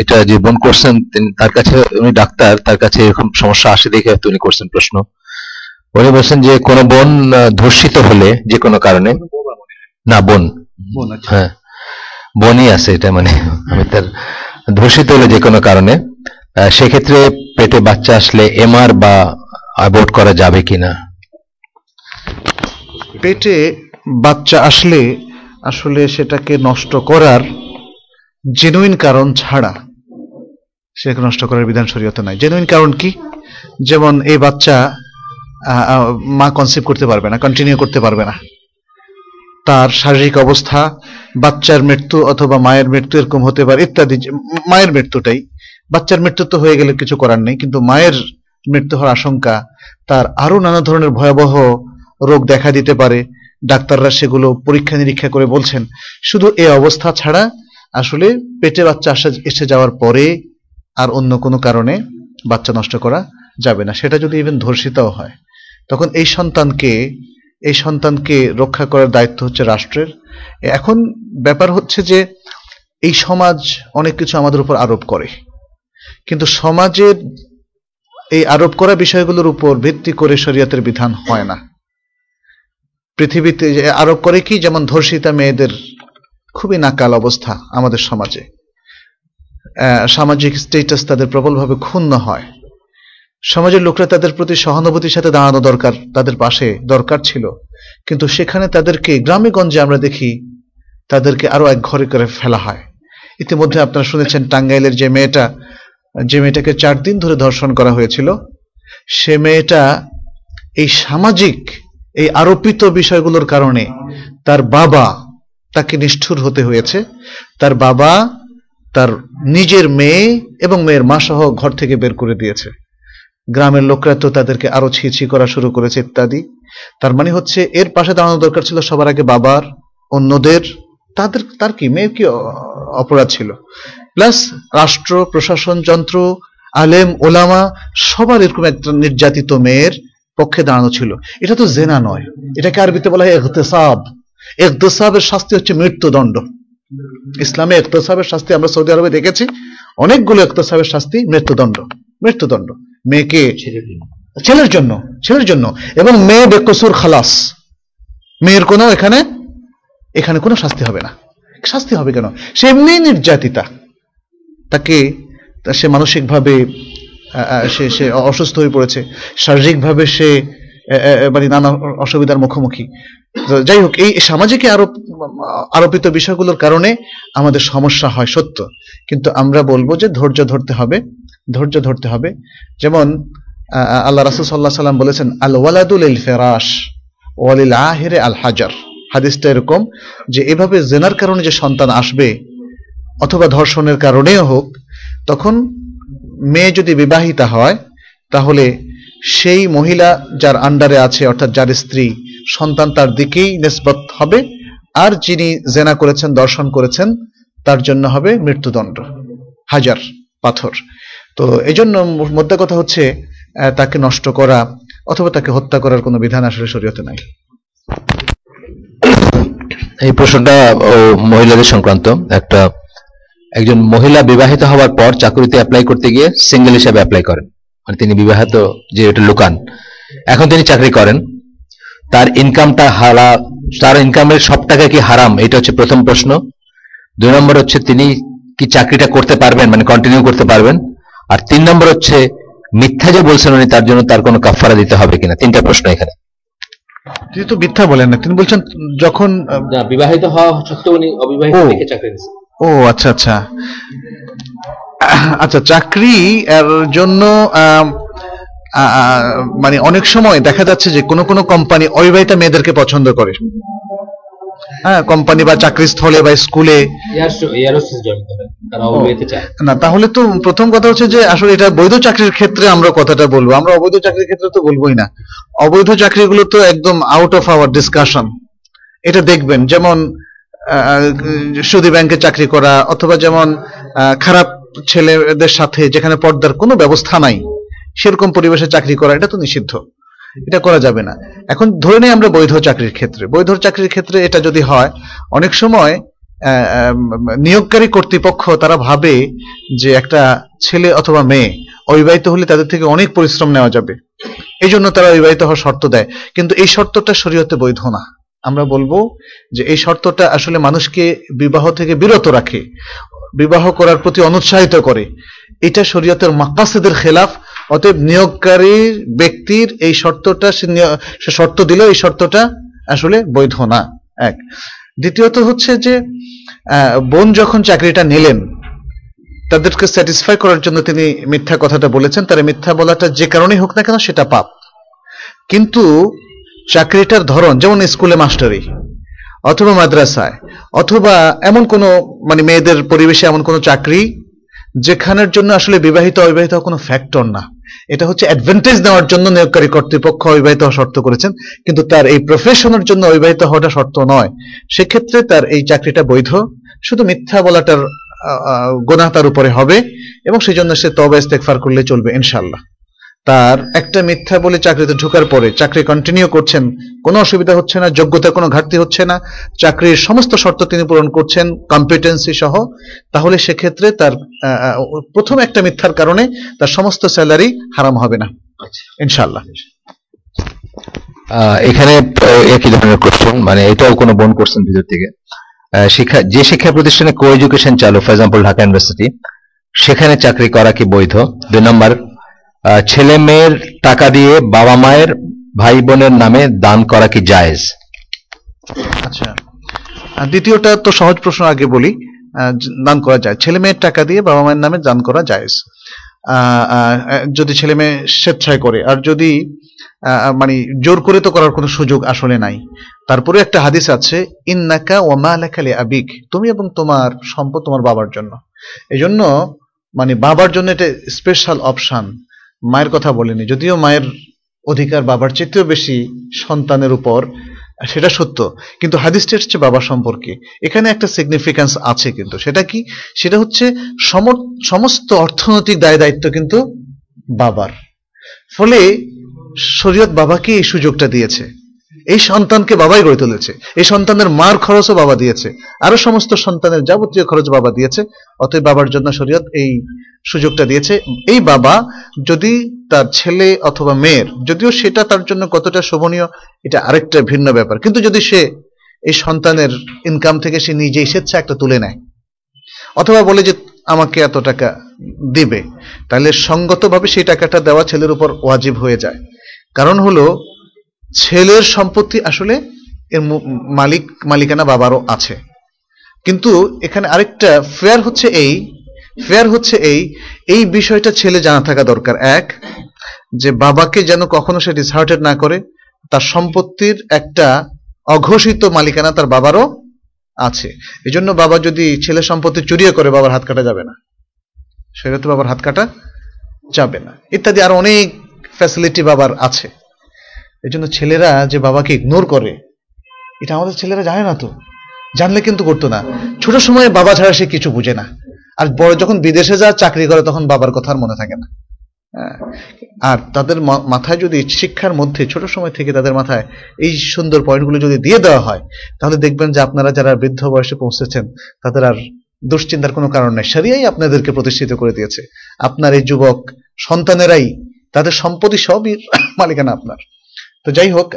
এটা যে বোন করছেন তার কাছে উনি ডাক্তার তার কাছে এরকম সমস্যা আসে দেখে উনি করছেন প্রশ্ন। উনি বলছেন যে কোন বোন ধর্ষিত হলে যে কোনো কারণে না বোন। আচ্ছা। হ্যাঁ বনই আছে এটা মানে আমি তার ধর্ষিত হলে যে কোনো কারণে সেক্ষেত্রে পেটে বাচ্চা আসলে এমআর বা অ্যাবর্ট করা যাবে কিনা? পেটে বাচ্চা আসলে আসলে সেটাকে নষ্ট করার জেনুইন কারণ ছাড়া সেটাকে নষ্ট করার বিধান শরীয়তে নাই। জেনুইন কারণ কি? যেমন এই বাচ্চা মা কনসিভ করতে পারবে না কন্টিনিউ করতে পারবে না। তার শারীরিক অবস্থা, বাচ্চার মৃত্যু অথবা মায়ের মৃত্যু এরকম হতে পারে, ইত্যাদি। মায়ের মৃত্যুটাই। বাচ্চার মৃত্যু তো হয়ে গেলে কিছু করার নেই, কিন্তু মায়ের মৃত্যু হওয়ার আশঙ্কা, তার আরও নানা ধরনের ভয়াবহ রোগ দেখা দিতে পারে ডাক্তাররা সেগুলো পরীক্ষা নিরীক্ষা করে বলছেন, শুধু এ অবস্থা ছাড়া আসলে পেটে বাচ্চা আসা, এসে যাওয়ার পরে আর অন্য কোনো কারণে বাচ্চা নষ্ট করা যাবে না। সেটা যদি ইভেন ধর্ষিতাও হয়, তখন এই সন্তানকে এই সন্তানকে রক্ষা করার দায়িত্ব হচ্ছে রাষ্ট্রের। এখন ব্যাপার হচ্ছে যে এই সমাজ অনেক কিছু আমাদের উপর আরোপ করে, কিন্তু সমাজের এই আরোপ করা বিষয়গুলোর উপর ভিত্তি করে শরীয়তের বিধান হয় না। পৃথিবীতে যে আরোপ করে কি, যেমন ধর্ষিতা মেয়েদের খুবই নাকাল অবস্থা আমাদের সমাজে। সামাজিক স্টেটাস তাদের প্রবলভাবে ক্ষুণ্ণ হয়। সমাজের লোকরা তাদের প্রতি সহানুভূতির সাথে দাঁড়ানো দরকার, তাদের পাশে দরকার ছিল। কিন্তু সেখানে তাদেরকে গ্রামে গঞ্জে আমরা দেখি, তাদেরকে আরও এক ঘরে করে ফেলা হয়। ইতিমধ্যে আপনারা শুনেছেন টাঙ্গাইলের যে মেয়েটা, যে মেয়েটাকে চার দিন ধরে ধর্ষণ করা হয়েছিল, সে মেয়েটা এই সামাজিক এই আরোপিত বিষয়গুলোর কারণে তার বাবা তাকে নিষ্ঠুর হতে হয়েছে। তার বাবা, তার নিজের মেয়ে এবং মেয়ের মা সহ ঘর থেকে বের করে দিয়েছে। গ্রামের লোকরা তো তাদেরকে আরও ছিছি করা শুরু করেছে ইত্যাদি। তার মানে হচ্ছে এর পাশে দাঁড়ানো দরকার ছিল সবার আগে বাবার, অন্যদের, তাদের, তার কি, মেয়ের কি অপরাধ ছিল? প্লাস রাষ্ট্র, প্রশাসন, যন্ত্র, আলেম, ওলামা, সবার এরকম একটা নির্যাতিত মেয়ের পক্ষে দাঁড়ানো ছিল। এটা তো জেনা নয়। এটাকে আরবিতে বলা হয় এগতেসাব এগতেসাবের শাস্তি হচ্ছে মৃত্যুদণ্ড। ইসলামে এগতেসাবের শাস্তি আমরা সৌদি আরবে দেখেছি। অনেকগুলো এগতেসাবের শাস্তি মৃত্যুদণ্ড। মৃত্যুদণ্ড। মেয়েকে ছেলের জন্য ছেলের জন্য। এবং মেয়ে বেকসুর খালাস। মেয়ের কোনো এখানে এখানে কোনো শাস্তি হবে না। শাস্তি হবে কেন? সে এমনি নির্যাতিতা। তাকে সে মানসিকভাবে সে সে অসুস্থ হয়ে পড়েছে। শারীরিকভাবে সে মানে নানা অসুবিধার মুখোমুখি। যাই হোক, এই সামাজিক আরোপ, আরোপিত বিষয়গুলোর কারণে আমাদের সমস্যা হয় সত্য। কিন্তু আমরা বলব যে ধৈর্য ধরতে হবে, ধৈর্য ধরতে হবে। যেমন আল্লাহ রাসুল সাল্লাহ সাল্লাম বলেছেন আল ওয়ালাদুল ইল ফেরাস ওয়ালিল আহেরে আল হাজার হাদিসটা এরকম যে, এভাবে জেনার কারণে যে সন্তান আসবে, অথবা ধর্ষণের কারণেও হোক, তখন মেয়ে যদি বিবাহিতা হয়, তাহলে সেই মহিলা যার আন্ডারে আছে, অর্থাৎ যার স্ত্রী, সন্তান তার দিকেই নিসবত হবে, আর যিনি জেনা করেছেন, দর্শন করেছেন, তার জন্য হবে মৃত্যুদণ্ড, হাজার পাথর। তো এই জন্য মধ্যে কথা হচ্ছে তাকে নষ্ট করা অথবা তাকে হত্যা করার কোনো বিধান আসলে শরীয়তে নাই। এই প্রশ্নটা মহিলাদের সংক্রান্ত একটা একজন মহিলা বিবাহিত হওয়ার পর চাকরিতে অ্যাপ্লাই করতে গিয়ে সিঙ্গেল হিসাবে অ্যাপ্লাই করেন। মানে তিনি বিবাহিত যে এটা লুকান এখন তিনি চাকরি করেন। তার ইনকামটা হারা তার ইনকামের সব টাকা কি হারাম? এটা হচ্ছে প্রথম প্রশ্ন। দুই নম্বর হচ্ছে তিনি কি চাকরিটা করতে পারবেন মানে কন্টিনিউ করতে পারবেন? আর তিন নম্বর হচ্ছে মিথ্যা যে বলছেন উনি তার জন্য তার কোনো কাফারা দিতে হবে কিনা? তিনটা প্রশ্ন এখানে। তিনি তো মিথ্যা বলেন না। তিনি বলছেন যখন বিবাহিত হওয়া সত্ত্বেও উনি অবিবাহিত থেকে চাকরি ও আচ্ছা আচ্ছা। আচ্ছা চাকরি এর জন্য মানে অনেক সময় দেখা যাচ্ছে যে কোনো কোনো কোম্পানি অবিবাহিতা মেয়েদেরকে পছন্দ করে। হ্যাঁ কোম্পানি বা চাকরি স্থলে বা স্কুলে। না তাহলে তো প্রথম কথা হচ্ছে যে আসলে এটা বৈধ চাকরির ক্ষেত্রে আমরা কথাটা বলব। আমরা অবৈধ চাকরির ক্ষেত্রে তো বলবোই না। অবৈধ চাকরিগুলো তো একদম আউট অফ আওয়ার ডিসকাশন এটা দেখবেন যেমন সুদী ব্যাংকে চাকরি করা অথবা যেমন খারাপ ছেলেদের সাথে যেখানে পর্দার কোনো ব্যবস্থা নাই, সেরকম পরিবেশে চাকরি করা, এটা তো নিষিদ্ধ। এটা করা যাবে না। এখন ধরে নেই আমরা বৈধ চাকরির ক্ষেত্রে। বৈধ চাকরির ক্ষেত্রে এটা যদি হয়, অনেক সময় নিয়োগকারী কর্তৃপক্ষ তারা ভাবে যে একটা ছেলে অথবা মেয়ে অবিবাহিত হলে তাদের থেকে অনেক পরিশ্রম নেওয়া যাবে। এই জন্য তারা অবিবাহিত হওয়ার শর্ত দেয়। কিন্তু এই শর্তটা শরীয়তে বৈধ না। আমরা বলব যে এই শর্তটা আসলে মানুষকে বিবাহ থেকে বিরত রাখে, বিবাহ করার প্রতি অনুৎসাহিত করে। এটা শরীয়তের মাকাসেদের খেলাফ, অতএব নিয়োগকারী ব্যক্তির এই শর্তটা, সে শর্ত দিল এই শর্তটা আসলে বৈধ না। এক। দ্বিতীয়ত হচ্ছে যে বোন যখন চাকরিটা নিলেন, তাদেরকে স্যাটিসফাই করার জন্য তিনি মিথ্যা কথাটা বলেছেন। তার মিথ্যা বলাটা যে কারণেই হোক না কেন, সেটা পাপ। কিন্তু চাকরিটার ধরন, যেমন স্কুলে মাস্টারি, অথবা মাদ্রাসায়, অথবা এমন কোনো মানে মেয়েদের পরিবেশে এমন কোনো চাকরি, যেখানের জন্য আসলে বিবাহিত, অবিবাহিত কোনো ফ্যাক্টর না। এটা হচ্ছে অ্যাডভান্টেজ নেওয়ার জন্য নিয়োগকারী কর্তৃপক্ষ অবিবাহিত শর্ত করেছেন, কিন্তু তার এই প্রফেশনের জন্য অবিবাহিত হওয়াটা শর্ত নয়। সেক্ষেত্রে তার এই চাকরিটা বৈধ, শুধু মিথ্যা বলাটার গোনা তার উপরে হবে, এবং সেই জন্য সে তবে ইস্তেকফার করলে চলবে ইনশাল্লাহ তার একটা মিথ্যা বলে চাকরিতে ঢোকার পরে চাকরি কন্টিনিউ করছেন, কোনো অসুবিধা হচ্ছে না, যোগ্যতা কোনো ঘাটতি হচ্ছে না, চাকরির সমস্ত শর্ত তিনি পূরণ করছেন কম্পিটেন্সি সহ। তাহলে সেক্ষেত্রে তার প্রথম একটা মিথ্যার কারণে তার সমস্ত স্যালারি হারাম হবে না। ইনশাল্লাহ এখানে একই ধরনের কোশ্চেন মানে এটাও কোনো বোন করছেন ভিতর থেকে। শিক্ষা, যে শিক্ষা প্রতিষ্ঠানে কো এডুকেশন চালু ফর এক্সাম্পল ঢাকা ইউনিভার্সিটি সেখানে চাকরি করা কি বৈধ? দুই নম্বর ছেলে মেয়ের টাকা দিয়ে বাবা মায়ের ভাই বোনের নামে দান করা কি জায়েজ? আচ্ছা। দ্বিতীয়টা তো সহজ প্রশ্ন আগে বলি দান করা যায়। ছেলে মেয়ের টাকা দিয়ে বাবা মায়ের নামে দান করা যায় যদি ছেলে মেয়ে স্বেচ্ছায় করে, আর যদি মানে জোর করে তো করার কোনো সুযোগ আসলে নাই। তারপরে একটা হাদিস আছে, ইন্নাকা ও মা লেখালে আবিক তুমি এবং তোমার সম্পদ তোমার বাবার জন্য। এই জন্য মানে বাবার জন্য এটা স্পেশাল অপশন মায়ের কথা বলেনি, যদিও মায়ের অধিকার বাবার চেয়েও বেশি সন্তানের উপর, সেটা সত্য, কিন্তু হাদিসটি হচ্ছে বাবা সম্পর্কে। এখানে একটা সিগনিফিক্যান্স আছে কিন্তু, সেটা কি? সেটা হচ্ছে সম- সমস্ত অর্থনৈতিক দায় দায়িত্ব কিন্তু বাবার। ফলে শরীয়ত বাবাকে এই সুযোগটা দিয়েছে। এই সন্তানকে বাবাই গড়ে তুলেছে। এই সন্তানের মার খরচও বাবা দিয়েছে। আরও সমস্ত সন্তানের যাবতীয় খরচ বাবা দিয়েছে। অতএব বাবার জন্য শরীয়ত এই সুযোগটা দিয়েছে। এই বাবা যদি তার ছেলে অথবা মেয়ের, যদিও সেটা তার জন্য কতটা শোভনীয়, এটা আরেকটা ভিন্ন ব্যাপার। কিন্তু যদি সে এই সন্তানের ইনকাম থেকে সে নিজেই স্বেচ্ছা একটা তুলে নেয়, অথবা বলে যে আমাকে এত টাকা দিবে, তাহলে সঙ্গতভাবে সেই টাকাটা দেওয়া ছেলের উপর ওয়াজিব হয়ে যায়। কারণ হলো ছেলের সম্পত্তি আসলে এর মালিক, মালিকানা বাবারও আছে। কিন্তু এখানে আরেকটা ফেয়ার হচ্ছে এই ফেয়ার হচ্ছে এই এই বিষয়টা ছেলে জানা থাকা দরকার। এক, যে বাবাকে যেন কখনো সে ডিসহার্টেড না করে, তার সম্পত্তির একটা অঘোষিত মালিকানা তার বাবারও আছে। এই জন্য বাবা যদি ছেলে সম্পত্তি চুরিয়ে করে, বাবার হাত কাটা যাবে না। সেটা তো বাবার হাত কাটা যাবে না। ইত্যাদি আর অনেক ফ্যাসিলিটি বাবার আছে। এই জন্য ছেলেরা যে বাবাকে ইগনোর করে, এটা আমাদের ছেলেরা জানে না তো। জানলে কিন্তু করতো না। ছোট সময়ে বাবা ছাড়া সে কিছু বুঝে না। আর বড় যখন বিদেশে যা চাকরি করে, তখন বাবার কথা আর মনে থাকে না। হ্যাঁ। আর তাদের মাথায় যদি শিক্ষার মধ্যে, ছোট সময় থেকে তাদের মাথায় এই সুন্দর পয়েন্টগুলো যদি দিয়ে দেওয়া হয়, তাহলে দেখবেন যে আপনারা যারা বৃদ্ধ বয়সে পৌঁছেছেন, তাদের আর দুশ্চিন্তার কোনো কারণ নেই। সারিয়াই আপনাদেরকে প্রতিষ্ঠিত করে দিয়েছে। আপনার এই যুবক সন্তানেরাই, তাদের সম্পত্তি সবই মালিকানা আপনার। তো যাই হোক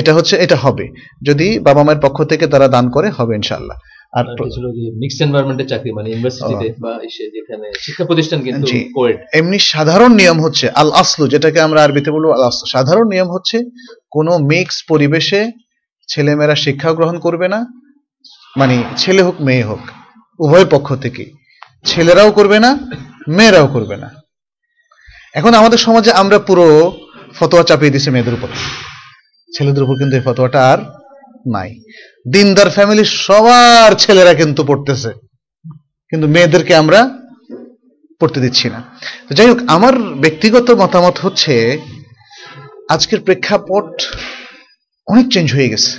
এটা হচ্ছে এটা হবে। যদি বাবা মায়ের পক্ষ থেকে তারা দান করে হবে ইনশাল্লাহ আর ছিল যে চাকরি মানে ইউনিভার্সিটিতে বা যেখানে শিক্ষা প্রতিষ্ঠান কিন্তু কোয়েড এমনি সাধারণ নিয়ম হচ্ছে আল আসলু যেটাকে আমরা আরবিতে বলব আল আসলু। সাধারণ নিয়ম হচ্ছে কোনো মিক্স পরিবেশে ছেলেমেয়েরা শিক্ষা গ্রহণ করবে না মানে ছেলে হোক মেয়ে হোক উভয় পক্ষ থেকে ছেলেরাও করবে না মেয়েরাও করবে না। এখন আমাদের সমাজে আমরা পুরো ফতোয়া চাপিয়ে দিছি মেয়েদের উপর। ছেলেদের উপর কিন্তু এই ফতোয়াটা আর নাই। দিনদার ফ্যামিলির সবার ছেলেরা কিন্তু পড়তেছে। কিন্তু মেয়েদেরকে আমরা পড়তে দিচ্ছি না। যাই হোক, আমার ব্যক্তিগত মতামত হচ্ছে, আজকের প্রেক্ষাপট অনেক চেঞ্জ হয়ে গেছে।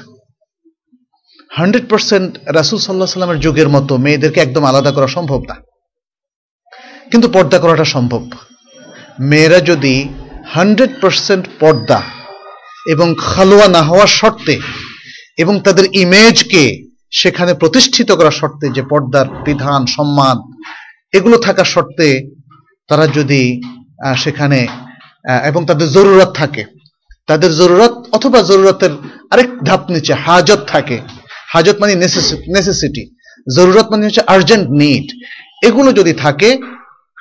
হান্ড্রেড পার্সেন্ট রাসুল সাল্লাহ সাল্লামের যুগের মতো মেয়েদেরকে একদম আলাদা করা সম্ভব না। কিন্তু পর্দা করাটা সম্ভব। মেয়েরা যদি হান্ড্রেড পার্সেন্ট পর্দা এবং খালোয়া না হওয়ার শর্তে এবং তাদের ইমেজকে সেখানে প্রতিষ্ঠিত করার শর্তে যে পর্দার বিধান, সম্মান, এগুলো থাকার শর্তে তারা যদি সেখানে এবং তাদের জরুরত থাকে, তাদের জরুরত অথবা জরুরতের আরেক ধাপ নিচে হাজত থাকে। হাজত মানে নেসেসিটি জরুরত মানে হচ্ছে আর্জেন্ট নিড এগুলো যদি থাকে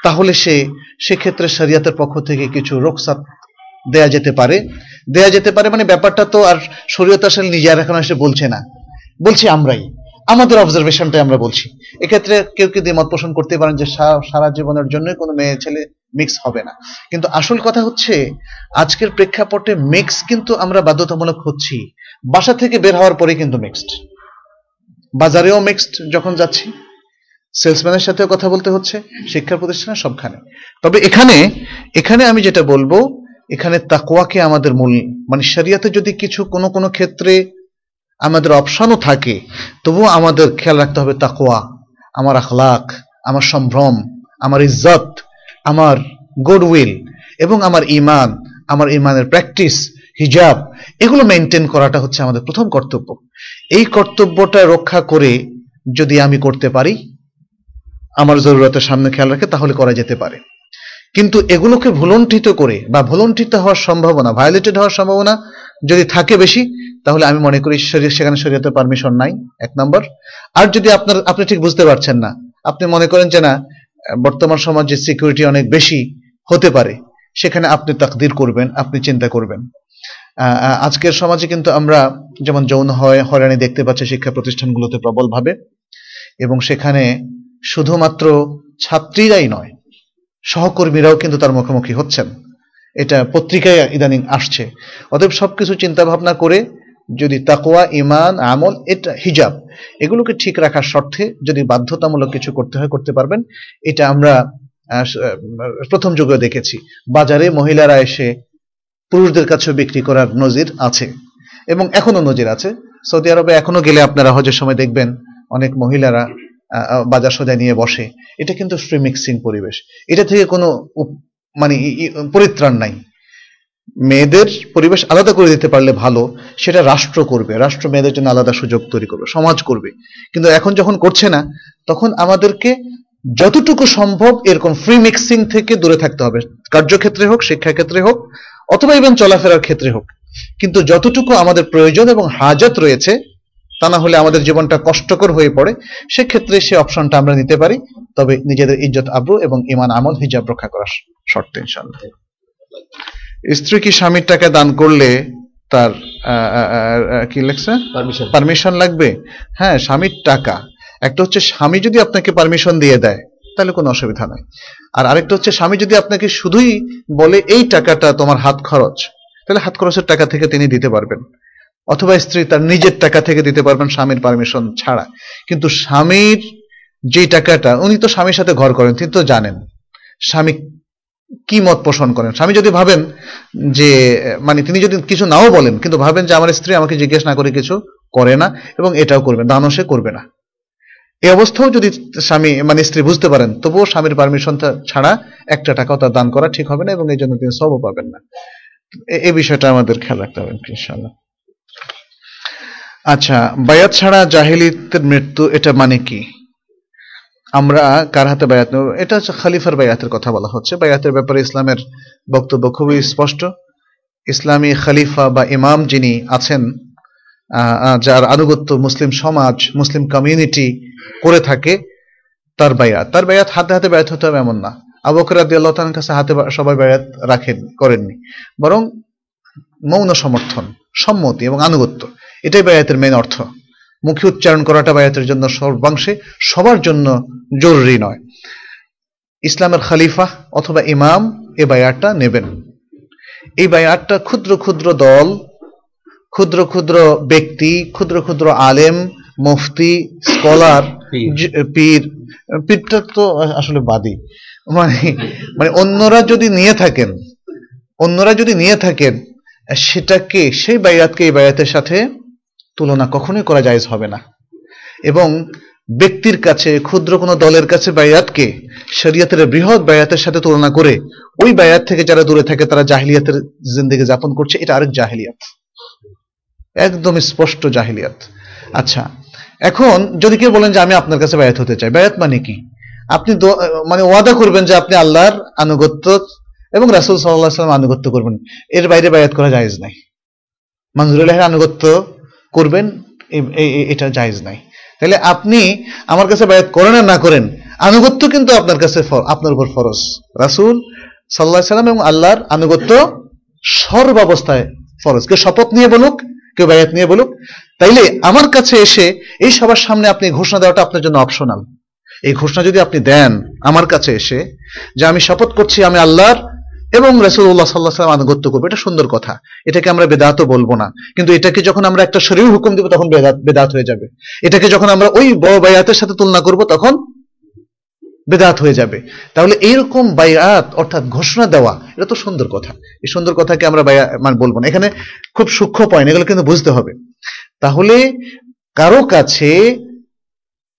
তাহলে সে, সেক্ষেত্রে শরিয়াতের পক্ষ থেকে কিছু রোকসাত দেয়া যেতে পারে। দেয়া যেতে পারে মানে ব্যাপারটা তো আর শরীয়ত আসলে নিজে আর এখন এসে বলছে না। বলছি আমরাই। আমাদের অবজারভেশনটাই আমরা বলছি। এক্ষেত্রে কেউ কেউ দ্বিমত পোষণ করতে পারেন যে সারা জীবনের জন্য কোনো মেয়ে ছেলে মিক্স হবে না। কিন্তু আসল কথা হচ্ছে, আজকের প্রেক্ষাপটে মিক্স কিন্তু আমরা বাধ্যতামূলক হচ্ছি। বাসা থেকে বের হওয়ার পরে কিন্তু মিক্সড বাজারেও মিক্সড যখন যাচ্ছি সেলসম্যানের সাথেও কথা বলতে হচ্ছে, শিক্ষা প্রতিষ্ঠানে সবখানে। তবে এখানে এখানে আমি যেটা বলব, এখানে তাকওয়াকে আমাদের মূল মানে শরিয়াতে যদি কিছু কোনো কোনো ক্ষেত্রে আমাদের অপশনও থাকে, তবুও আমাদের খেয়াল রাখতে হবে তাকওয়া, আমার আখলাক, আমার সম্ভ্রম, আমার ইজ্জত, আমার গুডউইল এবং আমার ইমান আমার ইমানের প্র্যাকটিস হিজাব এগুলো মেনটেন করাটা হচ্ছে আমাদের প্রথম কর্তব্য। এই কর্তব্যটা রক্ষা করে যদি আমি করতে পারি আমার জরুরতের সামনে খেয়াল রাখে, তাহলে করা যেতে পারে। কিন্তু এগুলোকে ভুলণ্ঠিত করে বা ভুলণ্ঠিত হওয়ার সম্ভাবনা ভায়োলেটেড হওয়ার সম্ভাবনা যদি থাকে বেশি, তাহলে আমি মনে করি সেখানে শরীয়তের পারমিশন নাই, এক নম্বর। আর যদি আপনার আপনি ঠিক বুঝতে পারছেন না, আপনি মনে করেন যে না, বর্তমান সমাজে সিকিউরিটি অনেক বেশি হতে পারে, সেখানে আপনি তাকদির করবেন, আপনি চিন্তা করবেন। আজকের সমাজে কিন্তু আমরা যেমন যৌন হয়, হয়রানি দেখতে পাচ্ছি শিক্ষা প্রতিষ্ঠানগুলোতে প্রবলভাবে। এবং সেখানে শুধুমাত্র ছাত্রীরাই নয়, সহকর্মীরাও কিন্তু তার মুখোমুখি হচ্ছেন। এটা পত্রিকায় ইদানিং আসছে। অতএব সবকিছু চিন্তা ভাবনা করে যদি তাকোয়া ইমান আমল, এটা হিজাব, এগুলোকে ঠিক রাখার স্বার্থে যদি বাধ্যতামূলক কিছু করতে হয়, করতে পারবেন। এটা আমরা প্রথম যুগে দেখেছি। বাজারে মহিলারা এসে পুরুষদের কাছেও বিক্রি করার নজির আছে এবং এখনও নজির আছে। সৌদি আরবে এখনও গেলে আপনারা হজের সময় দেখবেন অনেক মহিলারা বাজার সদায় নিয়ে বসে। এটা কিন্তু ফ্রি মিক্সিং পরিবেশ। এটা থেকে কোনো মানে পরিত্রাণ নাই। মেয়েদের পরিবেশ আলাদা করে দিতে পারলে ভালো, সেটা রাষ্ট্র করবে। রাষ্ট্র মেয়েদের জন্য আলাদা সুযোগ তৈরি করবে, সমাজ করবে। কিন্তু এখন যখন করছে না, তখন আমাদেরকে যতটুকু সম্ভব এরকম ফ্রি মিক্সিং থেকে দূরে থাকতে হবে। কার্যক্ষেত্রে হোক, শিক্ষাক্ষেত্রে হোক, অথবা ইভেন চলাফেরার ক্ষেত্রে হোক। কিন্তু যতটুকু আমাদের প্রয়োজন এবং হাজত রয়েছে তা না হলে আমাদের জীবনটা কষ্টকর হয়ে পড়ে। সেক্ষেত্রে সে অপশনটা আমরা নিতে পারি। তবে নিজেদের ইজ্জত আব্রু এবং ইমান আমল হিজাব রক্ষা করার শর্তে ইনশাল্লাহ স্ত্রী কি স্বামীর টাকা দান করলে তার কি লেখছে? পারমিশন পারমিশন লাগবে? হ্যাঁ স্বামীর টাকা। একটা হচ্ছে স্বামী যদি আপনাকে পারমিশন দিয়ে দেয় তাহলে কোনো অসুবিধা নাই। আর আরেকটা হচ্ছে স্বামী যদি আপনাকে শুধুই বলে এই টাকাটা তোমার হাত খরচ তাহলে হাত খরচের টাকা থেকে তিনি দিতে পারবেন। অথবা স্ত্রী তার নিজের টাকা থেকে দিতে পারবেন স্বামীর পারমিশন ছাড়া। কিন্তু স্বামীর যে টাকাটা, উনি তো স্বামীর সাথে ঘর করেন, তিনি তো জানেন স্বামী কি মত পোষণ করেন। স্বামী যদি ভাবেন যে মানে তিনি যদি কিছু নাও বলেন, কিন্তু ভাবেন যে আমার স্ত্রী আমাকে জিজ্ঞেস না করে কিছু করে না এবং এটাও করবে দানও সে করবে না। এই অবস্থাও যদি স্বামী মানে স্ত্রী বুঝতে পারেন, তবুও স্বামীর পারমিশন ছাড়া একটা টাকাও তার দান করা ঠিক হবে না এবং এই জন্য তিনি সবও পাবেন না। এই বিষয়টা আমাদের খেয়াল রাখতে হবে ইনশাআল্লাহ। আচ্ছা বায়াত ছাড়া জাহিলিতের মৃত্যু এটা মানে কি? আমরা কার হাতে বায়াত নেব? এটা হচ্ছে খালিফার বায়াতের কথা বলা হচ্ছে। বায়াতের ব্যাপারে ইসলামের বক্তব্য খুবই স্পষ্ট। ইসলামী খালিফা বা ইমাম যিনি আছেন যার আনুগত্য মুসলিম সমাজ, মুসলিম কমিউনিটি করে থাকে, তার বায়াত। তার বায়াত হাতে হাতে বায়াত হতে হবে এমন না। আবু বকর রাদিয়াল্লাহু কাছে হাতে সবাই বায়াত রাখেন, করেননি। বরং মৌন সমর্থন, সম্মতি এবং আনুগত্য। এটাই বায়াতের মেন অর্থ। মুখে উচ্চারণ করাটা বায়াতের জন্য সর্বাংশে সবার জন্য জরুরি নয়। ইসলামের খালিফা অথবা ইমাম এ বায়াতটা নেবেন। এই বায়াতটা ক্ষুদ্র ক্ষুদ্র দল ক্ষুদ্র ক্ষুদ্র ব্যক্তি ক্ষুদ্র ক্ষুদ্র আলেম মুফতি স্কলার পীর। পীর পীরটা তো আসলে বাদী। মানে মানে অন্যরা যদি নিয়ে থাকেন অন্যরা যদি নিয়ে থাকেন সেটাকে সেই বায়াতকে এই বায়াতের সাথে তুলনা কখনোই করা জায়েজ হবে না। এবং ব্যক্তির কাছে, ক্ষুদ্র কোনো দলের কাছে বায়াতকে শরিয়াতের বৃহৎ বায়াতের সাথে তুলনা করে, ওই বায়াত থেকে যারা দূরে থাকে, তারা জাহিলিয়াতের জিন্দিগি যাপন করছে। এটা আরেক জাহিলিয়াত। একদম স্পষ্ট জাহিলিয়াত। আচ্ছা এখন যদি কেউ বলেন যে আমি আপনার কাছে বায়াত হতে চাই, বায়াত মানে কি? আপনি মানে ওয়াদা করবেন যে আপনি আল্লাহর আনুগত্য এবং রাসুল সাল্লাহ সাল্লাম আনুগত্য করবেন। এর বাইরে বায়াত করা জায়েজ নাই। মঞ্জুরুল্লাহের আনুগত্য করবেন এটা জায়েজ নাই। তাহলে আপনি আমার কাছে বায়াত করেন না করেন, আনুগত্য কিন্তু আপনার কাছে আপনার উপর ফরজ। রাসুল সাল্লাহ সাল্লাম এবং আল্লাহর আনুগত্য সর্বাবস্থায় ফরজ। কেউ শপথ নিয়ে বলুক, কেউ বায়াত নিয়ে বলুক, তাইলে আমার কাছে এসে এই সবার সামনে আপনি ঘোষণা দেওয়াটা আপনার জন্য অপশনাল এই ঘোষণা যদি আপনি দেন আমার কাছে এসে যে আমি শপথ করছি, আমি আল্লাহর এবং রসুল্লাহ সাল্লাহ সাল্লাম আনুগত্য করব। এটা সুন্দর কথা। এটাকে আমরা বেদাতও বলব না। কিন্তু এটাকে যখন আমরা একটা শরীর হুকুম দিব, তখন বেদাত বেদাত হয়ে যাবে। এটাকে যখন আমরা ওই বড় বায়াতের সাথে তুলনা করব, তখন বেদাত হয়ে যাবে। তাহলে এইরকম বায়াত, অর্থাৎ ঘোষণা দেওয়া, এটা তো সুন্দর কথা। এই সুন্দর কথাকে আমরা বায়া মানে বলব না। এখানে খুব সূক্ষ্ম পয়েন্ট এগুলো কিন্তু বুঝতে হবে। তাহলে কারও কাছে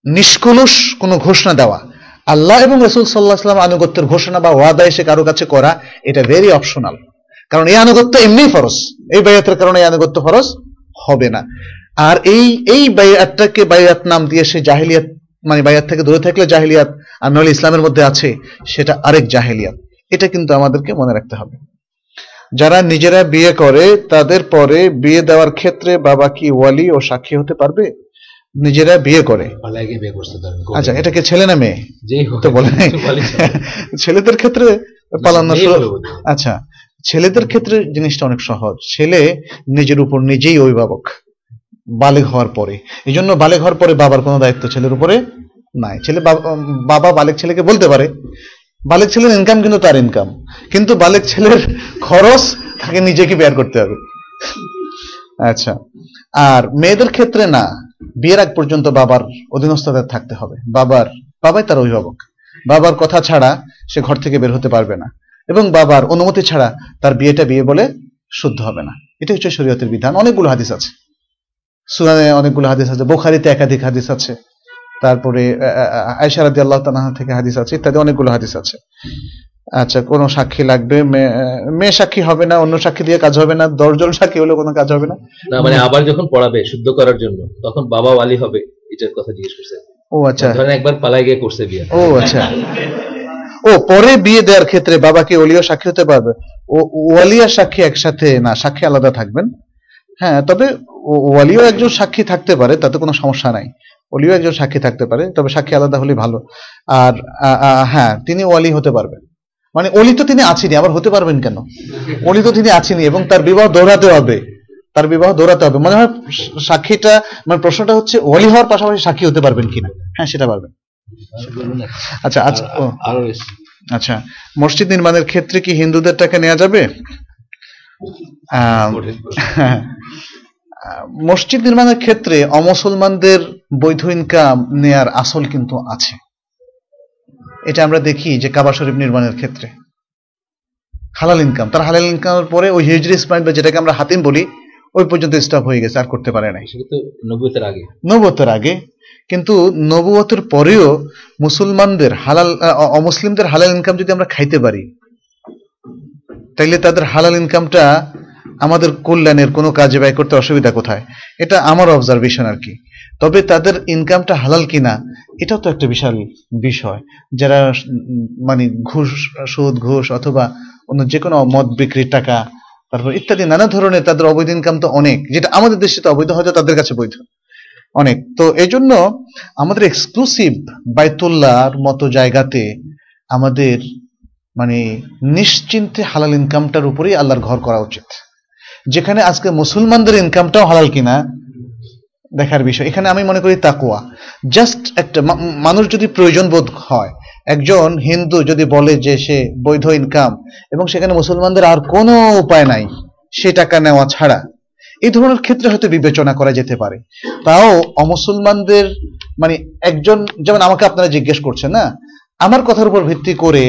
নিষ্কলুষ কোনো ঘোষণা দেওয়া আল্লাহ এবং রসুল সাল্লাহ সাল্লাম আনুগত্যের ঘোষণা বা ওয়াদা এসে কারও কাছে করা, এটা ভেরি অপশনাল কারণ এই আনুগত্য এমনি ফরজ। এই বায়াতের কারণে এই আনুগত্য ফরজ হবে না। আর এই এই বায়াতটাকে বায়াত নাম দিয়ে সে জাহিলিয়াত মানে বায়াত থেকে দূরে থাকলে জাহিলিয়াত আর নইলে ইসলামের মধ্যে আছে, সেটা আরেক জাহিলিয়াত। এটা কিন্তু আমাদেরকে মনে রাখতে হবে। যারা নিজেরা বিয়ে করে, তাদের পরে বিয়ে দেওয়ার ক্ষেত্রে বাবা কি ওয়ালি ও সাক্ষী হতে পারবে? নিজেরা বিয়ে করে। বিয়ে করতে আচ্ছা এটাকে ছেলে না মেয়ে? যেই হোক তো বলে। ছেলেদের ক্ষেত্রে পালানো। আচ্ছা ছেলেদের ক্ষেত্রে জিনিসটা অনেক সহজ। ছেলে নিজের উপর নিজেই অভিভাবক বালেগ হওয়ার পরে। এই জন্য বালেগ হওয়ার পরে বাবার কোনো দায়িত্ব ছেলের উপরে নাই। ছেলে বাবা- বাবা বালেক ছেলেকে বলতে পারে বালেক ছেলের ইনকাম কিন্তু তার ইনকাম কিন্তু বালেক ছেলের খরচ তাকে নিজেকে বেয়ার করতে হবে। আচ্ছা আর মেয়েদের ক্ষেত্রে না। বিয়ের আগ পর্যন্ত বাবার অধীনস্থতা থাকতে হবে। বাবার, বাবাই তার অভিভাবক। বাবার কথা ছাড়া সে ঘর থেকে বের হতে পারবে না। এবং বাবার অনুমতি ছাড়া তার বিয়েটা বিয়ে বলে শুদ্ধ হবে না। এটা হচ্ছে শরীয়তের বিধান। অনেকগুলো হাদিস আছে। সুনানে অনেকগুলো হাদিস আছে। বোখারিতে একাধিক হাদিস আছে। তারপরে আয়সা রাদি আল্লাহ তালাহা থেকে হাদিস আছে। ইত্যাদি অনেকগুলো হাদিস আছে। আচ্ছা কোনো সাক্ষী লাগবে? মেয়ে- সাক্ষী হবে না অন্য সাক্ষী দিয়ে কাজ হবে না দশজন সাক্ষী হলে কোনো কাজ হবে না? না মানে আবার যখন পড়াবে শুদ্ধ করার জন্য তখন বাবা ওয়ালি হবে এটার কথা জিজ্ঞেস করছে। ও আচ্ছা। ধরেন একবার পালায় গিয়ে করছে বিয়ে। ও আচ্ছা। ও পরে বিয়ে দেওয়ার ক্ষেত্রে বাবাকে ওলিও সাক্ষী হতে পারবে? ও ওয়ালিয়া সাক্ষী একসাথে না সাক্ষী আলাদা থাকবেন? হ্যাঁ তবে ওয়ালিও একজন সাক্ষী থাকতে পারে তাতে কোনো সমস্যা নাই। ওলিও একজন সাক্ষী থাকতে পারে তবে সাক্ষী আলাদা হলে ভালো। আর হ্যাঁ তিনি ওয়ালি হতে পারবেন। মানে অলি তো তিনি আছেনি আবার হতে পারবেন কেন? অলি তো তিনি আছেনি এবং তার বিবাহ দৌড়াতে হবে। তার বিবাহ দৌড়াতে হবে। মনে হয় সাক্ষীটা মানে প্রশ্নটা হচ্ছে ওলি হওয়ার পাশাপাশি সাক্ষী হতে পারবেন কিনা? হ্যাঁ সেটা পারবেন। আচ্ছা আরও আচ্ছা মসজিদ নির্মাণের ক্ষেত্রে কি হিন্দুদের টাকা নেওয়া যাবে মসজিদ নির্মাণের ক্ষেত্রে অমুসলমানদের বৈধ ইনকাম নেয়ার আসল কিন্তু আছে। এটা আমরা দেখি যে কাবা শরীফ নির্মাণের ক্ষেত্রে। হালাল ইনকাম তার হালাল ইনকামের পরে ওই হিজরি ইসমাইল বা যেটাকে আমরা হাতিম বলি ওই পর্যন্ত স্টপ হয়ে গেছে আর করতে পারে নাই। নব্বইতের আগে। নবুয়তের আগে। কিন্তু নবুয়তের পরেও মুসলমানদের হালাল অমুসলিমদের হালাল ইনকাম যদি আমরা খাইতে পারি তাইলে তাদের হালাল ইনকামটা আমাদের কল্যাণের কোনো কাজে ব্যয় করতে অসুবিধা কোথায়? এটা আমার অবজারভেশন আর কি। তবে তাদের ইনকামটা হালাল কিনা এটাও তো একটা বিশাল বিষয়। যারা মানে ঘুষ, সুদ, ঘুষ অথবা অন্য যে কোনো মদ বিক্রির টাকা, তারপর ইত্যাদি নানা ধরনের তাদের অবৈধ ইনকাম তো অনেক, যেটা আমাদের দেশে তো অবৈধ হয়তো তাদের কাছে বৈধ। অনেক। তো এই জন্য আমাদের এক্সক্লুসিভ বাইতুল্লাহর মতো জায়গাতে আমাদের মানে নিশ্চিন্তে হালাল ইনকামটার উপরেই আল্লাহর ঘর করা উচিত। যেখানে আজকে মুসলমানদের ইনকামটাও হালাল কিনা দেখার বিষয়। এখানে আমি মনে করি তাকুয়া। জাস্ট একটা মানুষ যদি প্রয়োজন বোধ হয়, একজন হিন্দু যদি বলে যে সে বৈধ ইনকাম এবং সেখানে মুসলমানদের আর কোনো উপায় নাই, সে টাকা নেওয়া ছাড়া, এই ধরনের ক্ষেত্রে হয়তো বিবেচনা করা যেতে পারে। তাও অমুসলমানদের মানে একজন, যেমন আমাকে আপনারা জিজ্ঞেস করছেন না, আমার কথার উপর ভিত্তি করে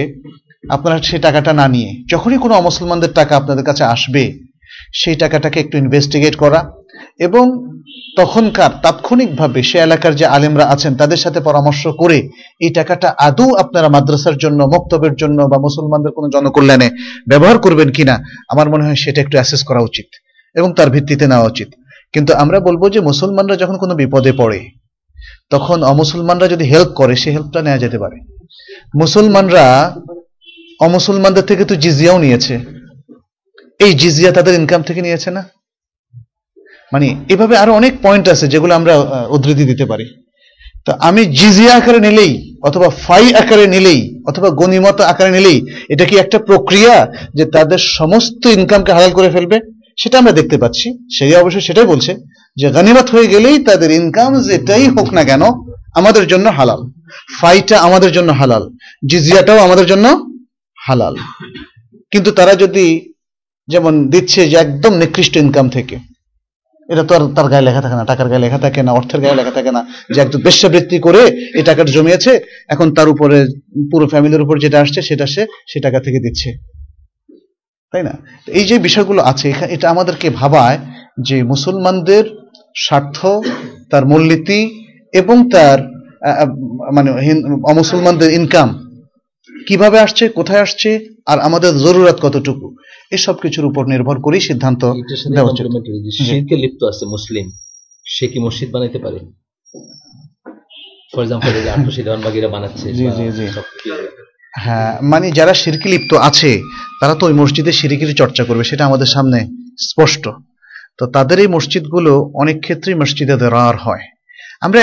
আপনারা সেই টাকাটা না নিয়ে, যখনই কোনো অমুসলমানদের টাকা আপনাদের কাছে আসবে, সেই টাকাটাকে একটু ইনভেস্টিগেট করা এবং তখনকার তাৎক্ষণিকভাবে সে এলাকার যে আলেমরা আছেন, তাদের সাথে পরামর্শ করে এই টাকাটা আদৌ আপনারা মাদ্রাসার জন্য, মক্তবের জন্য বা মুসলমানদের কোনো জনকল্যাণে ব্যবহার করবেন কিনা, আমার মনে হয় সেটা একটু অ্যাসেস করা উচিত এবং তার ভিত্তিতে নেওয়া উচিত। কিন্তু আমরা বলব যে মুসলমানরা যখন কোনো বিপদে পড়ে, তখন অমুসলমানরা যদি হেল্প করে, সে হেল্পটা নেওয়া যেতে পারে। মুসলমানরা অমুসলমানদের থেকে তো জিজিয়াও নিয়েছে। এই জিজিয়া তাদের ইনকাম থেকে নিয়েছে না? মানে এভাবে আরও অনেক পয়েন্ট আছে যেগুলো আমরা উদ্ধৃতি দিতে পারি। তো আমি জিজিয়া আকারে নিলেই, অথবা ফাই আকারে নিলেই, অথবা গণিমত আকারে নিলেই, এটা কি একটা প্রক্রিয়া যে তাদের সমস্ত ইনকামকে হালাল করে ফেলবে? সেটা আমরা দেখতে পাচ্ছি। সেই অবশ্য সেটাই বলছে যে গানিমাত হয়ে গেলেই তাদের ইনকাম যেটাই হোক না কেন, আমাদের জন্য হালাল। ফাইটা আমাদের জন্য হালাল, জিজিয়াটাও আমাদের জন্য হালাল। কিন্তু তারা যদি যেমন দিচ্ছে যে একদম নিকৃষ্ট ইনকাম থেকে এটা তো আর তার গায়ে লেখা থাকে না, টাকার গায়ে লেখা থাকে না, অর্থের গায়ে লেখা থাকে না। যে একদম বেশ্যাবৃত্তি করে এই টাকাটা জমিয়েছে, এখন তার উপরে, পুরো ফ্যামিলির উপর যেটা আসছে, সেটা সে সে টাকা থেকে দিচ্ছে। তাই না? এই যে বিষয়গুলো আছে এটা আমাদেরকে ভাবায় যে মুসলমানদের স্বার্থ, তার মূলনীতি এবং তার মানে অমুসলমানদের ইনকাম কীভাবে আসছে কোথায় আসছে আর আমাদের জরুরত কতটুকু এসব কিছুর উপর নির্ভর করেই সিদ্ধান্ত দেওয়া উচিত। শিরকে লিপ্ত আছে মুসলিম। সে কি মসজিদ বানাইতে পারে? ফর এক্সাম্পল এই আটশো দেওয়ানবাগিরা বানাচ্ছে জি, জি, জি। হ্যাঁ মানে যারা শিরকি লিপ্ত আছে তারা তো ওই মসজিদে শিরিকির চর্চা করবে সেটা আমাদের সামনে স্পষ্ট। তো তাদের এই মসজিদগুলো অনেক ক্ষেত্রেই মসজিদে দেরার হয়। আমরা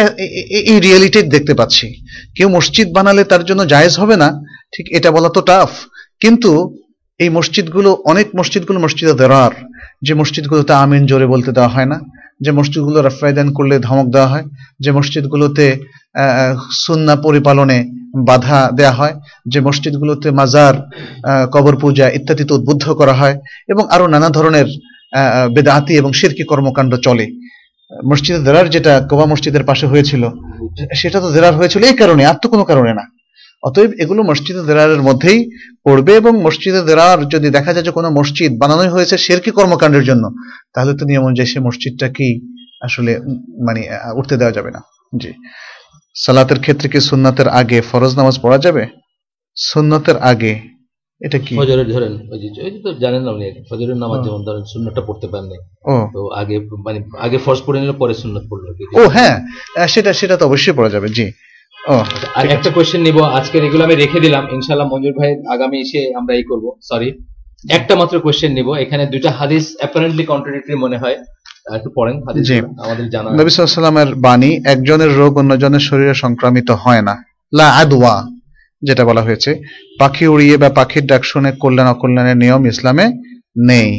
এই রিয়েলিটি দেখতে পাচ্ছি। কেউ মসজিদ বানালে তার জন্য জায়েজ হবে না, ঠিক এটা বলা তো টাফ কিন্তু এই মসজিদগুলো, অনেক মসজিদগুলো মসজিদে দেরার, যে মসজিদগুলোতে আমিন জোরে বলতে দেওয়া হয় না, যে মসজিদগুলো রফায়দান করলে ধমক দেওয়া হয়, যে মসজিদগুলোতে সুন্না পরিপালনে বাধা দেয়া হয়, যে মসজিদগুলোতে মাজার কবর পূজা ইত্যাদিতে উদ্বুদ্ধ করা হয়, এবং আরও নানা ধরনের বেদাতি এবং শিরকি কর্মকাণ্ড চলে। মসজিদে দেরার যেটা কোবা মসজিদের পাশে হয়েছিল, সেটা তো দেরার হয়েছিল এই কারণে, আর তো কোনো কারণে না। অতএব এগুলো মসজিদে দেরারের মধ্যেই পড়বে এবং মসজিদে দেরার যদি দেখা যায় যে কোনো মসজিদ বানানোই হয়েছে শেরকি কর্মকাণ্ডের জন্য, তাহলে তো নিয়ম অনুযায়ী সে মসজিদটা কি আসলে মানে উঠতে দেওয়া যাবে না। জি। সালাতের ক্ষেত্রে কি সুন্নাতের আগে ফরজ নামাজ পড়া যাবে? সুন্নাতের আগে এটা কি? ফজরের ধরেন ওই যে ওই তো জানেন না উনি ফজরের নামাজ যেমন ধরেন সুন্নতটা পড়তে পারেন ও। তো আগে মানে আগে ফরজ পড়ে নিলে পরে সুন্নত পড়ল কি? ও হ্যাঁ সেটা সেটা তো অবশ্যই পড়া যাবে জি। আর একটা কোয়েশ্চেন নিব আজকের এগুলো আমি রেখে দিলাম ইনশাল্লাহ মঞ্জুর ভাই আগামী এসে আমরা এই করব সরি একটা মাত্র কোয়েশ্চেন নিব এখানে দুইটা হাদিস অ্যাপারেন্টলি কন্ট্রাডিক্টরি মনে হয় একটু পড়েন হাদিস আমাদের জানা নবী সাল্লামের বাণী একজনের রোগ অন্যজনের শরীরে সংক্রামিত হয় না। লা আদওয়া। যেটা বলা হয়েছে পাখি উড়িয়ে বা পাখির ডাক শুনে কল্যাণ অকল্যাণের নিয়ম ইসলামে নেই।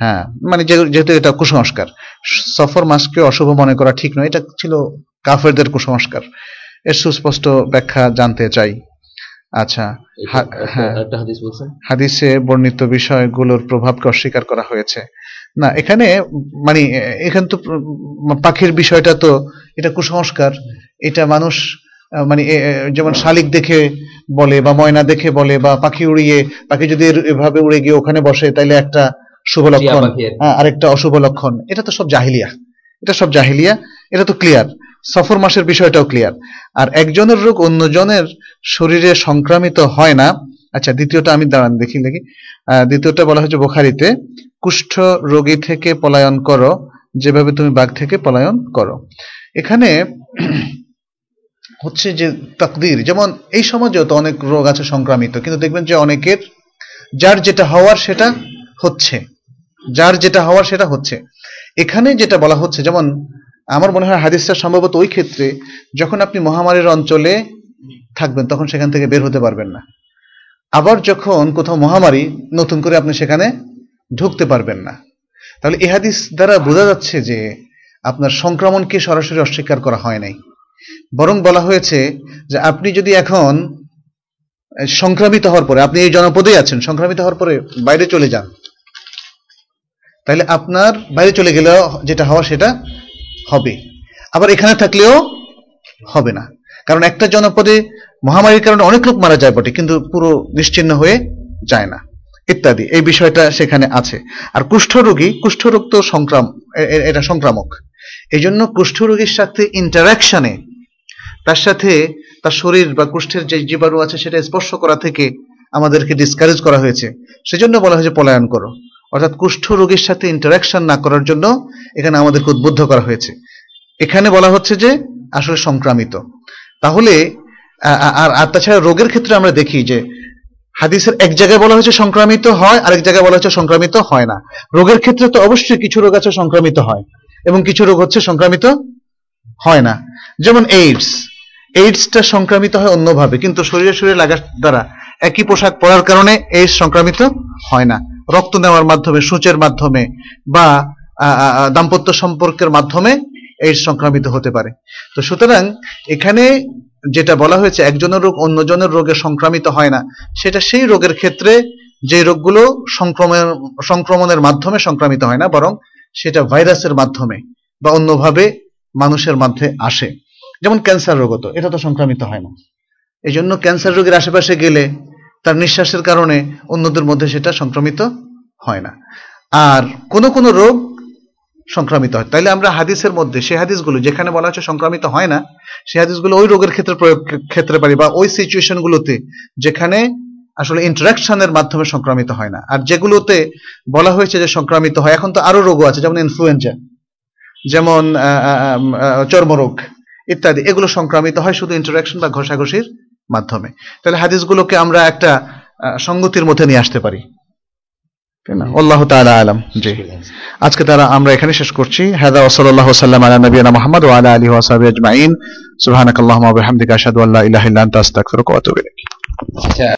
হ্যাঁ মানে যেহেতু এটা কুসংস্কার সফর মাসকে অশুভ মনে করা ঠিক নয় এটা ছিল কাফেরদের কুসংস্কার। এর সুস্পষ্ট ব্যাখ্যা জানতে চাই। আচ্ছা হ্যাঁ। হাদিস বর্ণিত বিষয়গুলোর প্রভাবকে অস্বীকার করা হয়েছে। না এখানে মানে এখানে তো পাখির বিষয়টা তো এটা কুসংস্কার এটা মানুষ মানে যেমন শালিক দেখে বলে বা ময়না দেখে বলে বা পাখি উড়িয়ে পাখি যদি এভাবে উড়ে গিয়ে ওখানে বসে তাইলে একটা শুভ লক্ষণ। হ্যাঁ, আরেকটা অশুভ লক্ষণ। এটা তো সব জাহিলিয়া। এটা সব জাহিলিয়া। এটা তো ক্লিয়ার সফর মাসের বিষয়টাও ক্লিয়ার আর একজনের রোগ অন্যজনের শরীরে সংক্রামিত হয় না। আচ্ছা দ্বিতীয়টা আমি দাঁড়ান দেখি দেখি। আহ, দ্বিতীয়টা বলা হয়েছে বোখারিতে কুষ্ঠ রোগী থেকে পলায়ন করো যেভাবে তুমি বাঘ থেকে পলায়ন করো। এখানে হচ্ছে যে তাকদির, যেমন এই সমাজেও তো অনেক রোগ আছে সংক্রামিত, কিন্তু দেখবেন যে অনেকের, যার যেটা হওয়ার সেটা হচ্ছে, যার যেটা হওয়ার সেটা হচ্ছে। এখানে যেটা বলা হচ্ছে, যেমন আমার মনে হয় হাদিসটা সম্ভবত ওই ক্ষেত্রে, যখন আপনি মহামারীর অঞ্চলে থাকবেন, তখন সেখান থেকে বের হতে পারবেন না। আবার যখন কোথাও মহামারী নতুন করে আপনি সেখানে ঢুকতে পারবেন না। তাহলে এই হাদিস দ্বারা বোঝা যাচ্ছে যে আপনার সংক্রমণকে সরাসরি অস্বীকার করা হয় নাই। বরং বলা হয়েছে যে আপনি যদি এখন সংক্রামিত হওয়ার পরে, আপনি এই জনপদেই আছেন, সংক্রামিত হওয়ার পরে বাইরে চলে যান, তাহলে আপনার বাইরে চলে গেলেও যেটা হওয়া সেটা হবে। আবার এখানে থাকলেও হবে না। কারণ একটা জনপদে মহামারীর কারণে অনেক লোক মারা যায় বটে, কিন্তু পুরো নিশ্চিহ্ন হয়ে যায় না, ইত্যাদি। এই বিষয়টা সেখানে আছে। আর কুষ্ঠরোগী, কুষ্ঠরোগ তো সংক্রাম এটা সংক্রামক। এই জন্য কুষ্ঠরোগীর সাথে ইন্টারাকশনে তার সাথে তার শরীর বা কুষ্ঠের যে জীবাণু আছে সেটা স্পর্শ করা থেকে আমাদেরকে ডিসকারেজ করা হয়েছে। সেজন্য বলা হয়েছে, পলায়ন করো। অর্থাৎ কুষ্ঠ রোগীর সাথে ইন্টারাকশন না করার জন্য এখানে আমাদেরকে উদ্বুদ্ধ করা হয়েছে। এখানে বলা হচ্ছে যে, আসলে সংক্রামিত। তাহলে আর আর তাছাড়া রোগের ক্ষেত্রে আমরা দেখি যে, হাদিসের এক জায়গায় বলা হয়েছে সংক্রামিত হয়, আরেক জায়গায় বলা হচ্ছে সংক্রামিত হয় না। রোগের ক্ষেত্রে তো অবশ্যই কিছু রোগ আছে, সংক্রামিত হয়। এবং কিছু রোগ হচ্ছে সংক্রামিত হয় না। যেমন এইডস এইডসটা সংক্রামিত হয় অন্যভাবে, কিন্তু শরীরে শরীরে লাগার দ্বারা একই পোশাক পরার কারণে এইডস সংক্রামিত হয় না। রক্ত নেওয়ার মাধ্যমে, সূচের মাধ্যমে বা দাম্পত্য সম্পর্কের মাধ্যমে এইডস সংক্রামিত হতে পারে। তো সুতরাং এখানে যেটা বলা হয়েছে, একজনের রোগ অন্যজনের রোগে সংক্রামিত হয় না। সেটা সেই রোগের ক্ষেত্রে যে রোগগুলো সংক্রমণ, সংক্রমণের মাধ্যমে সংক্রামিত হয় না, বরং সেটা ভাইরাসের মাধ্যমে বা অন্যভাবে মানুষের মধ্যে আসে। যেমন ক্যান্সার রোগও তো, এটা তো সংক্রামিত হয় না। এই জন্য ক্যান্সার রোগীর আশেপাশে গেলে তার নিঃশ্বাসের কারণে অন্যদের মধ্যে সেটা সংক্রমিত হয় না। আর কোন কোন রোগ সংক্রামিত হয়। তাইলে আমরা হাদিসের মধ্যে সেই হাদিসগুলো যেখানে বলা হচ্ছে সংক্রামিত হয় না সেই হাদিসগুলো ওই রোগের ক্ষেত্রে প্রয়োগ ক্ষেত্রে পারি বা ওই সিচুয়েশনগুলোতে যেখানে আসলে ইন্টারাকশনের মাধ্যমে সংক্রামিত হয় না। আর যেগুলোতে বলা হয়েছে যে সংক্রামিত হয়, এখন তো আরও রোগও আছে, যেমন ইনফ্লুয়েঞ্জা যেমন চর্মরোগ ইত্যাদি, এগুলো সংক্রামিত হয় শুধু ইন্টারাকশন বা ঘষাঘষির মাধ্যমে। তাহলে হাদিসগুলোকে আমরা একটা সঙ্গতির মধ্যে নিয়ে আসতে পারি। আল্লাহ তাআলা আলাম। জি। আজকে তারা, আমরা এখানে শেষ করছি। হাদা সাল্লাম আলা নবীনা মুহাম্মদ আলা আলিহি ওয়া আজমাইন। সুবহানাকাল্লাহুম্মা ওয়া বিহামদিকা আশহাদু আল্লা ইলাহা